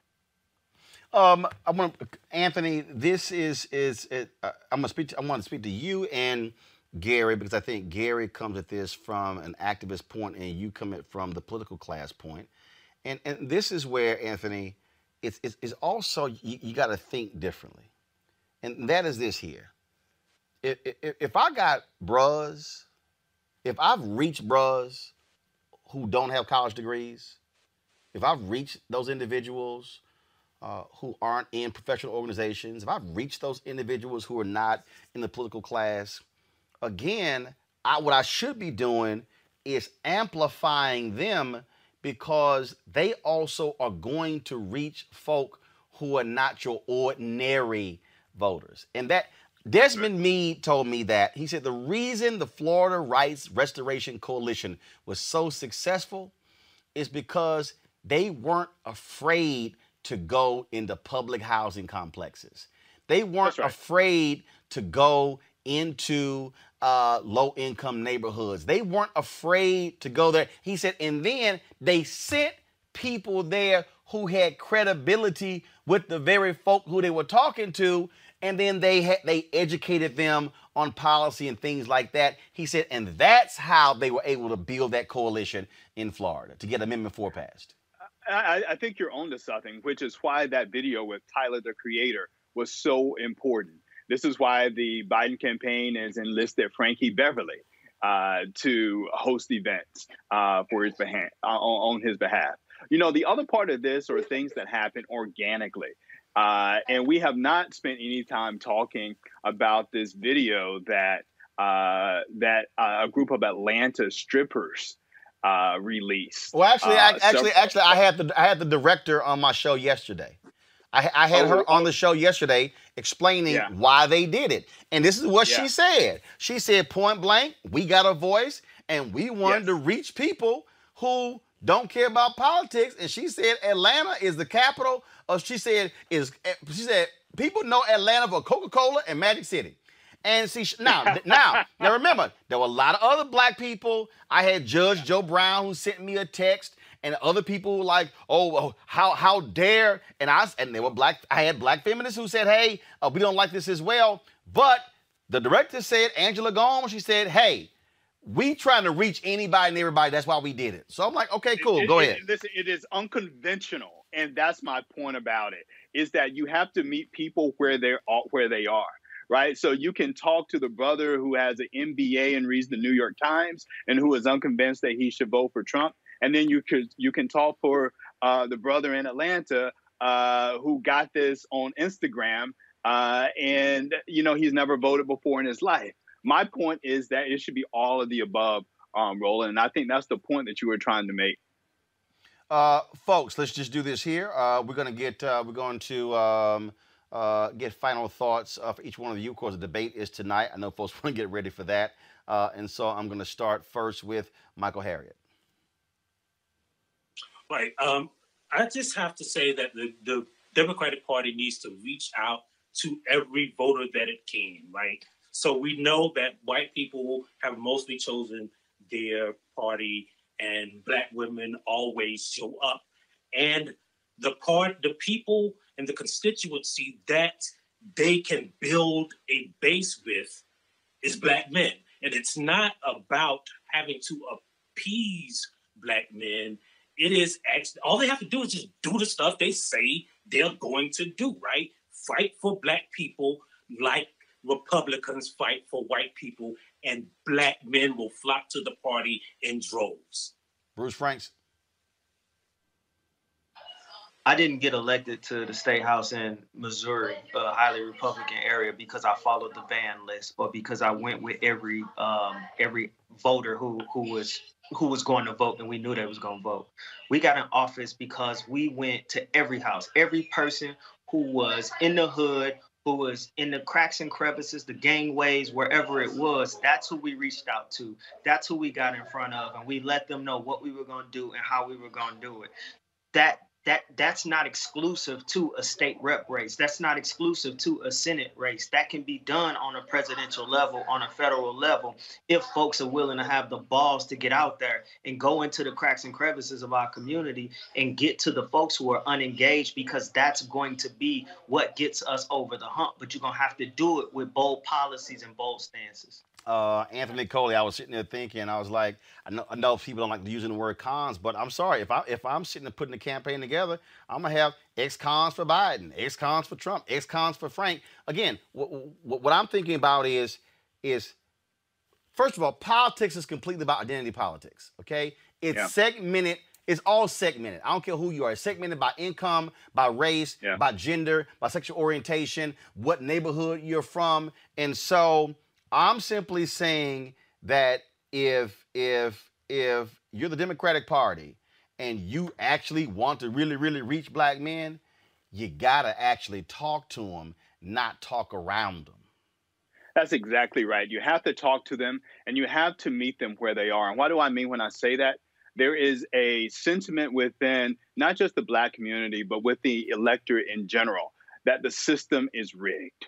Um, I want Anthony. This is is it, uh, I'm gonna speak. To, I want to speak to you and Gary because I think Gary comes at this from an activist point and you come at from the political class point. And and this is where Anthony, it's it's, it's also you, you got to think differently, and that is this here if, if, if I got bros, if I've reached bros who don't have college degrees, if I've reached those individuals uh, who aren't in professional organizations, if I've reached those individuals who are not in the political class, again, I, what I should be doing is amplifying them because they also are going to reach folk who are not your ordinary voters. And that Desmond Meade told me that. He said the reason the Florida Rights Restoration Coalition was so successful is because they weren't afraid to go into public housing complexes. They weren't right. afraid to go into uh, low income neighborhoods. They weren't afraid to go there. He said, and then they sent people there who had credibility with the very folk who they were talking to and then they ha- they educated them on policy and things like that. He said, and that's how they were able to build that coalition in Florida to get Amendment Four passed. I, I think you're onto something, which is why that video with Tyler the Creator was so important. This is why the Biden campaign has enlisted Frankie Beverly uh, to host events uh, for his behalf, uh, on, on his behalf. You know, the other part of this are things that happen organically. Uh, and we have not spent any time talking about this video that uh, that uh, a group of Atlanta strippers uh, released. Well, actually, I, uh, actually, actually, I had the I had the director on my show yesterday. I, I had oh, her on the show yesterday explaining yeah. why they did it, and this is what yeah. she said. She said point blank, we got a voice, and we wanted yes. to reach people who don't care about politics. And she said Atlanta is the capital of, she said, is eh, she said, people know Atlanta for Coca-Cola and Magic City. And see now, now, now remember, there were a lot of other black people. I had Judge Joe Brown who sent me a text, and other people were like, "Oh, oh how how dare!" And I and they were black. I had black feminists who said, "Hey, uh, we don't like this as well." But the director said, Angela Gomes, she said, "Hey, we trying to reach anybody and everybody. That's why we did it. So I'm like, okay, cool, it, go it, ahead. listen, it is unconventional, and that's my point about it. Is that you have to meet people where they're where they are. Right, so you can talk to the brother who has an MBA and reads the New York Times and who is unconvinced that he should vote for Trump, and then you could you can talk for uh, the brother in Atlanta uh, who got this on Instagram, uh, and you know he's never voted before in his life. My point is that it should be all of the above, um, Roland, and I think that's the point that you were trying to make. Uh, folks, let's just do this here. Uh, we're going to get uh, we're going to um, get final thoughts for each one of you. Of course, the debate is tonight. I know folks want to get ready for that, and so I'm going to start first with Michael Harriot. Right. Um, I just have to say that the, the Democratic Party needs to reach out to every voter that it can. Right. So we know that white people have mostly chosen their party and black women always show up. And the part, the people and the constituency that they can build a base with is black men. And it's not about having to appease black men. It is actually all they have to do is just do the stuff they say they're going to do, right? Fight for black people like Republicans fight for white people, and black men will flock to the party in droves. Bruce Franks. I didn't get elected to the state house in Missouri, a highly Republican area, because I followed the van list or because I went with every um, every voter who who was who was going to vote and we knew they was going to vote. We got in office because we went to every house, every person who was in the hood, who was in the cracks and crevices, the gangways, wherever it was, that's who we reached out to. That's who we got in front of, and we let them know what we were going to do and how we were going to do it. That that that's not exclusive to a state rep race. That's not exclusive to a Senate race. That can be done on a presidential level, on a federal level, if folks are willing to have the balls to get out there and go into the cracks and crevices of our community and get to the folks who are unengaged, because that's going to be what gets us over the hump. But you're gonna have to do it with bold policies and bold stances uh, Anthony Coley, I was sitting there thinking, I was like, I know, I know people don't like using the word cons, but I'm sorry if I if I'm sitting there putting the campaign together, I'm gonna have ex cons for Biden, ex cons for Trump, ex cons for Frank. Again, what, what, what I'm thinking about is is first of all, politics is completely about identity politics. Okay, it's yeah. segmented. It's all segmented. I don't care who you are. It's segmented by income, by race, yeah. by gender, by sexual orientation, what neighborhood you're from, and so I'm simply saying that if if if you're the Democratic Party and you actually want to really really reach black men, you gotta actually talk to them, not talk around them. That's exactly right. You have to talk to them and you have to meet them where they are. And what do I mean when I say that? There is a sentiment within not just the black community, but with the electorate in general that the system is rigged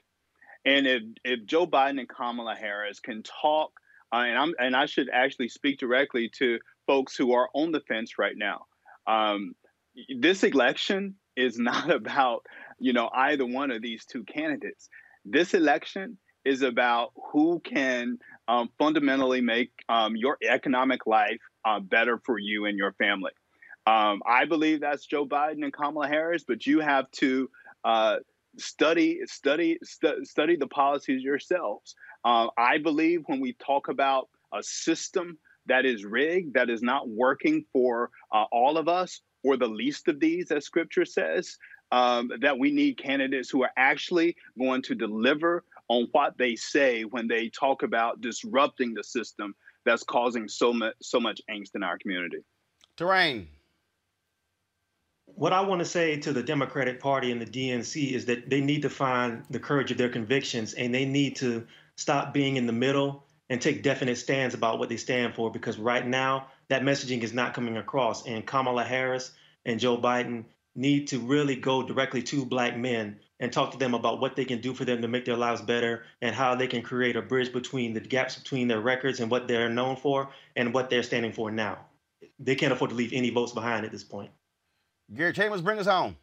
and if if Joe Biden and Kamala Harris can talk, uh, and I'm and I should actually speak directly to folks who are on the fence right now. Um, this election is not about you know either one of these two candidates. This election is about who can um, fundamentally make um, your economic life uh, better for you and your family. Um, I believe that's Joe Biden and Kamala Harris, but you have to uh, study study stu- study the policies yourselves. Uh, i believe when we talk about a system that is rigged that is not working for uh, all of us or the least of these as scripture says um, that we need candidates who are actually going to deliver on what they say when they talk about disrupting the system that's causing so much so much angst in our community. Terrain what I want to say to the Democratic Party and the DNC is that they need to find the courage of their convictions and they need to stop being in the middle and take definite stands about what they stand for because right now that messaging is not coming across. And Kamala Harris and Joe Biden need to really go directly to black men and talk to them about what they can do for them to make their lives better and how they can create a bridge between the gaps between their records and what they're known for and what they're standing for now. They can't afford to leave any votes behind at this point. Gary Chambers, bring us home.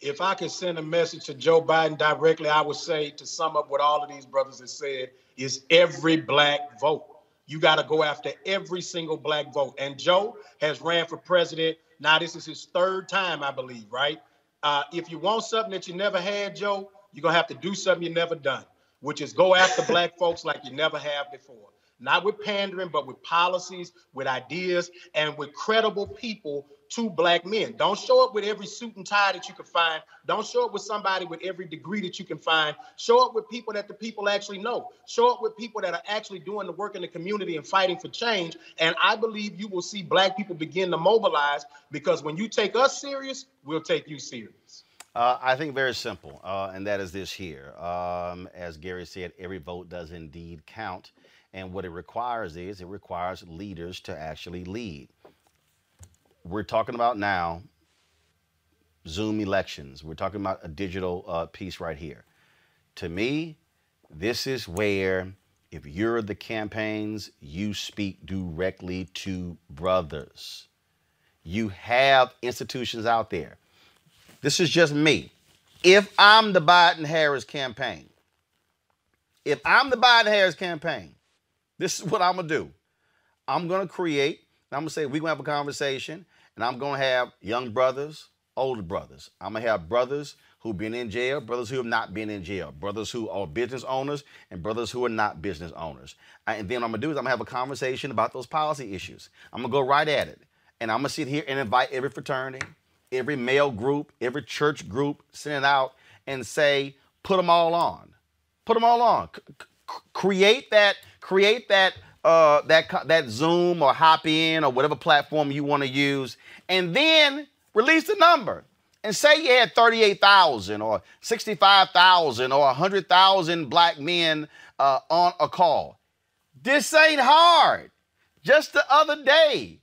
If I could send a message to Joe Biden directly, I would say to sum up what all of these brothers have said is every black vote. You got to go after every single black vote. And Joe has ran for president. Now, this is his third time, I believe, right? Uh, if you want something that you never had, Joe, you're going to have to do something you never done, which is go after black folks like you never have before not with pandering, but with policies, with ideas, and with credible people to black men. Don't show up with every suit and tie that you can find. Don't show up with somebody with every degree that you can find. Show up with people that the people actually know. Show up with people that are actually doing the work in the community and fighting for change. And I believe you will see black people begin to mobilize because when you take us serious, we'll take you serious. Uh, I think very simple, uh, and that is this here. Um, as Gary said, every vote does indeed count. And what it requires is it requires leaders to actually lead. We're talking about now Zoom elections. We're talking about a digital uh, piece right here. To me, this is where, if you're the campaigns, you speak directly to brothers. You have institutions out there. This is just me. If I'm the Biden Harris campaign, if I'm the Biden Harris campaign, this is what I'm gonna do. I'm gonna create, I'm gonna say we're gonna have a conversation, and I'm gonna have young brothers, older brothers. I'm gonna have brothers who've been in jail, brothers who have not been in jail, brothers who are business owners, and brothers who are not business owners. And then what I'm gonna do is I'm gonna have a conversation about those policy issues. I'm gonna go right at it. And I'm gonna sit here and invite every fraternity, every male group, every church group, send it out and say, put them all on. Put them all on. C- create that create that uh, that that Zoom or hop in or whatever platform you want to use, and then release the number and say you had 38,000 or 65,000 or 100,000 black men uh, on a call. This ain't hard. Just the other day,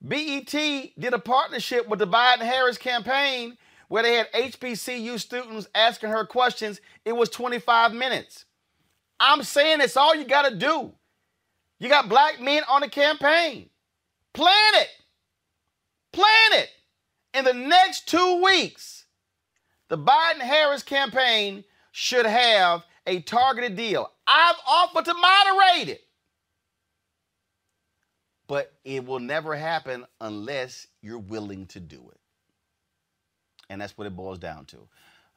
BET did a partnership with the Biden Harris campaign where they had HBCU students asking her questions. It was 25 minutes. I'm saying it's all you got to do. You got black men on the campaign. Plan it. Plan it. In the next two weeks, the Biden Harris campaign should have a targeted deal. I've offered to moderate it. But it will never happen unless you're willing to do it. And that's what it boils down to.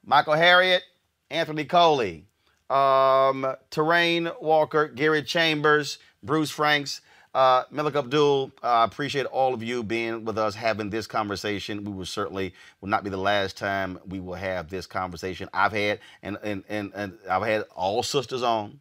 Michael Harriot, Anthony Coley, um, Terrain Walker, Gary Chambers, Bruce Franks, uh, Melik Abdul, I uh, appreciate all of you being with us having this conversation. We will certainly will not be the last time we will have this conversation. I've had and and and, and I've had all sisters on.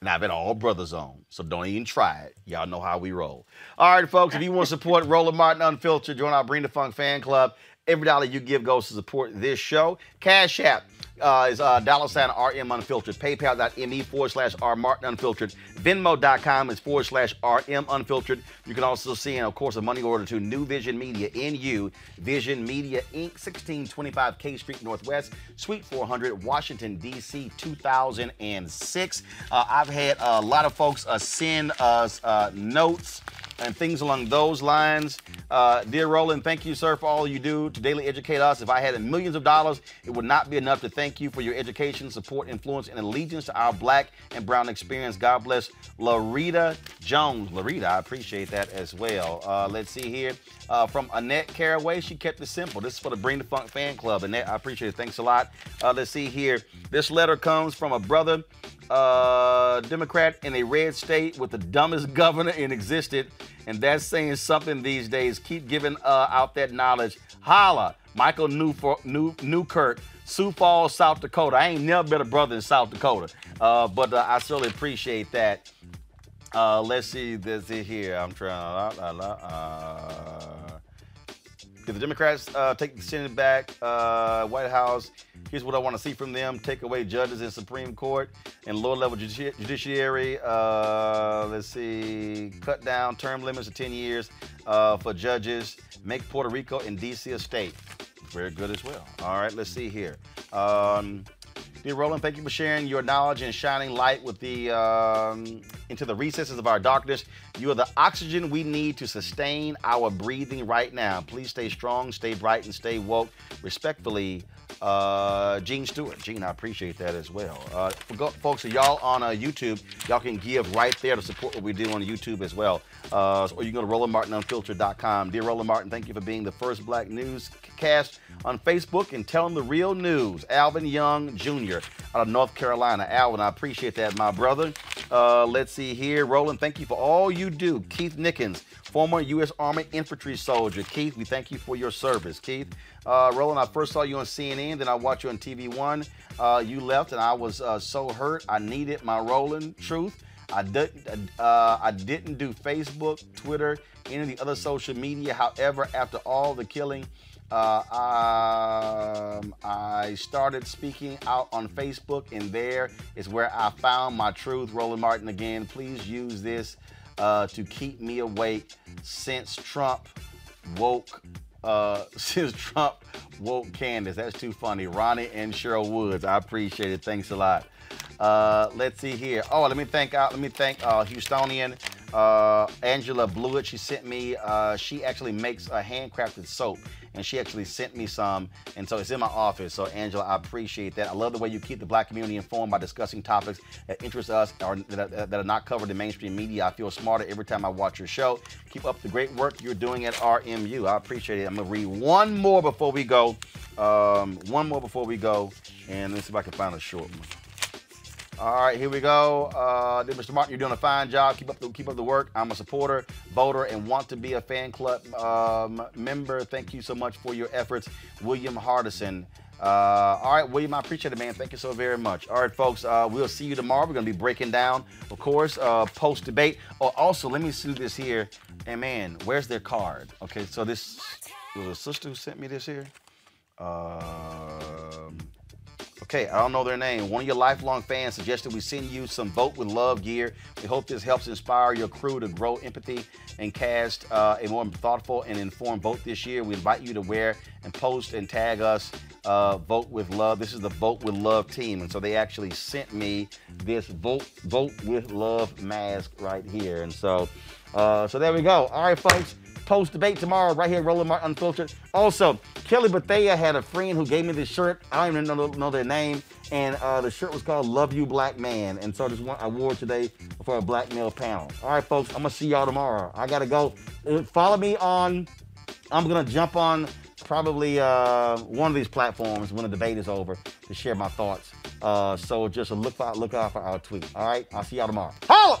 And I've had all brothers on, so don't even try it. Y'all know how we roll. All right, folks, if you want to support Roland Martin Unfiltered, join our Bring the Funk fan club. Every dollar you give goes to support this show. Cash App uh, is uh, dollar sign RM Unfiltered. PayPal.me forward slash R Martin Unfiltered. Venmo.com is forward slash RM Unfiltered. You can also see, of course, a money order to New Vision Media, NU Vision Media Inc., 1625 K Street Northwest, Suite 400, Washington, D.C., 2006. Uh, I've had a lot of folks uh, send us uh, notes and things along those lines. Uh, dear Roland, thank you, sir, for all you do to daily educate us. If I had millions of dollars, it would not be enough to thank you for your education, support, influence, and allegiance to our black and brown experience. God bless Larita Jones. Larita, I appreciate that as well. Uh, let's see here. Uh, from Annette Caraway, she kept it simple. This is for the Bring the Funk fan club. Annette, I appreciate it. Thanks a lot. Uh, let's see here. This letter comes from a brother, uh, Democrat in a red state with the dumbest governor in existence and that's saying something these days. Keep giving uh, out that knowledge. Holla, Michael Newfor- New- Newkirk, Sioux Falls, South Dakota. I ain't never been a brother in South Dakota, uh, but uh, I certainly appreciate that. Uh, let's see this here. I'm trying. to. Uh, if the Democrats uh, take the Senate back, uh, White House, here's what I want to see from them: take away judges in Supreme Court and lower-level judici- judiciary. Uh, let's see, cut down term limits to 10 years uh, for judges. Make Puerto Rico and D.C. a state. Very good as well. All right, let's see here. Um, Dear Roland, thank you for sharing your knowledge and shining light with the um, into the recesses of our darkness. You are the oxygen we need to sustain our breathing right now. Please stay strong, stay bright, and stay woke. Respectfully, uh, Gene Stewart. Gene, I appreciate that as well. Uh, folks, y'all on uh, YouTube, y'all can give right there to support what we do on YouTube as well. Uh, or you can go to RolandMartinUnfiltered.com. Dear Roland Martin, thank you for being the first black newscast on Facebook and telling the real news. Alvin Young Jr. out of North Carolina. Alvin, I appreciate that, my brother. Uh, let's see here. Roland, thank you for all you do. Keith Nickens, former U.S. Army infantry soldier. Keith, we thank you for your service. Keith, uh, Roland, I first saw you on CNN, then I watched you on TV One. Uh, you left, and I was uh, so hurt. I needed my Roland truth. I didn't. Uh, I didn't do Facebook, Twitter, any of the other social media. However, after all the killing, uh, um, I started speaking out on Facebook, and there is where I found my truth. Roland Martin again. Please use this uh, to keep me awake since Trump woke. Uh, since Trump woke Candace. That's too funny. Ronnie and Cheryl Woods. I appreciate it. Thanks a lot. Uh, let's see here. Oh, let me thank uh, let me thank uh, Houstonian uh, Angela Blewett. She sent me. Uh, she actually makes a handcrafted soap, and she actually sent me some, and so it's in my office. So Angela, I appreciate that. I love the way you keep the Black community informed by discussing topics that interest us or that, are, not covered in mainstream media. I feel smarter every time I watch your show. Keep up the great work you're doing at RMU. I appreciate it. I'm gonna read one more before we go. Um, one more before we go, and let's see if I can find a short one. All right, here we go. Uh, Mr. Martin, you're doing a fine job. Keep up the keep up the work. I'm a supporter, voter, and want to be a fan club um, member. Thank you so much for your efforts, William Hardison. Uh, all right, William, I appreciate it, man. Thank you so very much. All right, folks, uh, we'll see you tomorrow. We're going to be breaking down, of course, uh, post debate. Oh, also, let me see this here. And man, where's their card? Okay, so this was a sister who sent me this here. Um, Okay, I don't know their name. One of your lifelong fans suggested we send you some Vote with Love gear. We hope this helps inspire your crew to grow empathy and cast uh, a more thoughtful and informed vote this year. We invite you to wear and post and tag us. Uh, vote with Love. This is the Vote with Love team, and so they actually sent me this Vote Vote with Love mask right here. And so, uh, so there we go. All right, folks post debate tomorrow right here, Roland Martin Unfiltered. Also, Kelly Bethea had a friend who gave me this shirt. I don't even know, know their name. And uh, the shirt was called Love You Black Man. And so just want I wore today for a black male panel. All right, folks, I'm going to see y'all tomorrow. I got to go. Uh, follow me on, I'm going to jump on probably uh, one of these platforms when the debate is over to share my thoughts. Uh, so just look, out, look out for our tweet. All right, I'll see y'all tomorrow. Holla!